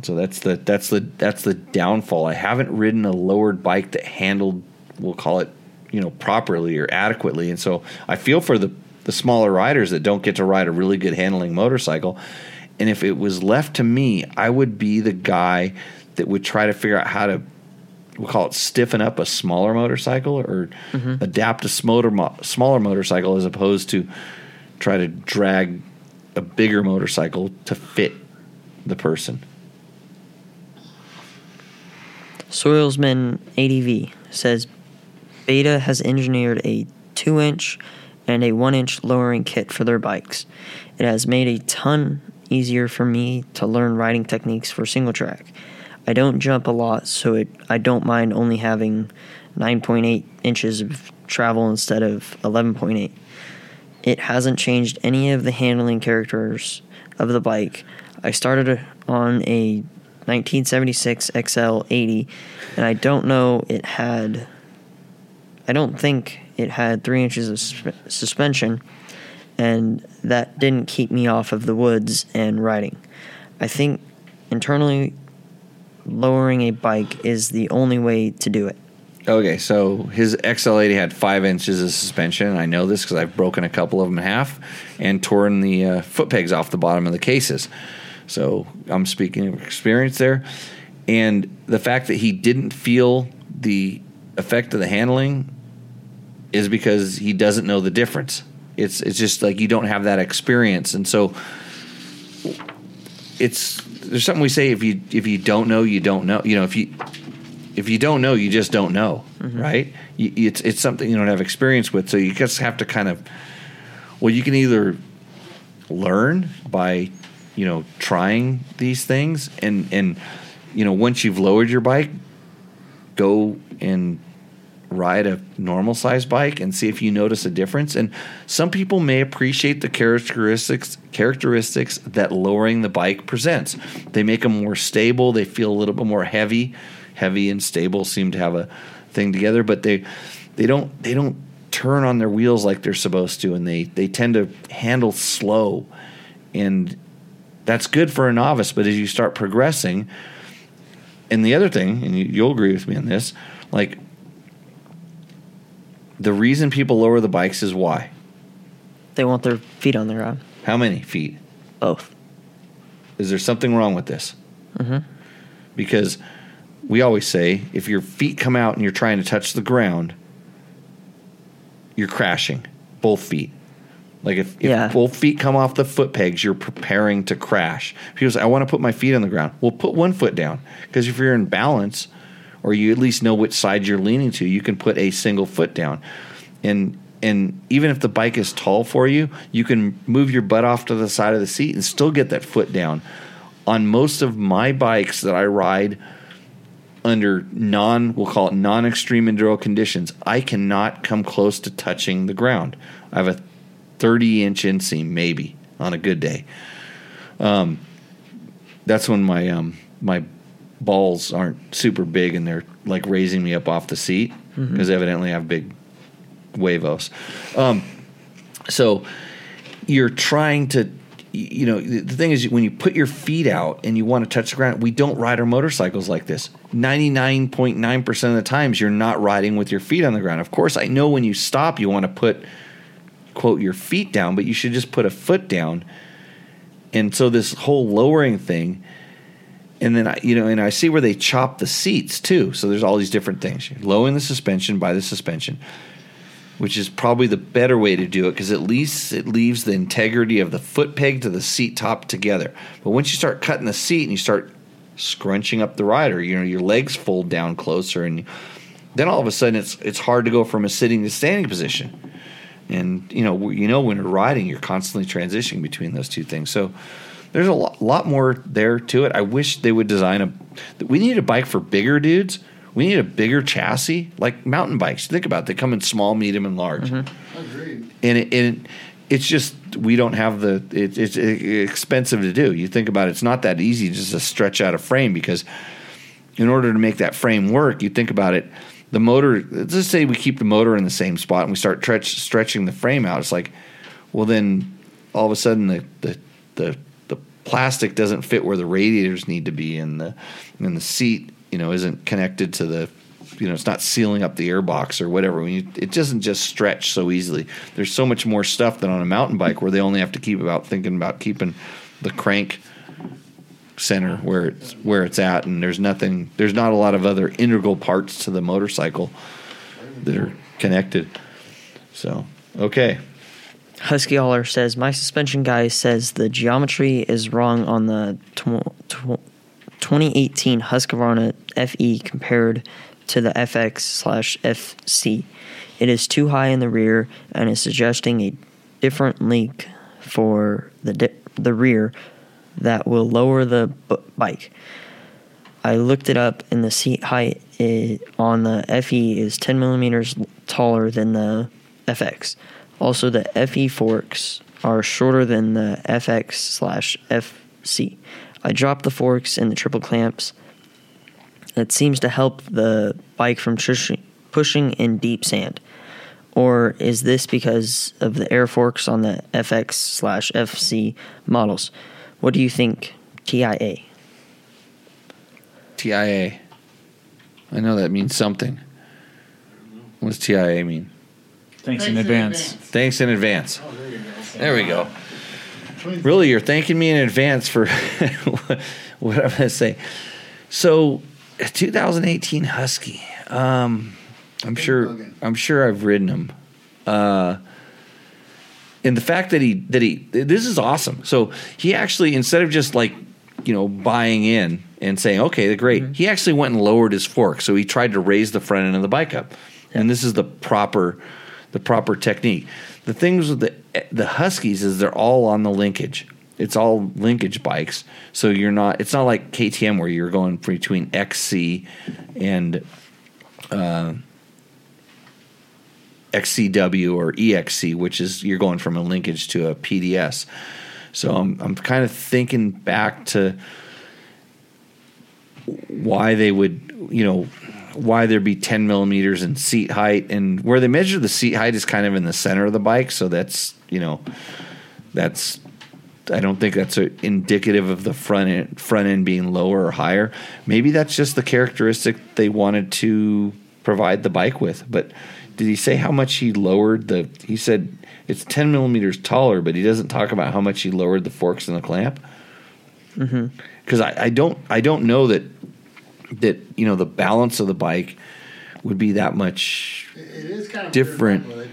So that's the that's the that's the downfall. I haven't ridden a lowered bike that handled, we'll call it, you know, properly or adequately, and so I feel for the the smaller riders that don't get to ride a really good handling motorcycle. And if it was left to me, I would be the guy that would try to figure out how to we'll call it stiffen up a smaller motorcycle or mm-hmm. adapt a smaller mo- smaller motorcycle as opposed to try to drag a bigger motorcycle to fit the person. Soilsman ADV says Beta has engineered a 2 inch and a 1 inch lowering kit for their bikes. It has made a ton easier for me to learn riding techniques for single track. I don't jump a lot, so it, I don't mind only having 9.8 inches of travel instead of 11.8. It hasn't changed any of the handling characters of the bike. I started on a 1976 XL 80, and I don't know it had. I don't think it had three inches of sus- suspension, and that didn't keep me off of the woods and riding. I think internally lowering a bike is the only way to do it. Okay, so his XL80 had five inches of suspension. I know this because I've broken a couple of them in half and torn the uh, foot pegs off the bottom of the cases. So I'm speaking of experience there. And the fact that he didn't feel the effect of the handling is because he doesn't know the difference. It's it's just like you don't have that experience, and so it's there's something we say if you if you don't know you don't know. You know if you if you don't know you just don't know, mm-hmm. right? You, it's it's something you don't have experience with, so you just have to kind of well you can either learn by you know trying these things and and you know once you've lowered your bike go and ride a normal size bike and see if you notice a difference. And some people may appreciate the characteristics characteristics that lowering the bike presents. They make them more stable they feel a little bit more heavy heavy and stable seem to have a thing together but they they don't they don't turn on their wheels like they're supposed to and they they tend to handle slow and that's good for a novice but as you start progressing and the other thing and you, you'll agree with me on this like the reason people lower the bikes is why They want their feet on the ground. how many feet Both. is there something wrong with this Mm-hmm. because we always say if your feet come out and you're trying to touch the ground you're crashing. Both feet. Like if, if Yeah. both feet come off the foot pegs you're preparing to crash. People say i want to put my feet on the ground. Well put one foot down because if you're in balance or you at least know which side you're leaning to you can put a single foot down. And and even if the bike is tall for you you can move your butt off to the side of the seat and still get that foot down. On most of my bikes that i ride under non we'll call it non extreme enduro conditions i cannot come close to touching the ground i have a 30 inch inseam maybe on a good day um, that's when my um, my balls aren't super big and they're like raising me up off the seat because evidently I have big huevos. Um, so you're trying to, you know, the thing is when you put your feet out and you want to touch the ground, we don't ride our motorcycles like this. 99.9% of the times you're not riding with your feet on the ground. Of course, I know when you stop, you want to put, quote, your feet down, but you should just put a foot down. And so this whole lowering thing, and then I, you know, and I see where they chop the seats too. So there's all these different things. Lowering the suspension by the suspension, which is probably the better way to do it because at least it leaves the integrity of the foot peg to the seat top together. But once you start cutting the seat and you start scrunching up the rider, you know, your legs fold down closer, and then all of a sudden it's it's hard to go from a sitting to standing position. And you know, you know when you're riding, you're constantly transitioning between those two things. So there's a lot, lot more there to it. I wish they would design a. We need a bike for bigger dudes. We need a bigger chassis, like mountain bikes. Think about it; they come in small, medium, and large. Mm-hmm. Agreed. And it, and it's just we don't have the. It, it's expensive to do. You think about it; it's not that easy just to stretch out a frame because in order to make that frame work, you think about it. The motor. Let's just say we keep the motor in the same spot and we start stretch, stretching the frame out. It's like, well, then all of a sudden the the the plastic doesn't fit where the radiators need to be, and the and the seat you know isn't connected to the you know it's not sealing up the airbox or whatever. It doesn't just stretch so easily. There's so much more stuff than on a mountain bike where they only have to keep about thinking about keeping the crank center where it's where it's at, and there's nothing. There's not a lot of other integral parts to the motorcycle that are connected. So okay. Husky Holler says my suspension guy says the geometry is wrong on the tw- tw- 2018 Husqvarna FE compared to the FX slash FC. It is too high in the rear and is suggesting a different link for the di- the rear that will lower the b- bike. I looked it up, and the seat height i- on the FE is 10 millimeters taller than the FX. Also, the FE forks are shorter than the FX slash FC. I dropped the forks and the triple clamps. It seems to help the bike from pushing, pushing in deep sand. Or is this because of the air forks on the FX slash FC models? What do you think, TIA? TIA. I know that means something. What does TIA mean? Thanks, in advance. Thanks in advance. there we go. Really, you're thanking me in advance for (laughs) what I'm going to say. So, 2018 Husky. Um, I'm sure. I'm sure I've ridden him. Uh, and the fact that he that he this is awesome. So he actually instead of just like you know buying in and saying okay, great, he actually went and lowered his fork. So he tried to raise the front end of the bike up, and this is the proper the proper technique. The things with the the Huskies is they're all on the linkage. It's all linkage bikes, so you're not. It's not like KTM where you're going between XC and uh, XCW or EXC, which is you're going from a linkage to a PDS. So I'm I'm kind of thinking back to why they would you know why there'd be 10 millimeters in seat height and where they measure the seat height is kind of in the center of the bike so that's you know that's i don't think that's a, indicative of the front end front end being lower or higher maybe that's just the characteristic they wanted to provide the bike with but did he say how much he lowered the he said it's 10 millimeters taller but he doesn't talk about how much he lowered the forks and the clamp Mm-hmm. because I, I don't I don't know that that you know the balance of the bike would be that much It is kind of different. Weird,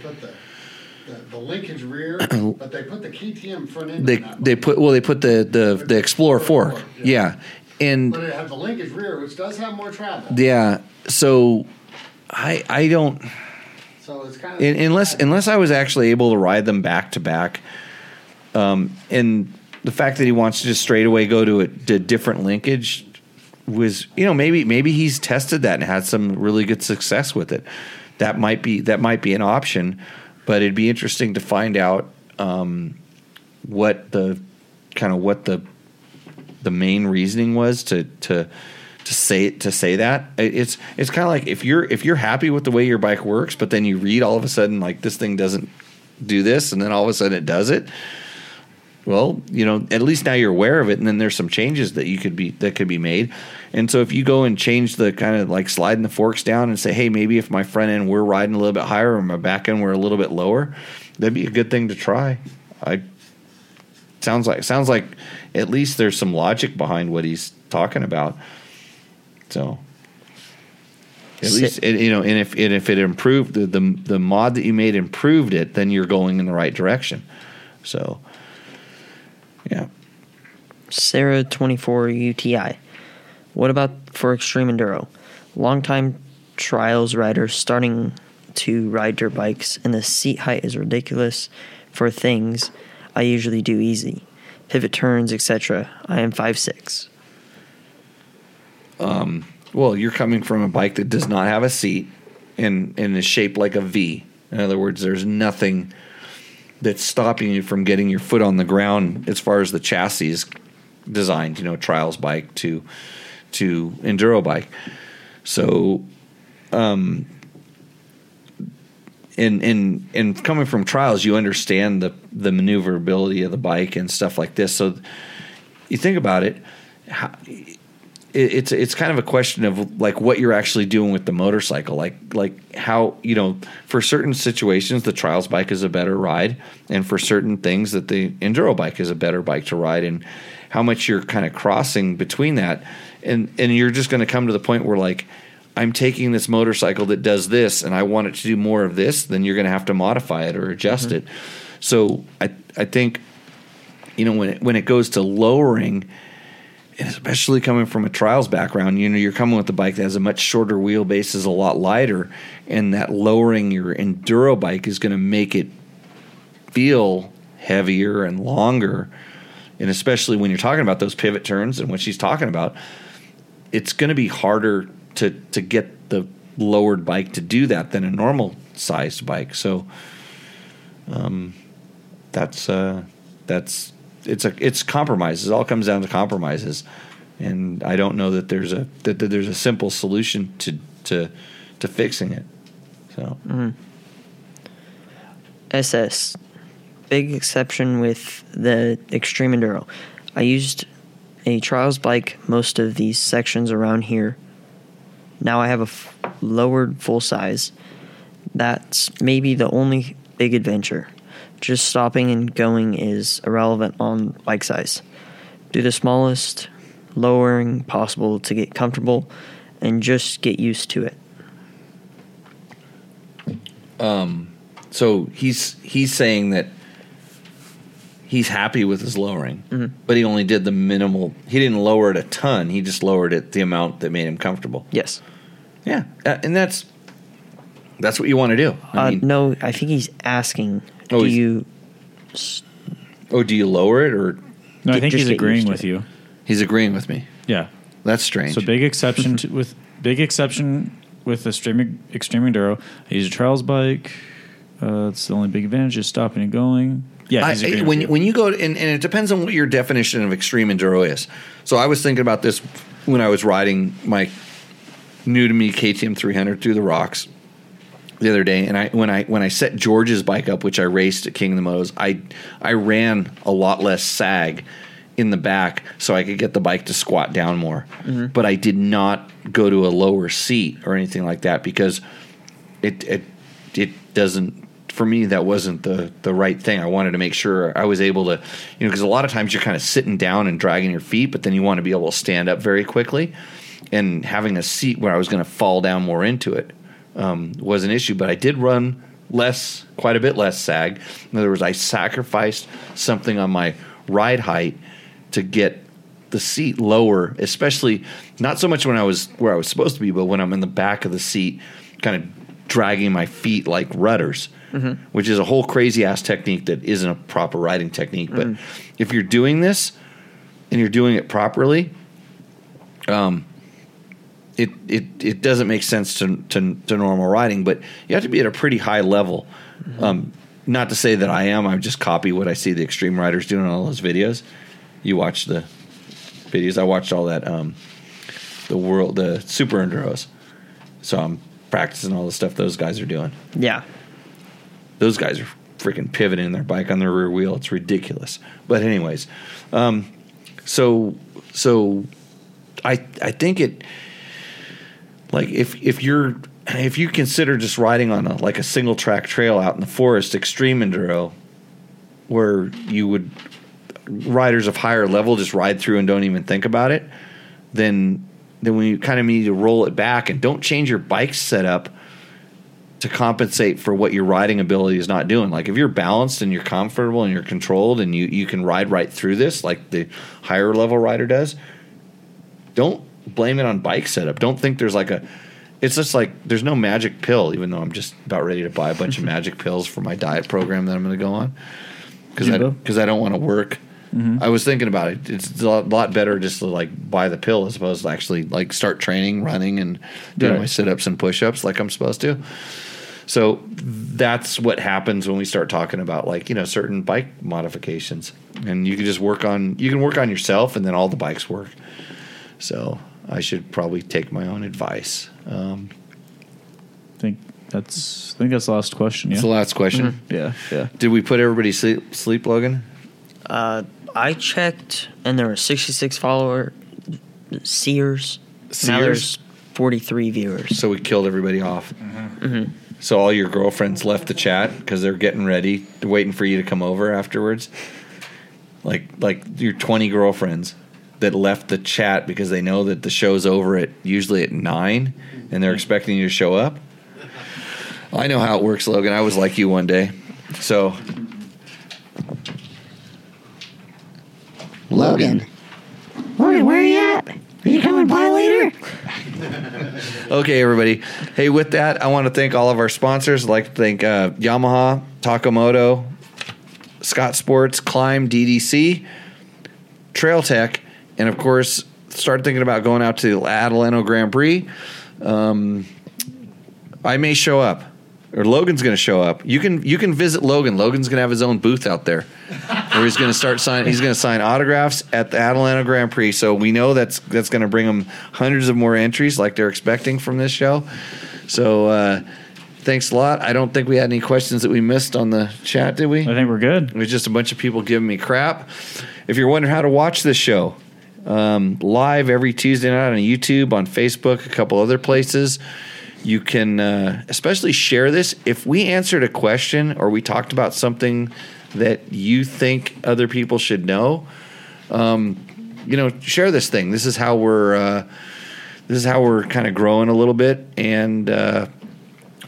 linkage rear, (clears throat) but they put the KTM front end. They they put well they put the the the Xplor fork yeah and But it had the linkage rear, which does have more travel. yeah so I I don't So it's kind of Un- unless unless I was actually able to ride them back to back, um, and the fact that he wants to just straight away go to a, to different linkage was you know maybe maybe he's tested that and had some really good success with it. That might be that might be an option, but it'd be interesting to find out um, what the kind of what the the main reasoning was to to to say to say that it's it's kind of like if you're if you're happy with the way your bike works, but then you read all of a sudden like this thing doesn't do this, and then all of a sudden it does it. Well, you know, at least now you're aware of it, and then there's some changes that you could be that could be made. And so if you go and change the kind of like sliding the forks down and say, hey, maybe if my front end we're riding a little bit higher or my back end we're a little bit lower, that'd be a good thing to try. I sounds like sounds like at least there's some logic behind what he's talking about. So at least and, you know, and if and if it improved the, the the mod that you made improved it, then you're going in the right direction. So yeah. Sarah 24 UTI. What about for extreme enduro? Longtime trials rider starting to ride dirt bikes, and the seat height is ridiculous for things I usually do easy. Pivot turns, etc. I am 5'6. Um, well, you're coming from a bike that does not have a seat and, and is shaped like a V. In other words, there's nothing that's stopping you from getting your foot on the ground as far as the chassis is designed, you know, trials bike to to enduro bike. So um in in in coming from trials, you understand the the maneuverability of the bike and stuff like this. So you think about it, how, it, it's it's kind of a question of like what you're actually doing with the motorcycle, like like how you know for certain situations the trials bike is a better ride, and for certain things that the enduro bike is a better bike to ride, and how much you're kind of crossing between that, and and you're just going to come to the point where like I'm taking this motorcycle that does this and I want it to do more of this, then you're going to have to modify it or adjust Mhm. it. So I I think you know when it, when it goes to lowering and especially coming from a trials background, you know, you're coming with a bike that has a much shorter wheelbase, is a lot lighter, and that lowering your enduro bike is going to make it feel heavier and longer. And especially when you're talking about those pivot turns and what she's talking about, it's going to be harder to to get the lowered bike to do that than a normal sized bike. So, um, that's uh, that's it's a it's compromises. It all comes down to compromises, and I don't know that there's a that, that there's a simple solution to to to fixing it. So Mhm. SS. Big exception with the Extreme Enduro. I used a trials bike most of these sections around here. Now I have a f- lowered full size. That's maybe the only big adventure. Just stopping and going is irrelevant on bike size. Do the smallest lowering possible to get comfortable and just get used to it. um, so he's he's saying that he's happy with his lowering, Mhm. but he only did the minimal. He didn't lower it a ton. He just lowered it the amount that made him comfortable. Yes. Yeah, uh, and that's that's what you want to do. I uh, mean, no, I think he's asking. Oh, do you? oh, do you lower it or? No, I think just he's agreeing with it. you. He's agreeing with me. Yeah. That's strange. So big exception to, with big exception with the extreme extreme enduro. I use a trials bike. Uh, it's the only big advantage is stopping and going. Yeah, I, he's agreeing when you. when you go to, and, and it depends on what your definition of extreme enduro is. So I was thinking about this when I was riding my new to me KTM 300 through the rocks the other day, and I when I when I set George's bike up, which I raced at King of the Motos, I I ran a lot less sag in the back so I could get the bike to squat down more. Mhm. But I did not go to a lower seat or anything like that because it it it doesn't for me that wasn't the the right thing. I wanted to make sure I was able to you know because a lot of times you're kind of sitting down and dragging your feet, but then you want to be able to stand up very quickly. And having a seat where I was going to fall down more into it um, was an issue. But I did run less, quite a bit less sag. In other words, I sacrificed something on my ride height to get the seat lower, especially not so much when I was where I was supposed to be, but when I'm in the back of the seat, kind of dragging my feet like rudders, Mhm. which is a whole crazy ass technique that isn't a proper riding technique. But Mm. if you're doing this and you're doing it properly, um, it, it it doesn't make sense to, to to normal riding, but you have to be at a pretty high level. Um, not to say that I am. I just copy what I see the extreme riders doing on all those videos. You watch the videos. I watched all that. Um, the world, the super enduros. So I'm practicing all the stuff those guys are doing. Yeah. Those guys are freaking pivoting their bike on their rear wheel. It's ridiculous. But anyways, um, so so I I think it like if if you're if you consider just riding on a like a single track trail out in the forest, extreme enduro, where you would riders of higher level just ride through and don't even think about it, then then we kind of need to roll it back and don't change your bike setup to compensate for what your riding ability is not doing. Like if you're balanced and you're comfortable and you're controlled and you, you can ride right through this like the higher level rider does, don't blame it on bike setup. Don't think there's like a it's just like there's no magic pill, even though I'm just about ready to buy a bunch of (laughs) magic pills for my diet program that I'm going to go on because I because I don't want to work. Mhm. I was thinking about it. It's a lot, lot better just to like buy the pill as opposed to actually like start training, running, and doing Right. my sit ups and push ups like I'm supposed to. So that's what happens when we start talking about like you know certain bike modifications, and you can just work on you can work on yourself, and then all the bikes work. So I should probably take my own advice. Um, I think that's I think that's the last question. Yeah, That's the last question. Yeah, yeah. Did we put everybody sleep, sleep Logan? Uh, I checked, and there were 66 follower seers. Now there's 43 viewers. So we killed everybody off. Mhm. So all your girlfriends left the chat because they're getting ready, waiting for you to come over afterwards. Like like your twenty girlfriends that left the chat because they know that the show's over at usually at nine, and they're expecting you to show up. I know how it works, Logan. I was like you one day. So Logan. Logan, where are you at? Are you coming by later? Okay, everybody. Hey, with that, I want to thank all of our sponsors. I'd like to thank uh, Yamaha, Takamoto, Scott Sports, Klim, DDC, Trail Tech, and of course, start thinking about going out to the Adelanto Grand Prix. Um, I may show up, or Logan's going to show up. You can you can visit Logan. Logan's going to have his own booth out there, where he's going to start sign. He's going to sign autographs at the Adelanto Grand Prix. So we know that's that's going to bring him hundreds of more entries, like they're expecting from this show. So uh, thanks a lot. I don't think we had any questions that we missed on the chat, did we? I think we're good. It was just a bunch of people giving me crap. If you're wondering how to watch this show, um, live every Tuesday night on YouTube, on Facebook, a couple other places. You can uh, especially share this. If we answered a question or we talked about something that you think other people should know, um, you know, share this thing. This is how we're uh, this is how we're kind of growing a little bit, and uh,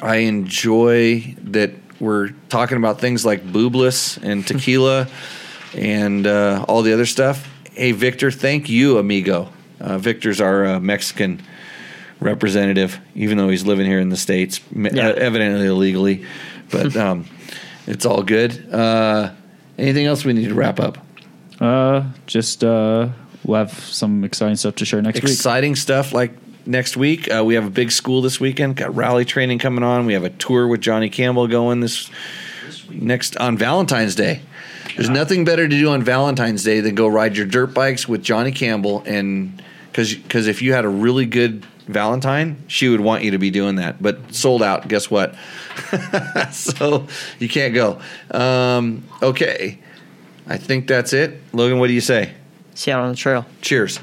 I enjoy that we're talking about things like boobless and tequila (laughs) and uh, all the other stuff. Hey, Victor, thank you, amigo. Uh, Victor's our uh, Mexican representative, even though he's living here in the states, Yeah. uh, evidently illegally. But (laughs) um, it's all good. Uh, anything else we need to wrap up? Uh, just uh, we'll have some exciting stuff to share next week. exciting stuff like next week. Uh, we have a big school this weekend. Got rally training coming on. We have a tour with Johnny Campbell going this next on Valentine's Day. There's nothing better to do on Valentine's Day than go ride your dirt bikes with Johnny Campbell, and because because if you had a really good Valentine, she would want you to be doing that. But sold out. Guess what? (laughs) so you can't go. Um, okay, I think that's it. Logan, what do you say? See you out on the trail. Cheers.